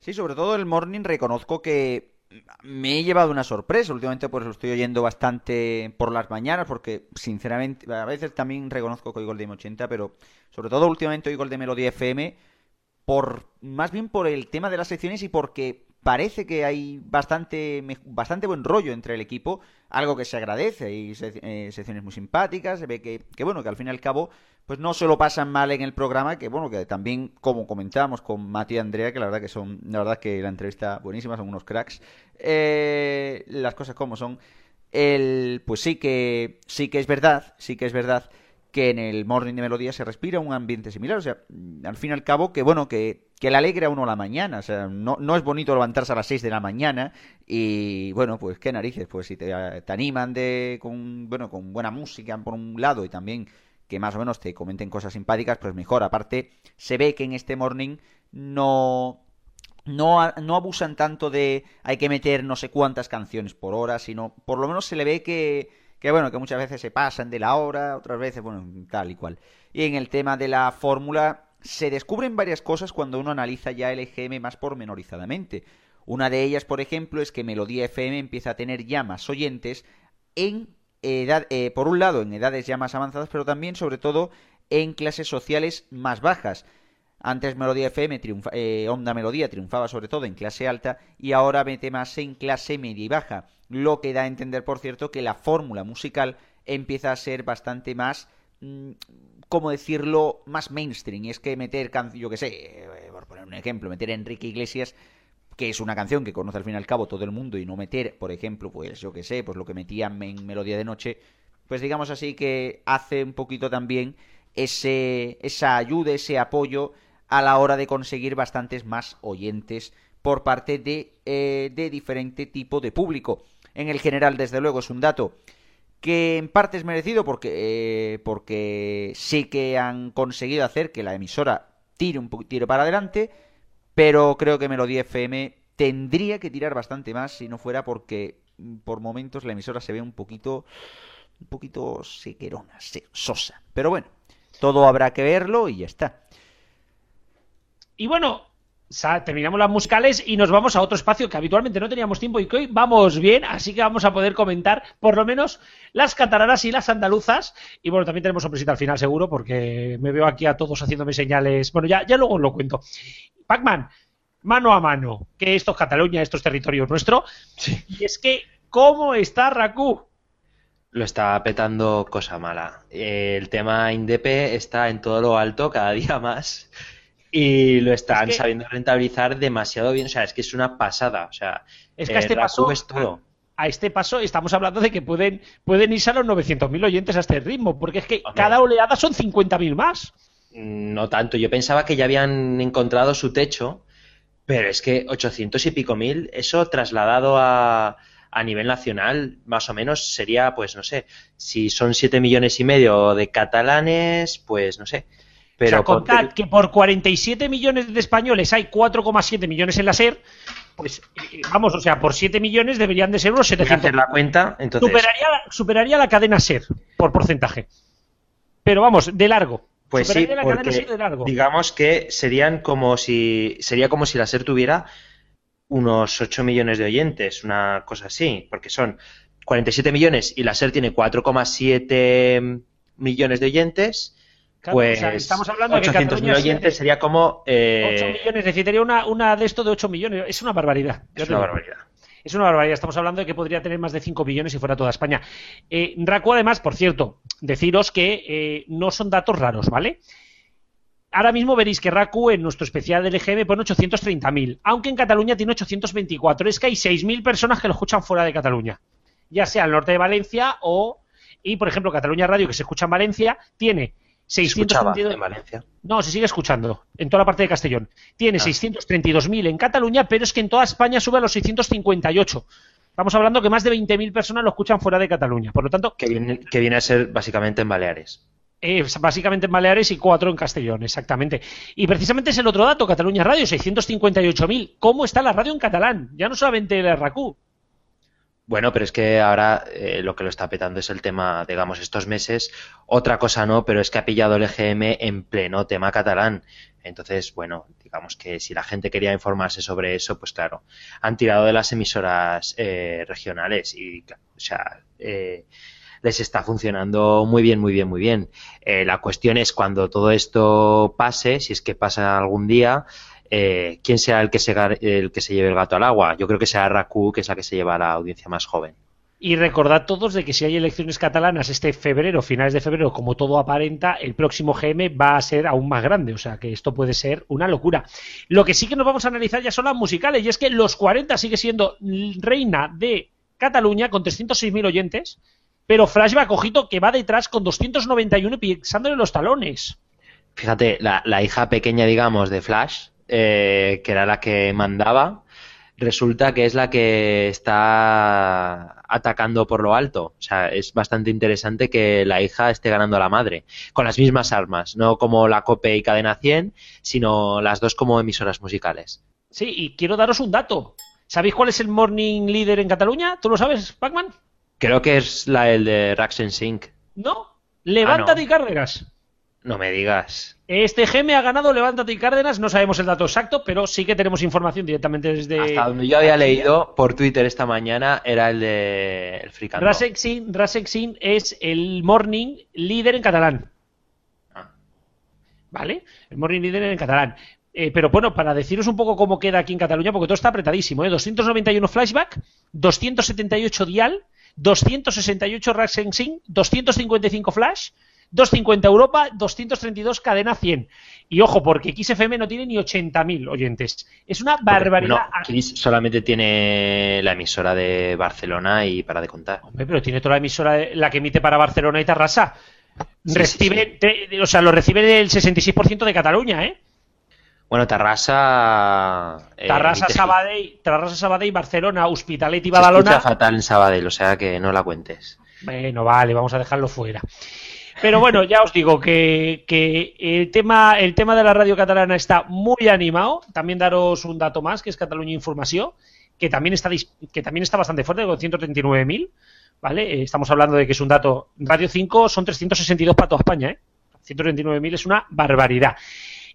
Sí, sobre todo el morning reconozco que me he llevado una sorpresa. Últimamente pues lo estoy oyendo bastante por las mañanas porque sinceramente a veces también reconozco que oigo el de M80, pero sobre todo últimamente oigo el de Melodía FM por más bien por el tema de las secciones y porque parece que hay bastante bastante buen rollo entre el equipo, algo que se agradece y eh, secciones muy simpáticas, se ve que, que bueno, que al fin y al cabo pues no se lo pasan mal en el programa, que bueno, que también, como comentábamos con Mati y Andrea, que la verdad que son, la verdad que la entrevista buenísima, son unos cracks. Eh, las cosas como son. El, pues sí que, sí que es verdad, sí que es verdad que en el Morning de Melodía se respira un ambiente similar. O sea, al fin y al cabo, que bueno, que, que le alegra a uno la mañana. O sea, no, no es bonito levantarse a las 6 de la mañana y bueno, pues qué narices, pues si te, te animan de, con, bueno, con buena música por un lado y también que más o menos te comenten cosas simpáticas, pues mejor. Aparte, se ve que en este morning no, no, no abusan tanto de hay que meter no sé cuántas canciones por hora, sino por lo menos se le ve que, que bueno, que muchas veces se pasan de la hora, otras veces, bueno, tal y cual. Y en el tema de la fórmula, se descubren varias cosas cuando uno analiza ya el EGM más pormenorizadamente. Una de ellas, por ejemplo, es que Melodía FM empieza a tener ya más oyentes en edad, eh, por un lado en edades ya más avanzadas, pero también, sobre todo, en clases sociales más bajas. Antes Melodía FM, triunfa, eh, Onda Melodía triunfaba sobre todo en clase alta y ahora mete más en clase media y baja, lo que da a entender, por cierto, que la fórmula musical empieza a ser bastante más, mmm, ¿cómo decirlo?, más mainstream. Es que meter, yo que sé, eh, por poner un ejemplo, meter Enrique Iglesias que es una canción que conoce al fin y al cabo todo el mundo y no meter, por ejemplo, pues yo que sé, pues lo que metían en Melodía de Noche, pues digamos así que hace un poquito también ese, esa ayuda, ese apoyo a la hora de conseguir bastantes más oyentes por parte de, eh, de diferente tipo de público. En el general, desde luego, es un dato que en parte es merecido porque, eh, porque sí que han conseguido hacer que la emisora tire un tire para adelante, pero creo que Melodía FM tendría que tirar bastante más si no fuera porque mm, por momentos la emisora se ve un poquito un poquito sequerona, sosa. Pero bueno, todo habrá que verlo y ya está. Y bueno, terminamos las musicales y nos vamos a otro espacio que habitualmente no teníamos tiempo y que hoy vamos bien, así que vamos a poder comentar por lo menos las catalanas y las andaluzas. Y bueno, también tenemos sorpresita al final seguro porque me veo aquí a todos haciéndome señales. Bueno, ya, ya luego os lo cuento. Pacman, mano a mano, que esto es Cataluña, esto es territorio nuestro. Y es que, ¿cómo está Rakú? Lo está petando cosa mala. El tema Indepe está en todo lo alto cada día más y lo están Es que- sabiendo rentabilizar demasiado bien. O sea, es que es una pasada. O sea, Es que a eh, este paso- es todo. a este paso estamos hablando de que pueden, pueden irse a los 900.000 oyentes a este ritmo, porque es que Hombre. cada oleada son 50.000 más. No tanto. Yo pensaba que ya habían encontrado su techo, pero es que 800 y pico mil, eso trasladado a, a nivel nacional, más o menos sería, pues no sé, si son 7 millones y medio de catalanes, pues no sé. Pero o sea, contad que por 47 millones de españoles hay 4,7 millones en la SER, pues eh, vamos, o sea, por 7 millones deberían de ser unos voy a 700. hacer la cuenta, entonces... superaría, la- superaría la cadena SER por porcentaje. Pero vamos, de largo. Pues sí, Superaría la cadena porque SER de largo. digamos que serían como si sería como si la SER tuviera unos 8 millones de oyentes, una cosa así, porque son 47 millones y la SER tiene 4,7 millones de oyentes, pues o sea, estamos hablando de que 800.000 Cataluña es- oyentes sería como eh, 8 millones, necesitaría una, una de esto de 8 millones. Es una barbaridad. Es una barbaridad. Es una barbaridad. Estamos hablando de que podría tener más de 5 billones si fuera toda España. Eh, Raku, además, por cierto, deciros que eh, no son datos raros, ¿vale? Ahora mismo veréis que Raku en nuestro especial del EGM pone 830.000, aunque en Cataluña tiene 824. Es que hay 6.000 personas que lo escuchan fuera de Cataluña, ya sea al norte de Valencia o. Y, por ejemplo, Cataluña Radio, que se escucha en Valencia, tiene 632. en Valencia. No, se sigue escuchando en toda la parte de Castellón. Tiene Ah. 632.000 en Cataluña, pero es que en toda España sube a los 658. Estamos hablando que más de 20.000 personas lo escuchan fuera de Cataluña. Por lo tanto, Que viene, que viene a ser básicamente en Baleares. es básicamente en Baleares y cuatro en Castellón, exactamente. Y precisamente es el otro dato, Cataluña Radio, 658.000. ¿Cómo está la radio en catalán? Ya no solamente el RACU. Bueno, pero es que ahora eh, lo que lo está petando es el tema, digamos, estos meses. Otra cosa no, pero es que ha pillado el EGM en pleno tema catalán. Entonces, bueno, digamos que si la gente quería informarse sobre eso, pues claro, han tirado de las emisoras eh, regionales y, o sea, eh, les está funcionando muy bien, muy bien, muy bien. Eh, la cuestión es cuando todo esto pase, si es que pasa algún día, eh, quién será el que, se, el que se lleve el gato al agua. Yo creo que será Raku, que es la que se lleva a la audiencia más joven. Y recordad todos de que si hay elecciones catalanas este febrero, finales de febrero, como todo aparenta, el próximo GM va a ser aún más grande. O sea que esto puede ser una locura. Lo que sí que nos vamos a analizar ya son las musicales. Y es que Los 40 sigue siendo reina de Cataluña con 306.000 oyentes. Pero Flashback, ojito, que va detrás con 291 y pisándole los talones. Fíjate, la, la hija pequeña, digamos, de Flash, eh, que era la que mandaba, resulta que es la que está atacando por lo alto. O sea, es bastante interesante que la hija esté ganando a la madre, con las mismas armas, no como la COPE y Cadena 100, sino las dos como emisoras musicales. Sí, y quiero daros un dato. ¿Sabéis cuál es el morning leader en Cataluña? ¿Tú lo sabes, Pacman? Creo que es la el de Raxen Sync. ¿No? Levántate Ah, no. Cárdenas. No me digas. Este GM ha ganado Levántate y Cárdenas, no sabemos el dato exacto, pero sí que tenemos información directamente desde... Hasta donde yo había leído por Twitter esta mañana era el de el Fricando. Rasexin, Rasexin es el morning líder en catalán. Ah. ¿Vale? El morning líder en catalán. Eh, pero bueno, para deciros un poco cómo queda aquí en Cataluña, porque todo está apretadísimo, ¿eh? 291 flashback, 278 dial, 268 Rasexin, 255 flash, 250 Europa, 232 cadena 100. Y ojo, porque XFM no tiene ni 80.000 oyentes. Es una barbaridad. No, Kiss solamente tiene la emisora de Barcelona y para de contar. Hombre, pero tiene toda la emisora, eh, la que emite para Barcelona y Tarrasa. Sí, recibe, o sea, lo recibe el 66% de Cataluña, ¿eh? Bueno, Tarrasa. eh, Tarrasa, Sabadell, Tarrasa, Sabadell, Barcelona, Hospitalet y Se escucha Badalona. fatal en Sabadell, o sea que no la cuentes. Bueno, vale, vamos a dejarlo fuera. Pero bueno, ya os digo que, el, tema, el tema de la radio catalana está muy animado. También daros un dato más, que es Cataluña Información, que también está, que también está bastante fuerte, con 139.000. ¿Vale? Eh, Estamos hablando de que es un dato. Radio 5 son 362 para toda España, ¿eh? 139.000 es una barbaridad.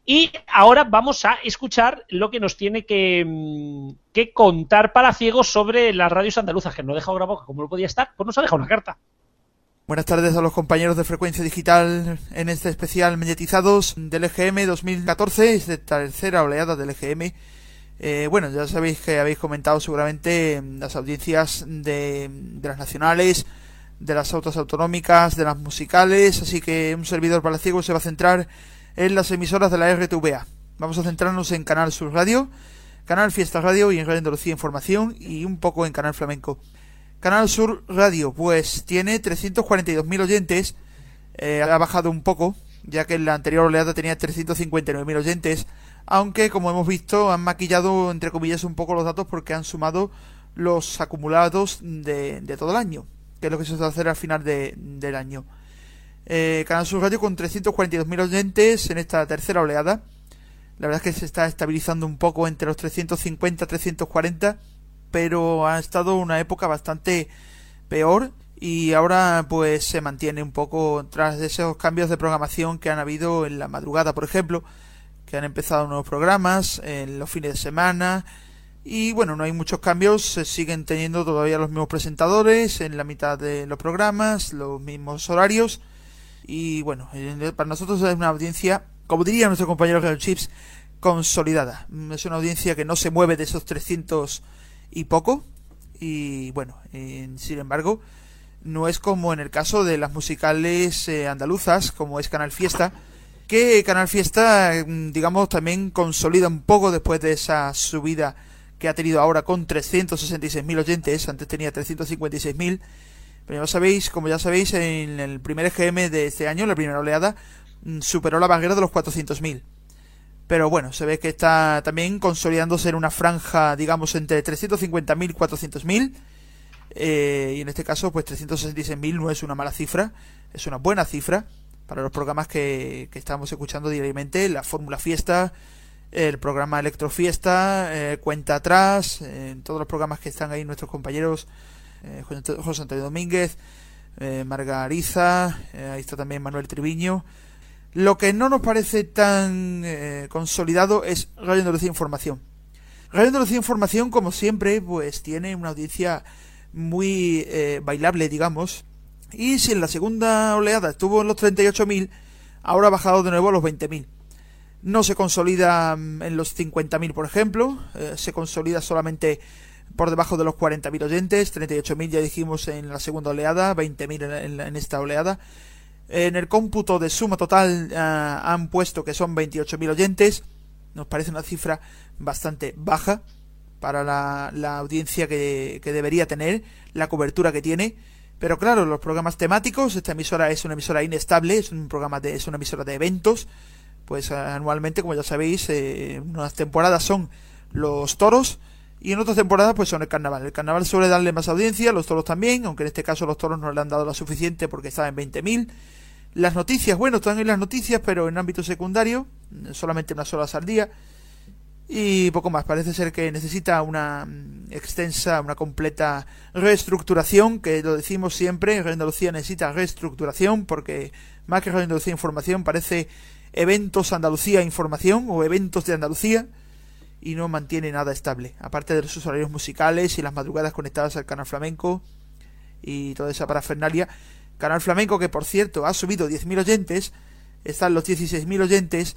Y ahora vamos a escuchar lo que nos tiene que, mm, que contar Palaciego sobre las radios andaluzas, que no deja una boca como no podía estar, pues nos ha dejado una carta. Buenas tardes a los compañeros de Frecuencia Digital en este especial Mediatizados del EGM 2014, es de tercera oleada del EGM. Eh, bueno, ya sabéis que habéis comentado seguramente las audiencias de, de las nacionales, de las autos autonómicas, de las musicales, así que un servidor palaciego se va a centrar en las emisoras de la RTVA. Vamos a centrarnos en Canal Sur Radio, Canal Fiesta Radio y en Radio Andalucía Información y un poco en Canal Flamenco. Canal Sur Radio, pues tiene 342.000 oyentes, eh, ha bajado un poco, ya que en la anterior oleada tenía 359.000 oyentes, aunque como hemos visto han maquillado entre comillas un poco los datos porque han sumado los acumulados de, todo el año, que es lo que se suele hacer al final de, del año. Eh, Canal Sur Radio con 342.000 oyentes en esta tercera oleada. La verdad es que se está estabilizando un poco entre los 350 340, pero ha estado una época bastante peor y ahora pues se mantiene un poco tras esos cambios de programación que han habido en la madrugada, por ejemplo, que han empezado nuevos programas en los fines de semana y bueno, no hay muchos cambios, se siguen teniendo todavía los mismos presentadores en la mitad de los programas, los mismos horarios y bueno, para nosotros es una audiencia, como diría nuestro compañero Chips, consolidada. Es una audiencia que no se mueve de esos 300 y poco. Y bueno, sin embargo, no es como en el caso de las musicales eh, andaluzas, como es Canal Fiesta, que Canal Fiesta, mm, digamos, también consolida un poco después de esa subida que ha tenido ahora con 366.000 oyentes, antes tenía 356.000 pero ya sabéis, como ya sabéis, en el primer EGM de este año, la primera oleada, mm, superó la barrera de los 400.000. Pero bueno, se ve que está también consolidándose en una franja, digamos, entre 350.000 y 400.000. Eh, y en este caso, pues 366.000 no es una mala cifra, es una buena cifra para los programas que, que estamos escuchando diariamente, la Fórmula Fiesta, el programa Electrofiesta, eh, Cuenta Atrás, eh, todos los programas que están ahí nuestros compañeros eh, José Antonio Domínguez, eh, Margariza, eh, ahí está también Manuel Triviño. Lo que no nos parece tan consolidado es Radio Andalucía Información. Radio Andalucía Información, como siempre, pues tiene una audiencia muy bailable, digamos. Y si en la segunda oleada estuvo en los 38.000, ahora ha bajado de nuevo a los 20.000. No se consolida mm, en los 50.000, por ejemplo. se consolida solamente por debajo de los 40.000 oyentes, 38.000 ya dijimos en la segunda oleada, 20.000 en, en, esta oleada. En el cómputo de suma total uh, han puesto que son 28.000 oyentes, nos parece una cifra bastante baja para la, audiencia que, debería tener, la cobertura que tiene. Pero claro, los programas temáticos, esta emisora es una emisora inestable, es un programa de, es una emisora de eventos, pues anualmente, como ya sabéis, eh, unas temporadas son los toros, y en otras temporadas, pues son el carnaval. El carnaval suele darle más audiencia, los toros también, aunque en este caso los toros no le han dado la suficiente porque estaba en 20.000. Las noticias, bueno, están en las noticias, pero en ámbito secundario, solamente unas horas al día. Y poco más, parece ser que necesita una mm, extensa, una completa reestructuración, que lo decimos siempre, Andalucía necesita reestructuración, porque más que Andalucía Información parece eventos Andalucía Información o eventos de Andalucía y no mantiene nada estable. Aparte de sus horarios musicales y las madrugadas conectadas al canal flamenco y toda esa parafernalia. Canal flamenco que por cierto ha subido 10.000 oyentes, están los 16.000 oyentes,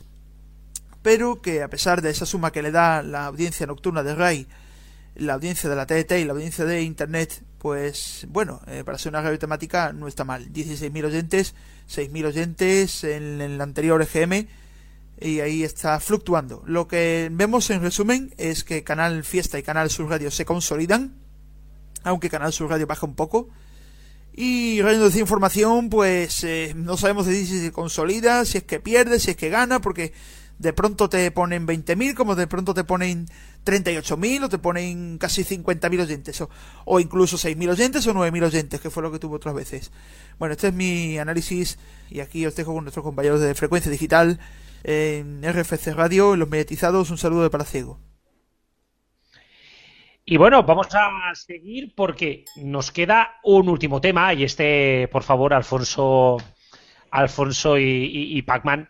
pero que a pesar de esa suma que le da la audiencia nocturna de RAI, la audiencia de la TDT y la audiencia de Internet, pues bueno, eh, para ser una radio temática no está mal. 16.000 oyentes, 6.000 oyentes en el anterior EGM y ahí está fluctuando. Lo que vemos en resumen es que Canal Fiesta y Canal Sur Radio se consolidan, aunque Canal Sur Radio baja un poco. Y Radio de Información, pues eh, no sabemos si se consolida, si es que pierde, si es que gana, porque de pronto te ponen 20.000, como de pronto te ponen 38.000 o te ponen casi 50.000 oyentes, o, o incluso 6.000 oyentes o 9.000 oyentes, que fue lo que tuvo otras veces. Bueno, este es mi análisis y aquí os dejo con nuestros compañeros de Frecuencia Digital en RFC Radio, en los mediatizados. Un saludo de Palaciego. Y bueno, vamos a seguir porque nos queda un último tema y este, por favor, Alfonso, Alfonso y, y, y Pacman,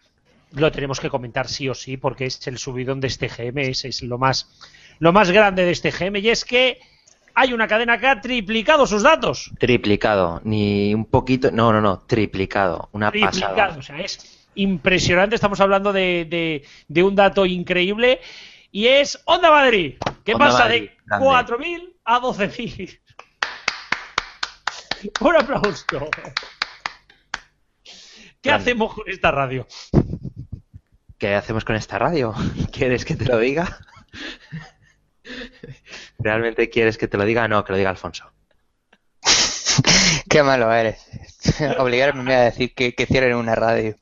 lo tenemos que comentar sí o sí porque es el subidón de este GM, es, es lo más lo más grande de este GM y es que hay una cadena que ha triplicado sus datos. Triplicado, ni un poquito, no, no, no, triplicado, una Triplicado, pasada. o sea, es impresionante. Estamos hablando de, de- de un dato increíble y es Onda Madrid, que Onda pasa Madrid, de grande. 4.000 a 12.000. Un aplauso. ¿Qué Grande. hacemos con esta radio? ¿Qué hacemos con esta radio? ¿Quieres que te lo diga? ¿Realmente quieres que te lo diga? No, que lo diga Alfonso. Qué malo eres. Obligarme a decir que, que cierren una radio.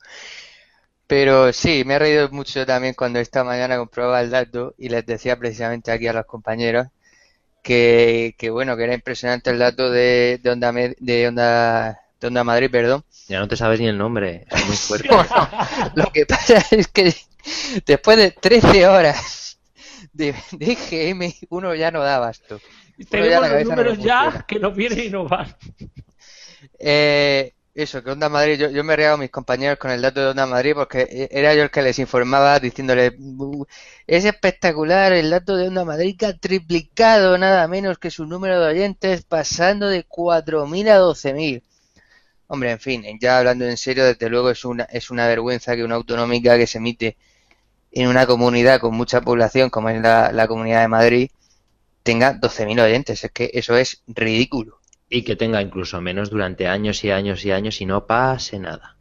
Pero sí, me he reído mucho también cuando esta mañana comprobaba el dato y les decía precisamente aquí a los compañeros que, que bueno, que era impresionante el dato de, de Onda, Med- de Onda, de Onda Madrid, perdón. Ya no te sabes ni el nombre, es muy fuerte. Bueno, lo que pasa es que después de 13 horas de, de GM, uno ya no da abasto. Ya Tenemos la los no números ya que nos vienen y nos van. Eh, eso, que Onda Madrid, yo, yo me reado a mis compañeros con el dato de Onda Madrid porque eh, era yo el que les informaba diciéndole, "Bu- es espectacular el dato de Onda Madrid que ha triplicado nada menos que su número de oyentes pasando de 4.000 a 12.000. Hombre, en fin, ya hablando en serio, desde luego es una, es una vergüenza que una autonómica que se emite en una comunidad con mucha población como es la, la Comunidad de Madrid tenga 12.000 oyentes. Es que eso es ridículo. Y que tenga incluso menos durante años y años y años y no pase nada.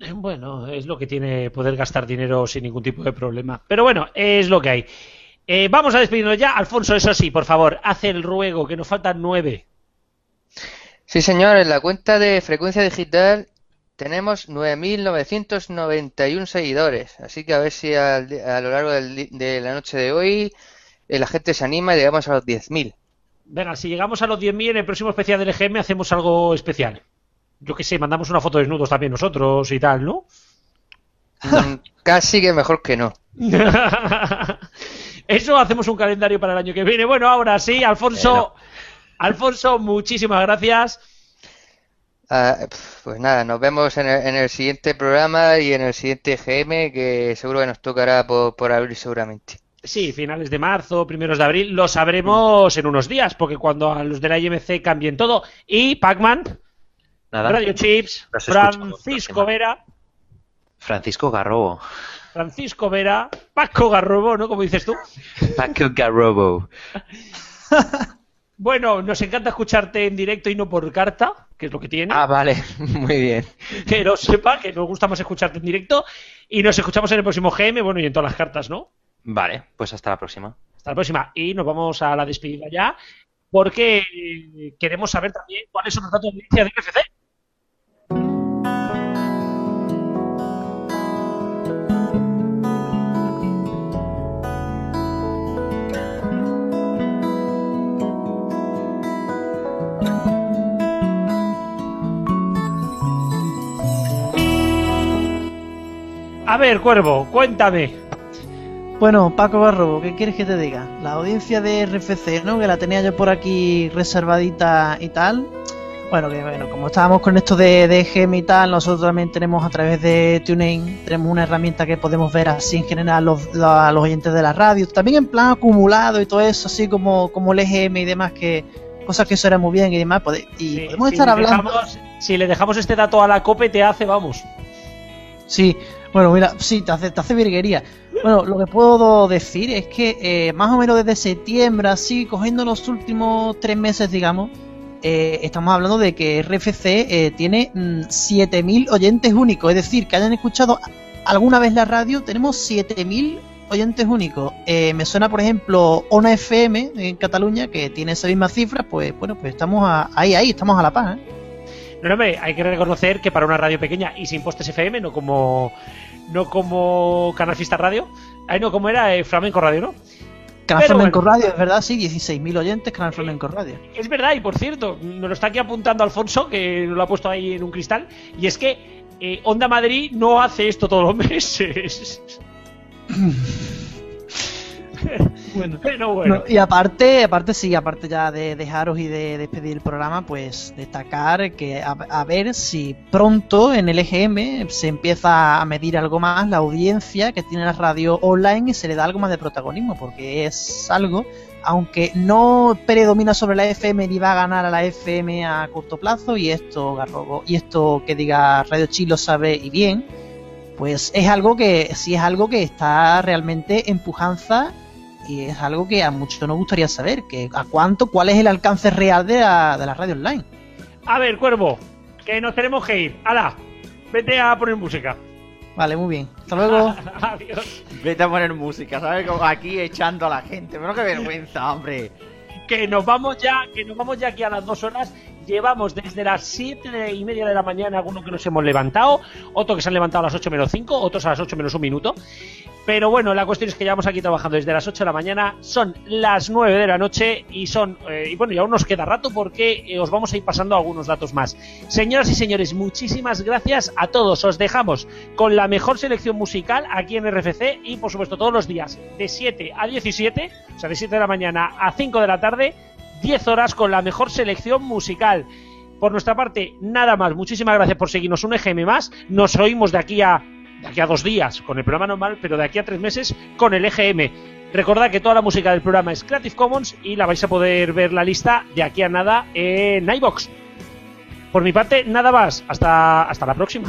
Eh, Bueno, es lo que tiene poder gastar dinero sin ningún tipo de problema. Pero bueno, es lo que hay. Eh, vamos a despedirnos ya. Alfonso, eso sí, por favor, haz el ruego, que nos faltan nueve. Sí, señor, en la cuenta de frecuencia digital tenemos 9.991 seguidores. Así que a ver si al di- a lo largo del di- de la noche de hoy eh, la gente se anima y llegamos a los 10.000. Venga, si llegamos a los 10.000 en el próximo especial del EGM, hacemos algo especial. Yo qué sé, mandamos una foto desnudos también nosotros y tal, ¿no? Casi que mejor que no. Eso hacemos un calendario para el año que viene. Bueno, ahora sí, Alfonso. Alfonso, muchísimas gracias. Ah, pues nada, nos vemos en el, en el siguiente programa y en el siguiente GM que seguro que nos tocará por, por abrir seguramente. Sí, finales de marzo, primeros de abril, lo sabremos en unos días, porque cuando a los de la IMC cambien todo. Y Pac-Man. Radio Chips, Francisco. Vera, Francisco Garrobo. Francisco Vera, Paco Garrobo, ¿no? Como dices tú. Paco Garrobo. Bueno, nos encanta escucharte en directo y no por carta, que es lo que tiene. Ah, vale, muy bien. Que lo sepa, que nos gusta más escucharte en directo. Y nos escuchamos en el próximo GM, bueno, y en todas las cartas, ¿no? Vale, pues hasta la próxima. Hasta la próxima. Y nos vamos a la despedida ya, porque eh, queremos saber también cuáles son los datos de audiencia de NFC. A ver, Cuervo, cuéntame. Bueno, Paco Barrobo, ¿qué quieres que te diga? La audiencia de RFC, ¿no? Que la tenía yo por aquí reservadita y tal. Bueno, que bueno, como estábamos con esto de, de GM y tal, nosotros también tenemos a través de TuneIn, tenemos una herramienta que podemos ver así en general los, la- los oyentes de la radio, también en plan acumulado y todo eso, así como, como el EGM y demás, que cosas que suenan muy bien y demás, pode- y Sí, podemos si estar hablando. dejamos- si le dejamos este dato a la COPE, te hace, vamos. Sí, bueno, mira, sí, te hace, te hace virguería. Bueno, lo que puedo decir es que eh, más o menos desde septiembre, así, cogiendo los últimos tres meses, digamos, eh, estamos hablando de que RFC eh, tiene mm, 7.000 oyentes únicos, es decir, que hayan escuchado alguna vez la radio, tenemos 7.000 oyentes únicos. Eh, me suena, por ejemplo, ONA FM en Cataluña, que tiene esa misma cifra, pues bueno, pues estamos a- ahí, ahí, estamos a la paz. ¿eh? No, no, hay que reconocer que para una radio pequeña y sin postes FM, no como no como Canal Fiesta Radio, ahí no como era eh, Flamenco Radio, ¿no? Canal Pero Flamenco bueno. Radio, es verdad, sí, 16.000 oyentes, Canal Flamenco Radio. Es verdad, y por cierto, nos lo está aquí apuntando Alfonso, que nos lo ha puesto ahí en un cristal, y es que eh, Onda Madrid no hace esto todos los meses. Bueno, y aparte, aparte sí, aparte ya de dejaros y de despedir el programa, pues destacar que a, a ver si pronto en el EGM se empieza a medir algo más la audiencia que tiene la radio online y se le da algo más de protagonismo, porque es algo, aunque no predomina sobre la FM ni va a ganar a la FM a corto plazo, y esto Garrobo, y esto que diga Radio Chi lo sabe y bien, pues es algo que sí es algo que está realmente en pujanza y es algo que a muchos nos gustaría saber, que a cuánto, cuál es el alcance real de la, de la radio online. A ver, Cuervo, que nos tenemos que ir. ¡Hala! Vete a poner música. Vale, muy bien. Hasta luego. Adiós. Vete a poner música, ¿sabes? Como aquí echando a la gente. Pero qué vergüenza, hombre. Que nos vamos ya, que nos vamos ya aquí a las dos horas. Llevamos desde las siete y media de la mañana algunos que nos hemos levantado, otros que se han levantado a las 8 menos 5, otros a las 8 menos un minuto. Pero bueno, la cuestión es que llevamos aquí trabajando desde las 8 de la mañana, son las 9 de la noche y son eh, y bueno, y aún nos queda rato porque eh, os vamos a ir pasando algunos datos más. Señoras y señores, muchísimas gracias a todos. Os dejamos con la mejor selección musical aquí en RFC y por supuesto todos los días de 7 a 17, o sea, de 7 de la mañana a 5 de la tarde, 10 horas con la mejor selección musical. Por nuestra parte, nada más. Muchísimas gracias por seguirnos un EGM más. Nos oímos de aquí a de aquí a dos días con el programa normal, pero de aquí a tres meses con el EGM. Recordad que toda la música del programa es Creative Commons y la vais a poder ver la lista de aquí a nada en iBox. Por mi parte, nada más. Hasta, hasta la próxima.